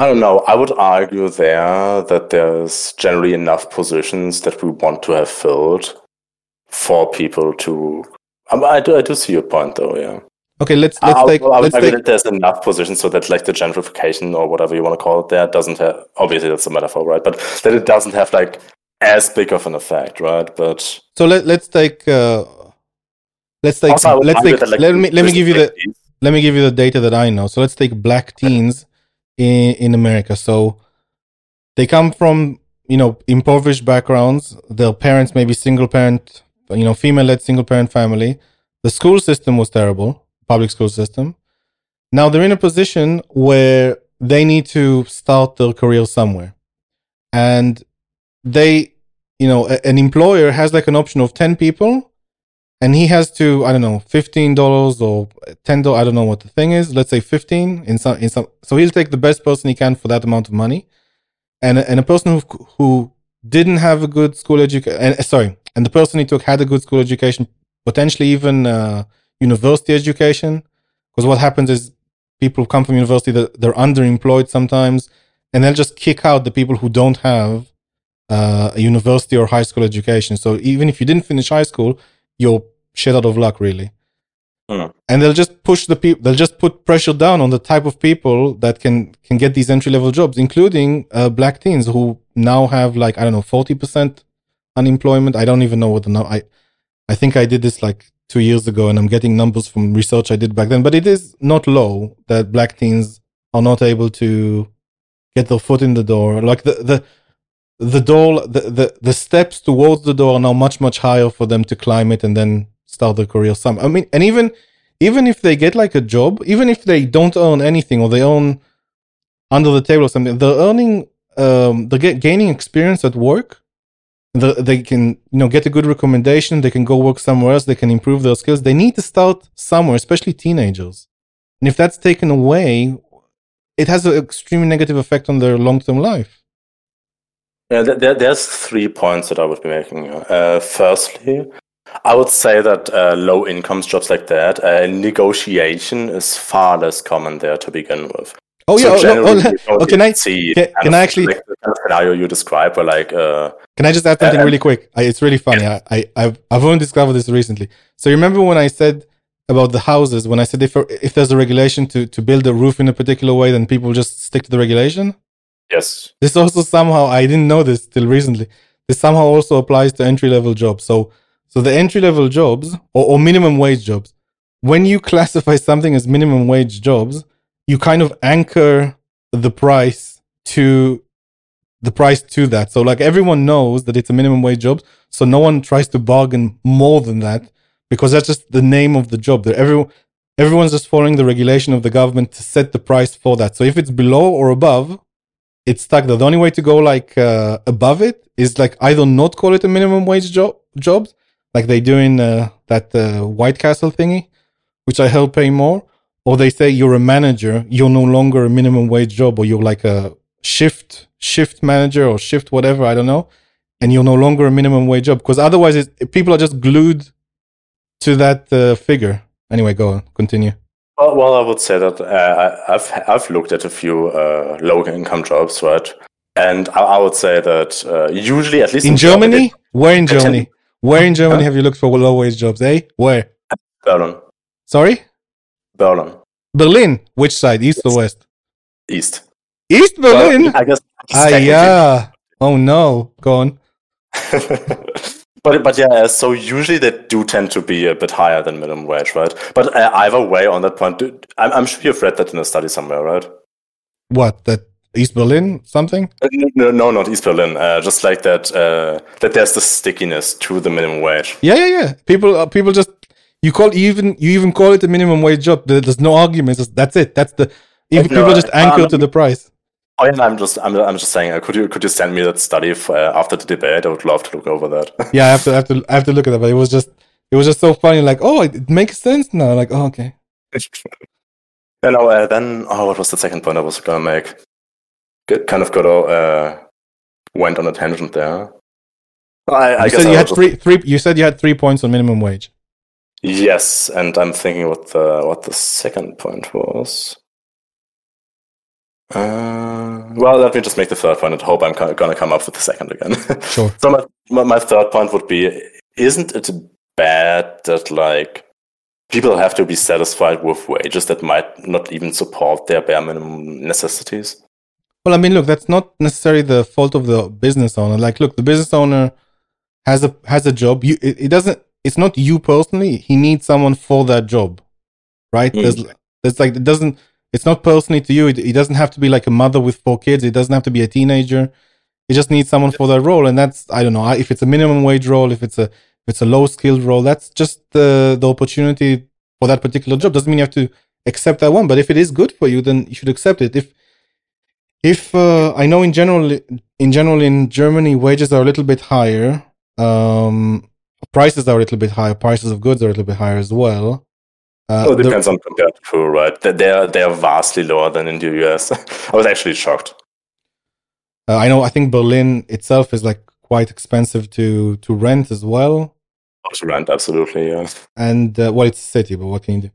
I don't know. I would argue there that there's generally enough positions that we want to have filled for people to. Um, I do. I do see your point, though. Yeah. Okay, let's let's I, take. I, let's take... that there's enough positions so that like the gentrification or whatever you want to call it there doesn't have. Obviously, that's a metaphor, right? But that it doesn't have like as big of an effect, right? But so let let's take uh, let's take Also, let's take that, like, let me let me give you the let me give you the data that I know. So let's take black teens in in America. So they come from you know impoverished backgrounds. Their parents may be single parent, you know, female led single parent family. The school system was terrible, public school system. Now they're in a position where they need to start their career somewhere, and they, you know, an employer has like an option of ten people and he has to I don't know fifteen dollars or ten dollars I don't know what the thing is. Let's say fifteen in some in some. So he'll take the best person he can for that amount of money, and and a person who who didn't have a good school education. Sorry, and the person he took had a good school education, potentially even uh, university education. Because what happens is people come from university that they're underemployed sometimes, and they'll just kick out the people who don't have uh, a university or high school education. So even if you didn't finish high school, you're shit out of luck, really. Hmm. And they'll just push the people. They'll just put pressure down on the type of people that can can get these entry level jobs, including uh, black teens who now have like I don't know forty percent unemployment. I don't even know what the number. I I think I did this like two years ago, and I'm getting numbers from research I did back then. But it is not low that black teens are not able to get their foot in the door. Like the the the door the, the the steps towards the door are now much much higher for them to climb it and then start their career. Some i mean and even even if they get like a job even if they don't earn anything or they earn under the table or something they're earning um they're get, gaining experience at work they, they can you know get a good recommendation they can go work somewhere else they can improve their skills they need to start somewhere especially teenagers. And if that's taken away it has an extremely negative effect on their long-term life Yeah, there, there- there's three points that I would be making. Uh, firstly, I would say that uh, low income jobs like that, uh, negotiation is far less common there to begin with. oh So yeah oh, oh, oh, can i see can- can I actually- like the scenario you describe, where like uh, Can I just add something really quick? I, it's really funny. I, I I've I've only discovered this recently. So remember when I said about the houses? When I said if if there's a regulation to to build a roof in a particular way, then people just stick to the regulation. Yes, This also somehow I didn't know this till recently. This somehow also applies to entry level jobs. So so the entry level jobs or, or minimum wage jobs. When you classify something as minimum wage jobs, you kind of anchor the price to the price to that. So like everyone knows that it's a minimum wage job, so no one tries to bargain more than that because that's just the name of the job. That everyone everyone's just following the regulation of the government to set the price for that. So if it's below or above, it's stuck. The only way to go like uh, above it is like either not call it a minimum wage job jobs like they do in uh, that uh, White Castle thingy, which I help pay more, or they say you're a manager, you're no longer a minimum wage job, or you're like a shift shift manager or shift whatever I don't know, and you're no longer a minimum wage job because otherwise people are just glued to that uh, figure. Anyway, go on, continue. Well, well, I would say that uh, I've I've looked at a few uh, low income jobs, right? And I, I would say that uh, usually, at least In Germany, where in Germany? Where in Germany have you looked for low wage jobs? Eh? Where? Berlin, Sorry, Berlin, Berlin. Which side, east or west? East. East Berlin. Well, I guess. Ah, yeah. Oh no. Go on. but but yeah, so usually they do tend to be a bit higher than minimum wage, right? But uh, either way, on that point, I'm, I'm sure you've read that in a study somewhere, right? What? That East Berlin? Something? Uh, No, no, not East Berlin. Uh, just like that, uh, that there's the stickiness to the minimum wage. Yeah, yeah, yeah. People, uh, people just you call you even you even call it a minimum wage job. There's no arguments. That's it. That's the even No, people just anchor um, to the price. Oh yeah, I'm just, I'm, I'm just saying. Uh, could you, could you send me that study f- uh, after the debate? I would love to look over that. Yeah, I have to, I have to, I have to look at that. But it was just, it was just so funny. Like, oh, it, makes sense now. Like, oh, okay. you know, uh, then oh, what was the second point I was gonna make? G- kind of got uh, went on a tangent there. I, I You guess said I you had three, three. You said you had three points on minimum wage. Yes, and I'm thinking what the what the second point was. Uh, well, let me just make the third point and hope I'm gonna come up with the second again. Sure. so my, my my third point would be: Isn't it bad that like people have to be satisfied with wages that might not even support their bare minimum necessities? Well, I mean, look, that's not necessarily the fault of the business owner. Like, look, the business owner has a has a job. You, it, it doesn't. It's not you personally. He needs someone for that job, right? Mm. There's, there's like it doesn't. It's not personally to you. It, it doesn't have to be like a mother with four kids. It doesn't have to be a teenager. It just needs someone for that role, and that's I don't know if it's a minimum wage role, if it's a if it's a low skilled role. That's just the the opportunity for that particular job. Doesn't mean you have to accept that one, but if it is good for you, then you should accept it. If if uh, I know in general, in general in Germany, wages are a little bit higher. Um, prices are a little bit higher. Prices of goods are a little bit higher as well. Uh, oh, it depends on compared to right? They are they are vastly lower than in the US. I was actually shocked. Uh, I know. I think Berlin itself is like quite expensive to to rent as well. Oh, to rent, absolutely, yeah. And uh, well, it's a city, but what can you do?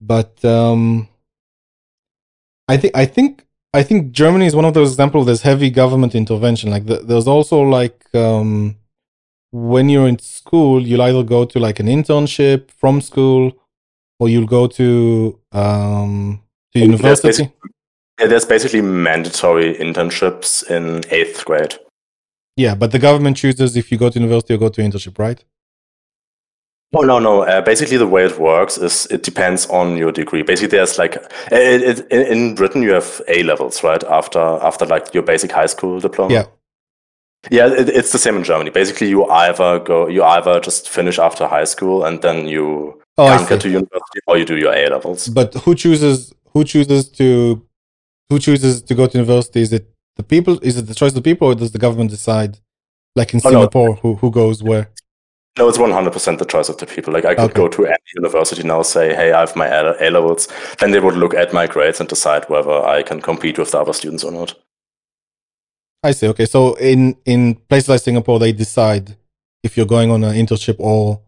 But um, I think I think I think Germany is one of those examples. There's heavy government intervention. Like the, there's also like um, when you're in school, you'll either go to like an internship from school, or you'll go to um, to university. Yeah, there's basically mandatory internships in eighth grade. Yeah, but the government chooses if you go to university or go to internship, right? Oh no, no. Uh, basically, the way it works is it depends on your degree. Basically, there's like it, it, in Britain you have A levels, right? After after like your basic high school diploma. Yeah. Yeah, it, it's the same in Germany. Basically, you either go, you either just finish after high school and then you oh, can't get to university, or you do your A levels. But who chooses? Who chooses to? Who chooses to go to university? Is it the people? Is it the choice of the people, or does the government decide? Like in oh, Singapore, no. who who goes where? No, it's 100% the choice of the people. Like I could okay. go to any university now, say, hey, I have my A levels. Then they would look at my grades and decide whether I can compete with the other students or not. I see. Okay. So in, in places like Singapore, they decide if you're going on an internship or,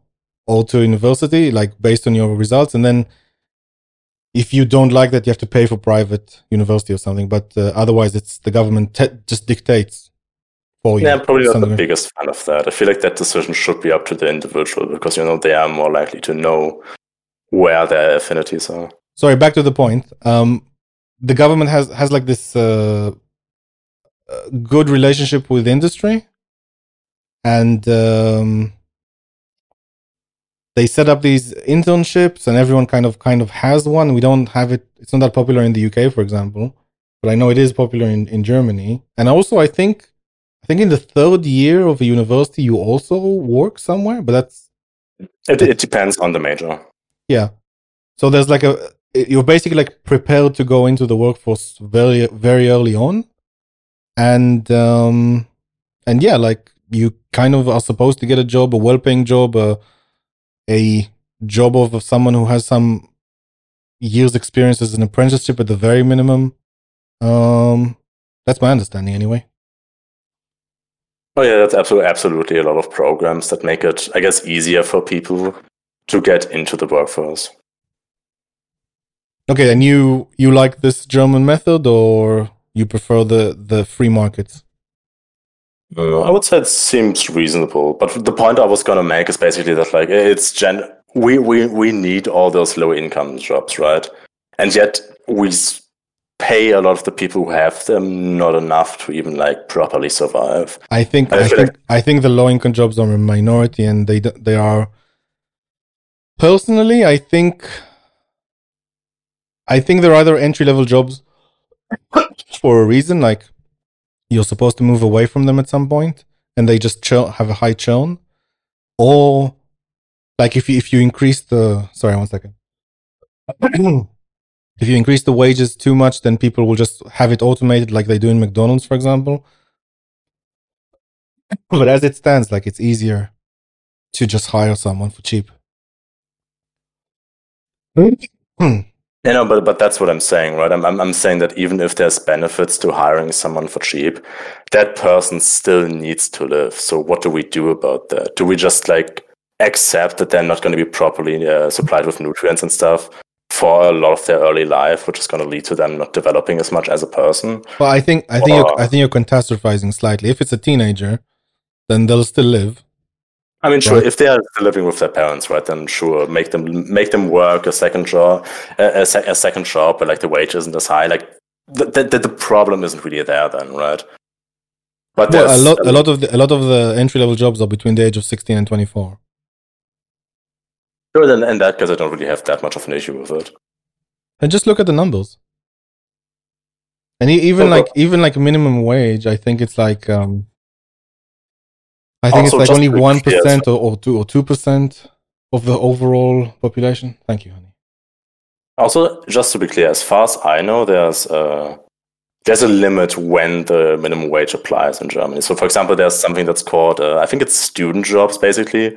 or to university, like based on your results. And then if you don't like that, you have to pay for private university or something. But uh, otherwise, it's the government te- just dictates for you. Yeah, I'm probably not the biggest fan of that. I feel like that decision should be up to the individual because you know they are more likely to know where their affinities are. Sorry, back to the point. Um, the government has has like this uh, uh good relationship with industry, and um, they set up these internships, and everyone kind of kind of has one. We don't have it; it's not that popular in the UK, for example, but I know it is popular in in Germany. And also, I think think in the third year of a university you also work somewhere, but that's it, it depends on the major. Yeah. So there's like a you're basically like prepared to go into the workforce very very early on. And um and yeah, like you kind of are supposed to get a job, a well-paying job, a, a job of someone who has some years experience as an apprenticeship at the very minimum. Um that's my understanding anyway. Oh yeah, that's absolutely absolutely a lot of programs that make it, I guess, easier for people to get into the workforce. Okay, and you you like this German method, or you prefer the the free markets? Uh, I would say it seems reasonable, but the point I was gonna make is basically that like it's gen we we we need all those low income jobs, right? And yet we pay a lot of the people who have them not enough to even like properly survive. I think I, I think like... I think the low income jobs are a minority, and they they are. Personally, I think. I think they're either entry level jobs for a reason, like you're supposed to move away from them at some point, and they just chill, have a high churn, or like if you if you increase the sorry one second if you increase the wages too much, then people will just have it automated like they do in McDonald's, for example. But as it stands, like it's easier to just hire someone for cheap. you know, but but that's what I'm saying, right? I'm, I'm I'm saying that even if there's benefits to hiring someone for cheap, that person still needs to live. So what do we do about that? Do we just like accept that they're not going to be properly uh, supplied with nutrients and stuff? for a lot of their early life, which is going to lead to them not developing as much as a person. Well, I think I think or, you're, I think you're catastrophizing slightly. If it's a teenager, then they'll still live. I mean, sure. Right? If they are living with their parents, right, then sure, make them make them work a second job, a, a, a second job, but like the wage isn't as high. Like the, the, the problem isn't really there then, right? But well, a lot, a lot of the, a lot of the entry level jobs are between the age of sixteen and twenty four. Sure, then in that case, I don't really have that much of an issue with it. And just look at the numbers. And even like even like minimum wage, I think it's like um, I think also, it's like only one percent or, or two or two percent of the overall population. Thank you, honey. Also, just to be clear, as far as I know, there's uh, there's a limit when the minimum wage applies in Germany. So, for example, there's something that's called uh, I think it's student jobs, basically,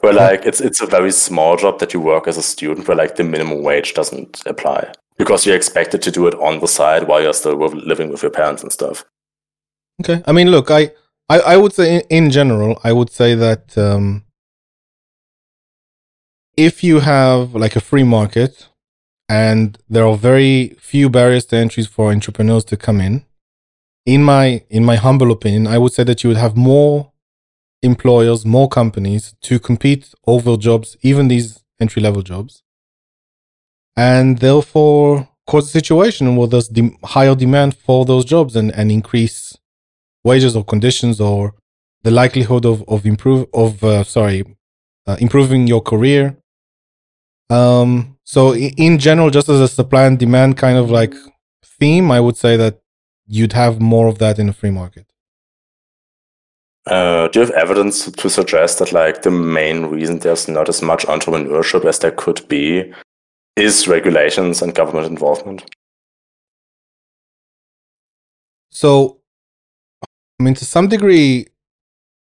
where like it's it's a very small job that you work as a student, where like the minimum wage doesn't apply because you're expected to do it on the side while you're still living with your parents and stuff. Okay, I mean, look, I I, I would say in, in, general, I would say that um, if you have like a free market and there are very few barriers to entries for entrepreneurs to come in, in my in my humble opinion, I would say that you would have more employers, more companies to compete over jobs, even these entry level jobs, and therefore cause a situation where there's higher demand for those jobs and, and increase wages or conditions or the likelihood of of improve of uh, sorry uh, improving your career. Um so in general just as a supply and demand kind of like theme i would say that you'd have more of that in a free market. Uh, do you have evidence to suggest that like the main reason there's not as much entrepreneurship as there could be is regulations and government involvement? So I mean, to some degree,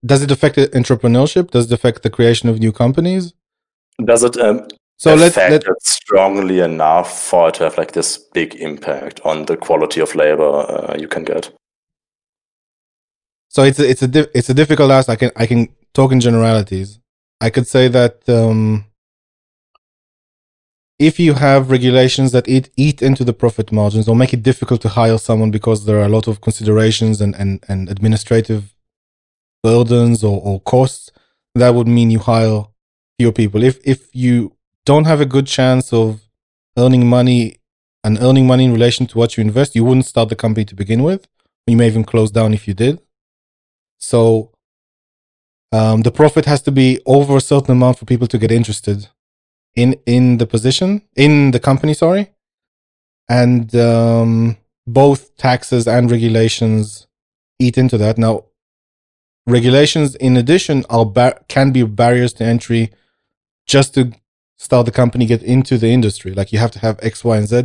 does it affect entrepreneurship? Does it affect the creation of new companies? Does it um, so affect let, let, it strongly enough for it to have like this big impact on the quality of labor uh, you can get? So it's a, it's a di- it's a difficult ask. I can I can talk in generalities. I could say that um, if you have regulations that eat, eat into the profit margins or make it difficult to hire someone because there are a lot of considerations and, and, and administrative burdens or, or costs, that would mean you hire fewer people. If if you don't have a good chance of earning money and earning money in relation to what you invest, you wouldn't start the company to begin with. You may even close down if you did. So um, the profit has to be over a certain amount for people to get interested in in the position in the company sorry. And um, both taxes and regulations eat into that. Now regulations in addition are bar- can be barriers to entry just to start the company get into the industry. Like you have to have x y and z.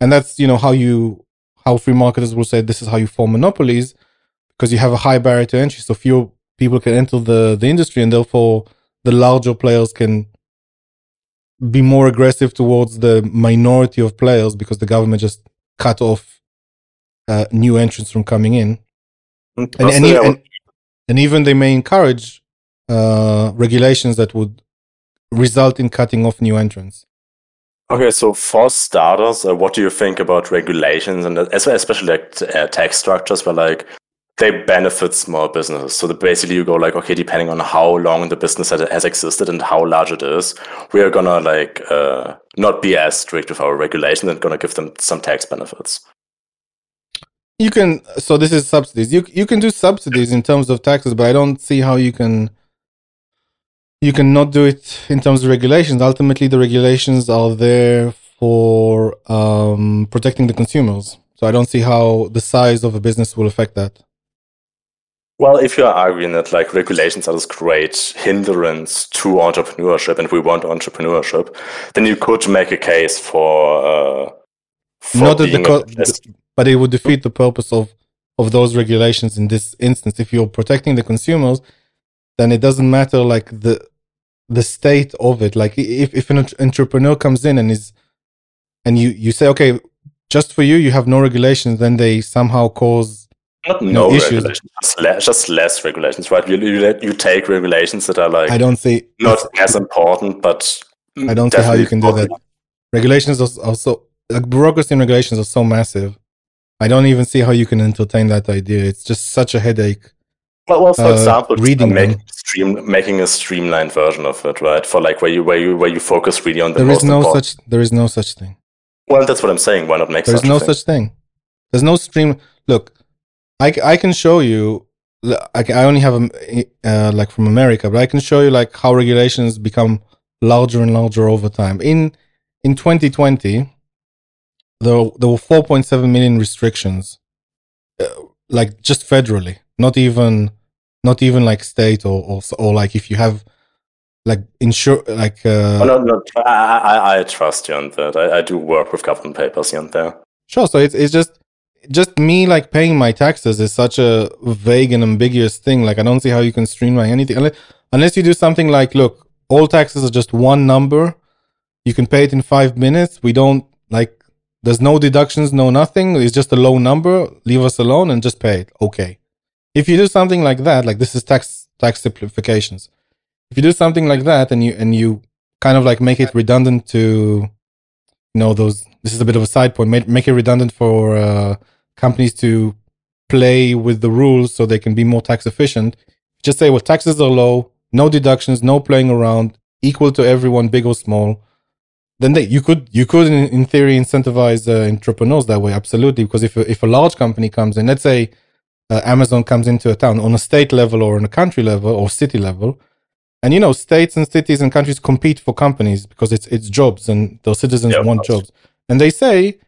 And that's you know how you how free marketers will say this is how you form monopolies because you have a high barrier to entry. So fewer people can enter the the industry and therefore the larger players can be more aggressive towards the minority of players because the government just cut off uh, new entrants from coming in. Mm, and, and, and, and, even they may encourage uh, regulations that would result in cutting off new entrants. Okay, so for starters, uh, what do you think about regulations and especially like uh, tax structures where like they benefit small businesses. So basically, you go like, okay, depending on how long the business has existed and how large it is, we are gonna like uh, not be as strict with our regulations and gonna give them some tax benefits. You can. So this is subsidies. You you can do subsidies in terms of taxes, but I don't see how you can. You cannot do it in terms of regulations. Ultimately, the regulations are there for um, protecting the consumers. So I don't see how the size of a business will affect that. Well, if you're arguing that like regulations are this great hindrance to entrepreneurship and we want entrepreneurship, then you could make a case for, uh, for not that the, co- but it would defeat the purpose of of those regulations in this instance. If you're protecting the consumers, then it doesn't matter like the the state of it. Like if if an entrepreneur comes in and is and you you say okay, just for you you have no regulations, then they somehow cause not no, issues. regulations, just less, just less, regulations, right? You, you, you take regulations that are like I don't see not as important, but I don't see how you can do that. Regulations are also like bureaucracy and regulations are so massive. I don't even see how you can entertain that idea. It's just such a headache. Well, well for uh, example, reading make stream, making a streamlined version of it, right? For like where you where you where you focus really on the there is no important. such there is no such thing. Well, that's what I'm saying. Why not make? There is no such thing. there's no stream. Look, I, I can show you. I, I only have a uh, like from America, but I can show you like how regulations become larger and larger over time. In in 2020, there there were 4.7 million restrictions, uh, like just federally, not even not even like state or or, or like if you have like insure like uh, oh, no, no, I, I, I trust you on that. I, I do work with government papers and there. Sure. So it's it's just just me like paying my taxes is such a vague and ambiguous thing. Like I don't see how you can streamline anything unless, unless you do something like, look, all taxes are just one number. You can pay it in five minutes. We don't like. There's no deductions, no nothing. It's just a low number. Leave us alone and just pay it. Okay. If you do something like that, like this is tax tax simplifications. If you do something like that and you and you kind of like make it redundant to, you know, those. This is a bit of a side point. Make, make it redundant for uh, companies to play with the rules so they can be more tax efficient. Just say, well, taxes are low, no deductions, no playing around, equal to everyone, big or small. Then they, you could, you could, in, in theory, incentivize uh, entrepreneurs that way. Absolutely, because if if a large company comes in, let's say uh, Amazon comes into a town on a state level or on a country level or city level, and you know, states and cities and countries compete for companies because it's it's jobs and their citizens yeah, want jobs, and they say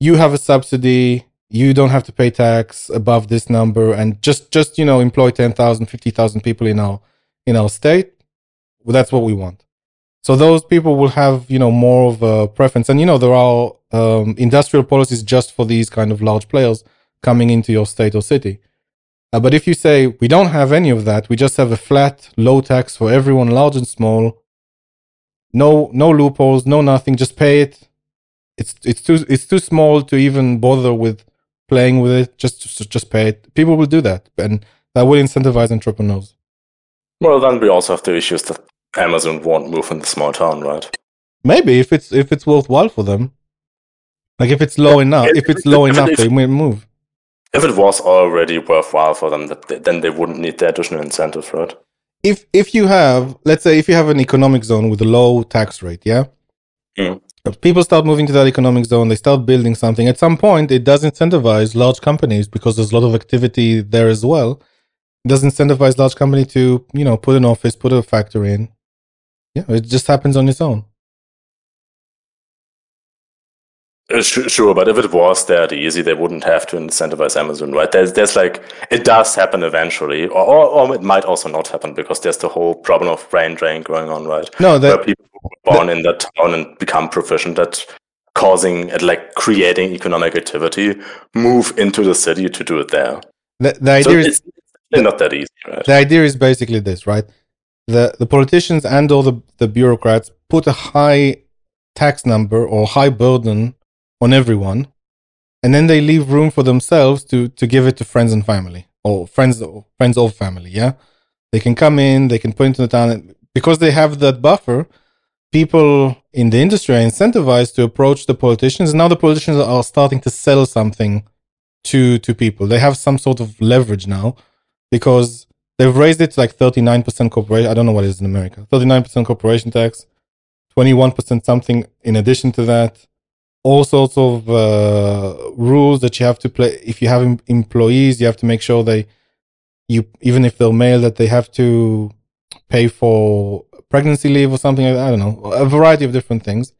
you have a subsidy you don't have to pay tax above this number and just just you know employ 10,000 50,000 people in our in our state. Well, that's what we want. So those people will have you know more of a preference. And you know there are um, industrial policies just for these kind of large players coming into your state or city. Uh, but if you say we don't have any of that we just have a flat low tax for everyone large and small no no loopholes no nothing just pay it it's it's too it's too small to even bother with playing with it, just just, pay it. People will do that, and that will incentivize entrepreneurs. Well, then we also have the issues that Amazon won't move in the small town, right? Maybe if it's if it's worthwhile for them, like if it's low enough, if, if it's low if, enough, they will move. If it was already worthwhile for them, then they wouldn't need the additional incentive, right? If if you have, let's say, if you have an economic zone with a low tax rate, yeah, mm people start moving to that economic zone, they start building something. At some point, it does incentivize large companies because there's a lot of activity there as well. It does incentivize large company to, you know, put an office, put a factory in. Yeah, it just happens on its own. Uh, sure, but if it was that easy, they wouldn't have to incentivize Amazon, right? There's, there's like, it does happen eventually, or, or, or it might also not happen because there's the whole problem of brain drain going on, right? No, that, Where people born in that town and become proficient at causing, at like creating economic activity, move into the city to do it there. The, the idea so is it's, it's not that easy, right? The idea is basically this, right? The the politicians and all the, the bureaucrats put a high tax number or high burden on everyone, and then they leave room for themselves to to give it to friends and family or friends or friends of family. Yeah, they can come in, they can put into the town because they have that buffer. People in the industry are incentivized to approach the politicians. And now the politicians are starting to sell something to to people. They have some sort of leverage now because they've raised it to like 39% corporation. I don't know what it is in America. 39% corporation tax, 21% something in addition to that all sorts of uh, rules that you have to play. If you have em- employees, you have to make sure they, you even if they're male, that they have to pay for pregnancy leave or something like that. I don't know, a variety of different things.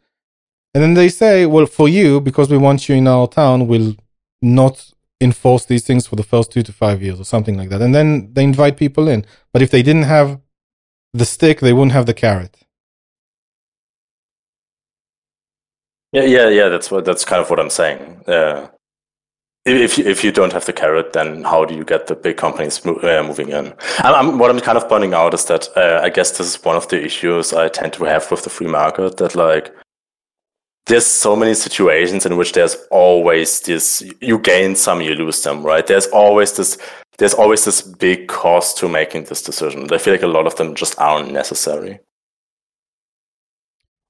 And then they say, well, for you, because we want you in our town, we'll not enforce these things for the first two to five years or something like that. And then they invite people in. But if they didn't have the stick, they wouldn't have the carrot. Yeah, yeah, yeah. That's what that's kind of what I'm saying. Uh, if you, if you don't have the carrot, then how do you get the big companies mo- uh, moving in? I'm, I'm, what I'm kind of pointing out is that uh, I guess this is one of the issues I tend to have with the free market. That like there's so many situations in which there's always this you gain some, you lose some, right? There's always this there's always this big cost to making this decision. I feel like a lot of them just aren't necessary.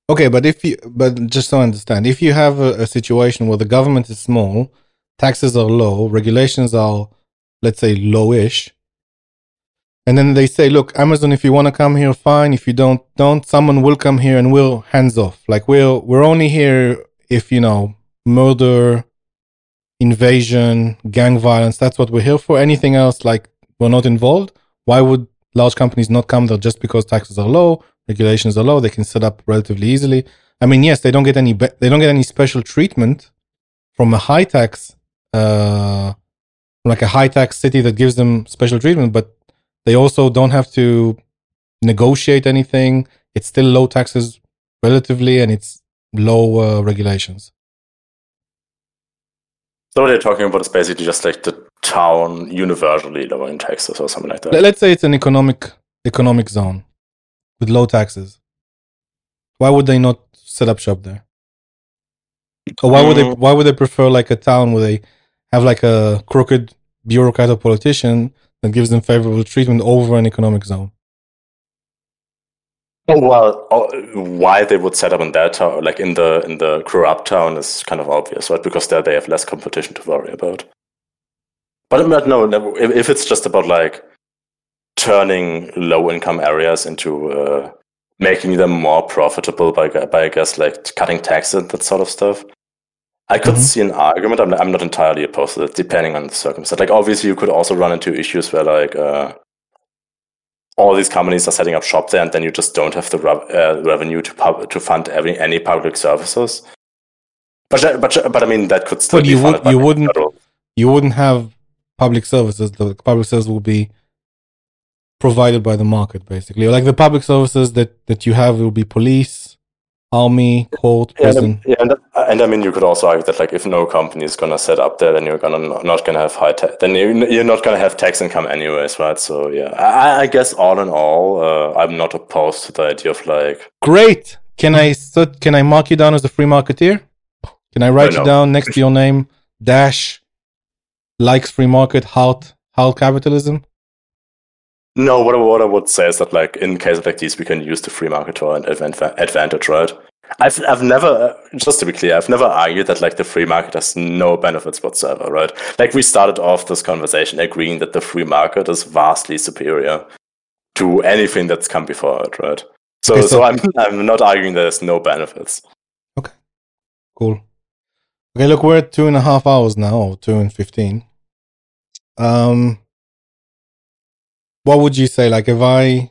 Okay, but if you, but just to understand, if you have a, a, situation where the government is small, taxes are low, regulations are, let's say, lowish, and then they say, look, Amazon, if you want to come here, fine. If you don't, don't. Someone will come here and we'll hands off. Like we're we're only here if you know murder invasion, gang violence. That's what we're here for. Anything else, like we're not involved. Why would large companies not come there just because taxes are low, regulations are low? They can set up relatively easily. I mean, yes, they don't get any be- they don't get any special treatment from a high tax, uh, like a high tax city that gives them special treatment, but they also don't have to negotiate anything. It's still low taxes relatively, and it's low uh, regulations. So what they're talking about is basically just like the town universally lowering taxes or something like that. Let's say it's an economic economic zone with low taxes. Why would they not set up shop there? Or why would they Mm. why would they prefer like a town where they have like a crooked bureaucrat or politician that gives them favorable treatment over an economic zone? Oh, well, oh, why they would set up in that town, like in the in the corrupt town, is kind of obvious, right? Because there they have less competition to worry about. But no, no, if, if it's just about like turning low income areas into uh, making them more profitable by by I guess like cutting taxes and that sort of stuff, I could Mhm. see an argument. I'm I'm not entirely opposed to it, depending on the circumstance. Like obviously, you could also run into issues where like. Uh, all these companies are setting up shop there, and then you just don't have the rev- uh, revenue to pub- to fund every any public services. But but but I mean that could still But be you would- funded you wouldn't- federal- You wouldn't have public services. The public services will be provided by the market, basically. Like the public services that that you have will be police, army, court, Yeah, and, prison. yeah, and, and I mean you could also argue that like if no company is gonna set up there, then you're gonna not, not gonna have high tax. Then you- you're not gonna have tax income anyways, right? So yeah, I, I guess all in all, uh, I'm not opposed to the idea of like Great. Can I so can I mark you down as a free marketeer? Can I write no. you down next to your name dash likes free market heart heart capitalism? No, what I, what I would say is that, like, in cases like these, we can use the free market to our advantage, right? I've, I've never, just to be clear, I've never argued that, like, the free market has no benefits whatsoever, right? Like, we started off this conversation agreeing that the free market is vastly superior to anything that's come before it, right? So, Okay, so, so- I'm, I'm not arguing there's no benefits. Okay. Cool. Okay, look, we're at two and a half hours now, or two and fifteen. Um, what would you say? Like, have I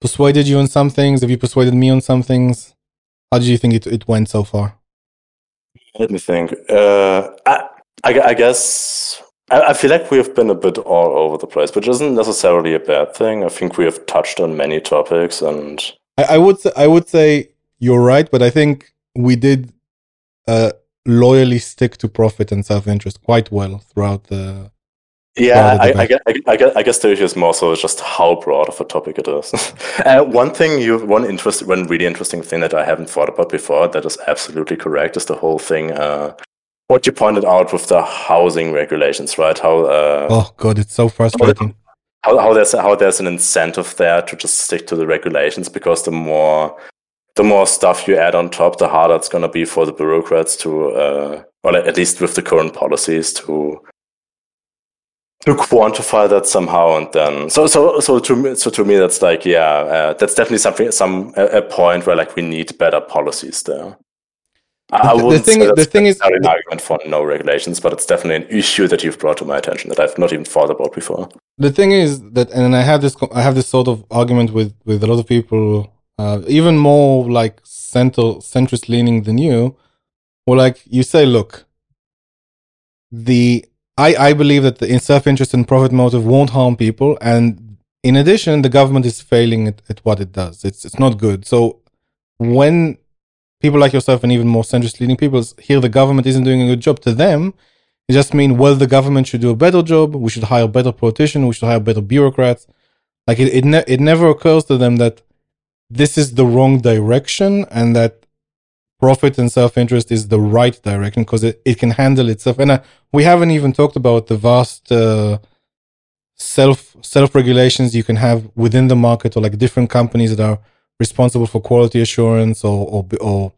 persuaded you on some things? Have you persuaded me on some things? How do you think it, it went so far? Let me think. Uh, I, I, I guess I, I feel like we have been a bit all over the place, which isn't necessarily a bad thing. I think we have touched on many topics, and I, I would say, I would say you're right, but I think we did uh, loyally stick to profit and self interest quite well throughout the. yeah, I, I, guess, I, guess, I guess the issue is more so just how broad of a topic it is. uh, one thing you, one interest, one really interesting thing that I haven't thought about before that is absolutely correct is the whole thing. Uh, what you pointed out with the housing regulations, right? How uh, Oh god, it's so frustrating. how, how there's how there's an incentive there to just stick to the regulations because the more the more stuff you add on top, the harder it's going to be for the bureaucrats to, uh, or at least with the current policies to to quantify that somehow. And then so so so to me, so to me that's like yeah, uh, that's definitely something some a, a point where like we need better policies there. I I The- the wouldn't thing- say the thing is- an argument for no regulations, but it's definitely an issue that you've brought to my attention that I've not even thought about before. the thing is that and i have this i have this sort of argument with with a lot of people uh, even more like center centrist leaning than you or like you say look the i i believe that the in self-interest and profit motive won't harm people and in addition the government is failing at, at what it does it's it's not good so when people like yourself and even more centrist leaning people hear the government isn't doing a good job to them it just mean well the government should do a better job. We should hire better politicians. We should hire better bureaucrats. Like it, it, ne- it never occurs to them that this is the wrong direction and that profit and self-interest is the right direction because it, it can handle itself. And uh, we haven't even talked about the vast uh, self self regulations you can have within the market or like different companies that are responsible for quality assurance or or, or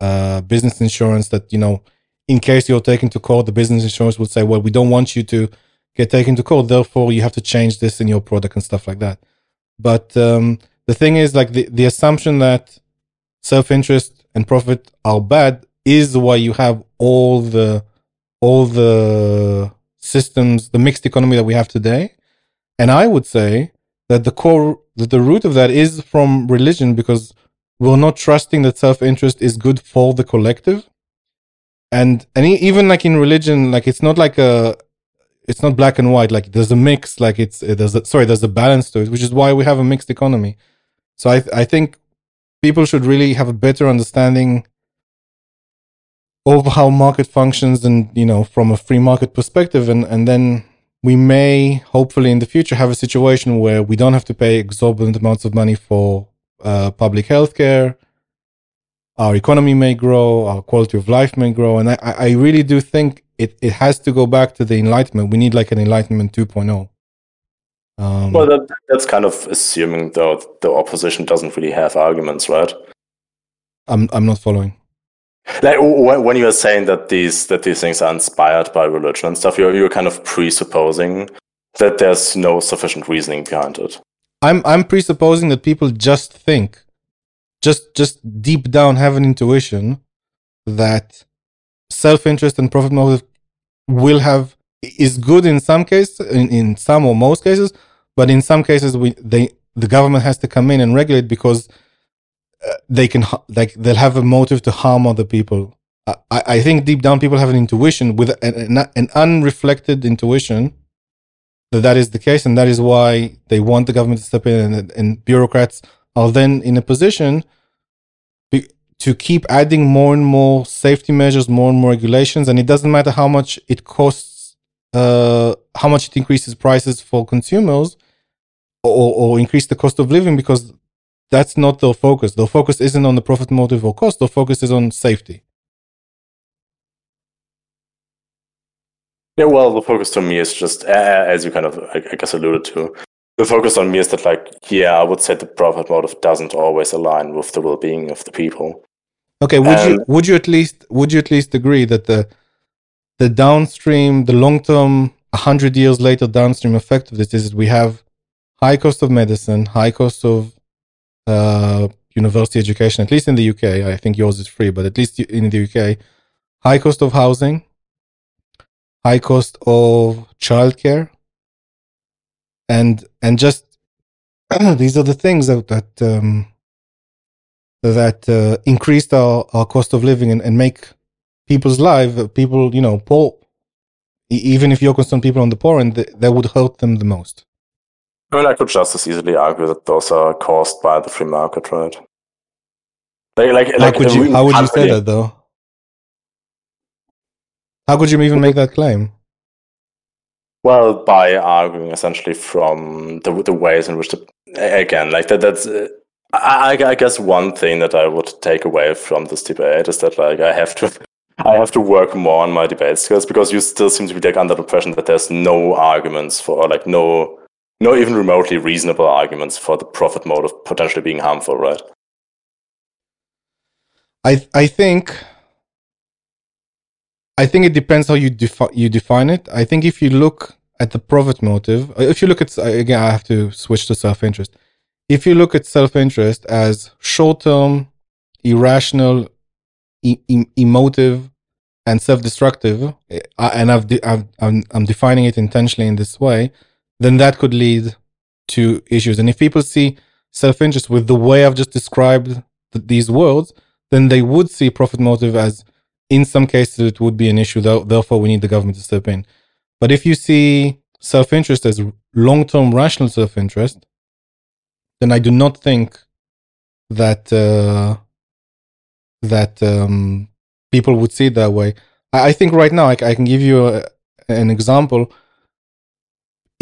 uh, business insurance that you know in case you're taken to court, the business insurance would say, well, we don't want you to get taken to court. Therefore, you have to change this in your product and stuff like that. But um, the thing is, like the, the assumption that self interest and profit are bad is why you have all the all the systems, the mixed economy that we have today. And I would say that the core, that the root of that is from religion because we're not trusting that self interest is good for the collective. And, and even like in religion, like it's not like a, it's not black and white. Like there's a mix, like it's, there's a, sorry, there's a balance to it, which is why we have a mixed economy. So I, I think people should really have a better understanding of how market functions and you know from a free market perspective. And and then we may hopefully in the future have a situation where we don't have to pay exorbitant amounts of money for uh, public health care our economy may grow our quality of life may grow. And i, I really do think it, it has to go back to the enlightenment. We need like an enlightenment 2.0 um, well that, that's kind of assuming though the opposition doesn't really have arguments right i'm, I'm not following like when you are saying that these that these things are inspired by religion and stuff, you're you're kind of presupposing that there's no sufficient reasoning behind it. I'm I'm presupposing that people just think, just just deep down have an intuition that self-interest and profit motive will have is good in some cases, in, in some or most cases, but in some cases we they the government has to come in and regulate because they can like they'll have a motive to harm other people. I, I think deep down people have an intuition with an, an unreflected intuition that that is the case, and that is why they want the government to step in, and, and bureaucrats are then in a position to keep adding more and more safety measures, more and more regulations, and it doesn't matter how much it costs, uh, how much it increases prices for consumers, or, or increase the cost of living, because that's not their focus. Their focus isn't on the profit motive or cost. Their focus is on safety. Yeah, well, the focus to me is just, uh, as you kind of, I, I guess, alluded to, the focus on me is that, like, yeah, I would say the profit motive doesn't always align with the well-being of the people. Okay, would you would you at least would you at least agree that the the downstream, the long-term, hundred years later downstream effect of this is that we have high cost of medicine, high cost of uh, university education, at least in the UK. I think yours is free, but at least in the UK, high cost of housing, high cost of childcare, and and just these are the things that that um, that uh, increased our, our cost of living and, and make people's life people you know poor. Even if you're concerned people on the poor end that would hurt them the most I mean, I could just as easily argue that those are caused by the free market, right? Like, like, how like could you? How would you say that though? How could you even make that claim? Well, by arguing essentially from the the ways in which the again, like that. That's uh, I, I guess one thing that I would take away from this debate is that like I have to I have to work more on my debate skills because you still seem to be like under the impression that there's no arguments for or like no no even remotely reasonable arguments for the profit motive potentially being harmful, right? I I think I think it depends how you defi- you define it. I think if you look at the profit motive, uh, if you look at again, I have to switch to self interest. If you look at self interest as short term, irrational, e- e- emotive, and self destructive, eh, and I've, de- I've I'm, I'm defining it intentionally in this way then that could lead to issues. And if people see self interest with the way I've just described th- these words, then they would see profit motive as, in some cases, it would be an issue. Therefore, we need the government to step in. But if you see self interest as long term rational self interest, then I do not think that uh, that um, people would see it that way. I, I think right now I, I can give you a, an example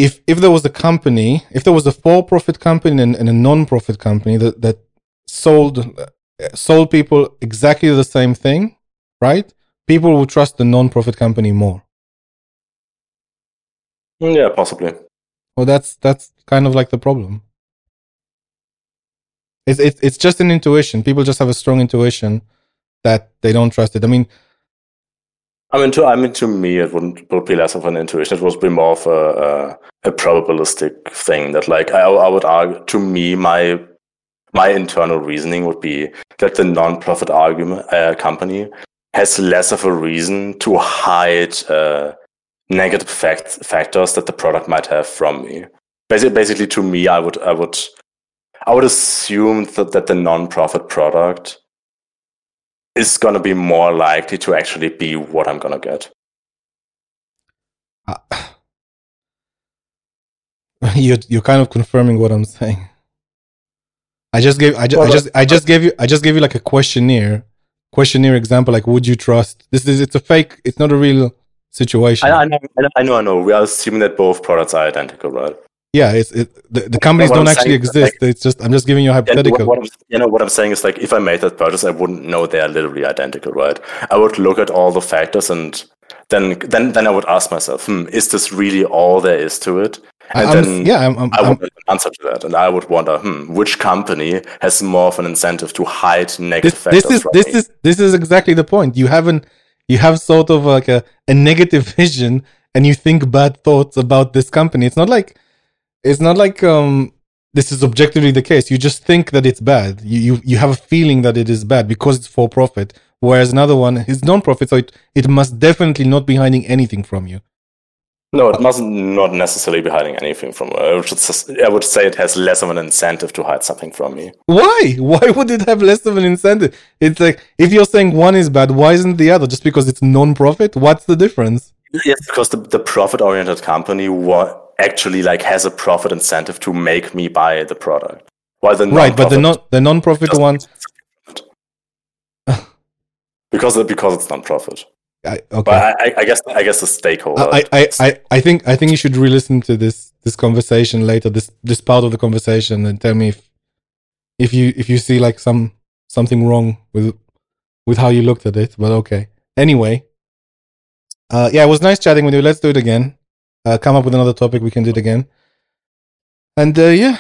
if if there was a company, if there was a for-profit company and, and a non-profit company that that sold uh, sold people exactly the same thing, right? People would trust the non-profit company more. Yeah, possibly. Well, that's that's kind of like the problem. It's it's it's just an intuition. People just have a strong intuition that they don't trust it. I mean, I mean, to I mean, to me, it wouldn't would be less of an intuition. It would be more of a, a, a probabilistic thing. That, like, I, I would argue. To me, my my internal reasoning would be that the non-profit argument uh, company has less of a reason to hide uh, negative fact- factors that the product might have from me. Basically, basically, to me, I would, I would, I would assume that, that the non-profit product is going to be more likely to actually be what I'm going to get. Uh, you're you're kind of confirming what I'm saying. I just gave I, ju- well, I just I just gave you I just gave you like a questionnaire questionnaire example like would you trust this is it's a fake it's not a real situation. I, I, know, I know I know we are assuming that both products are identical, right? Yeah, it's it, the, the companies don't I'm actually exist. Like, it's just I'm just giving you a hypothetical. What, what you know what I'm saying is like if I made that purchase, I wouldn't know they are literally identical, right? I would look at all the factors and then then then I would ask myself, hmm, is this really all there is to it? And I'm, then yeah, I'm, I'm, i would answer to that, and I would wonder, hmm, which company has more of an incentive to hide negative this, this is this me? is this is exactly the point. You haven't you have sort of like a, a negative vision and you think bad thoughts about this company. It's not like it's not like um this is objectively the case. You just think that it's bad. You you, you have a feeling that it is bad because it's for profit. Whereas another one is non-profit, so it, it must definitely not be hiding anything from you. No, it must not necessarily be hiding anything from. I would, just, I would say it has less of an incentive to hide something from me. Why? Why would it have less of an incentive? It's like if you're saying one is bad, why isn't the other? Just because it's non-profit? What's the difference? Yes, because the, the profit-oriented company what actually like has a profit incentive to make me buy the product, while the right, but the non the non-profit one because because it's non-profit. I, okay. But I, I, guess I guess the stakeholder. I, I, I, I think I think you should re-listen to this this conversation later, this this part of the conversation, and tell me if if you if you see like some something wrong with with how you looked at it. But okay. Anyway, uh, yeah, it was nice chatting with you. Let's do it again. Uh, come up with another topic. We can do it again. And uh, yeah,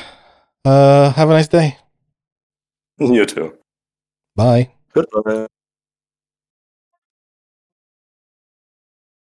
uh, have a nice day. You too. Bye. Goodbye.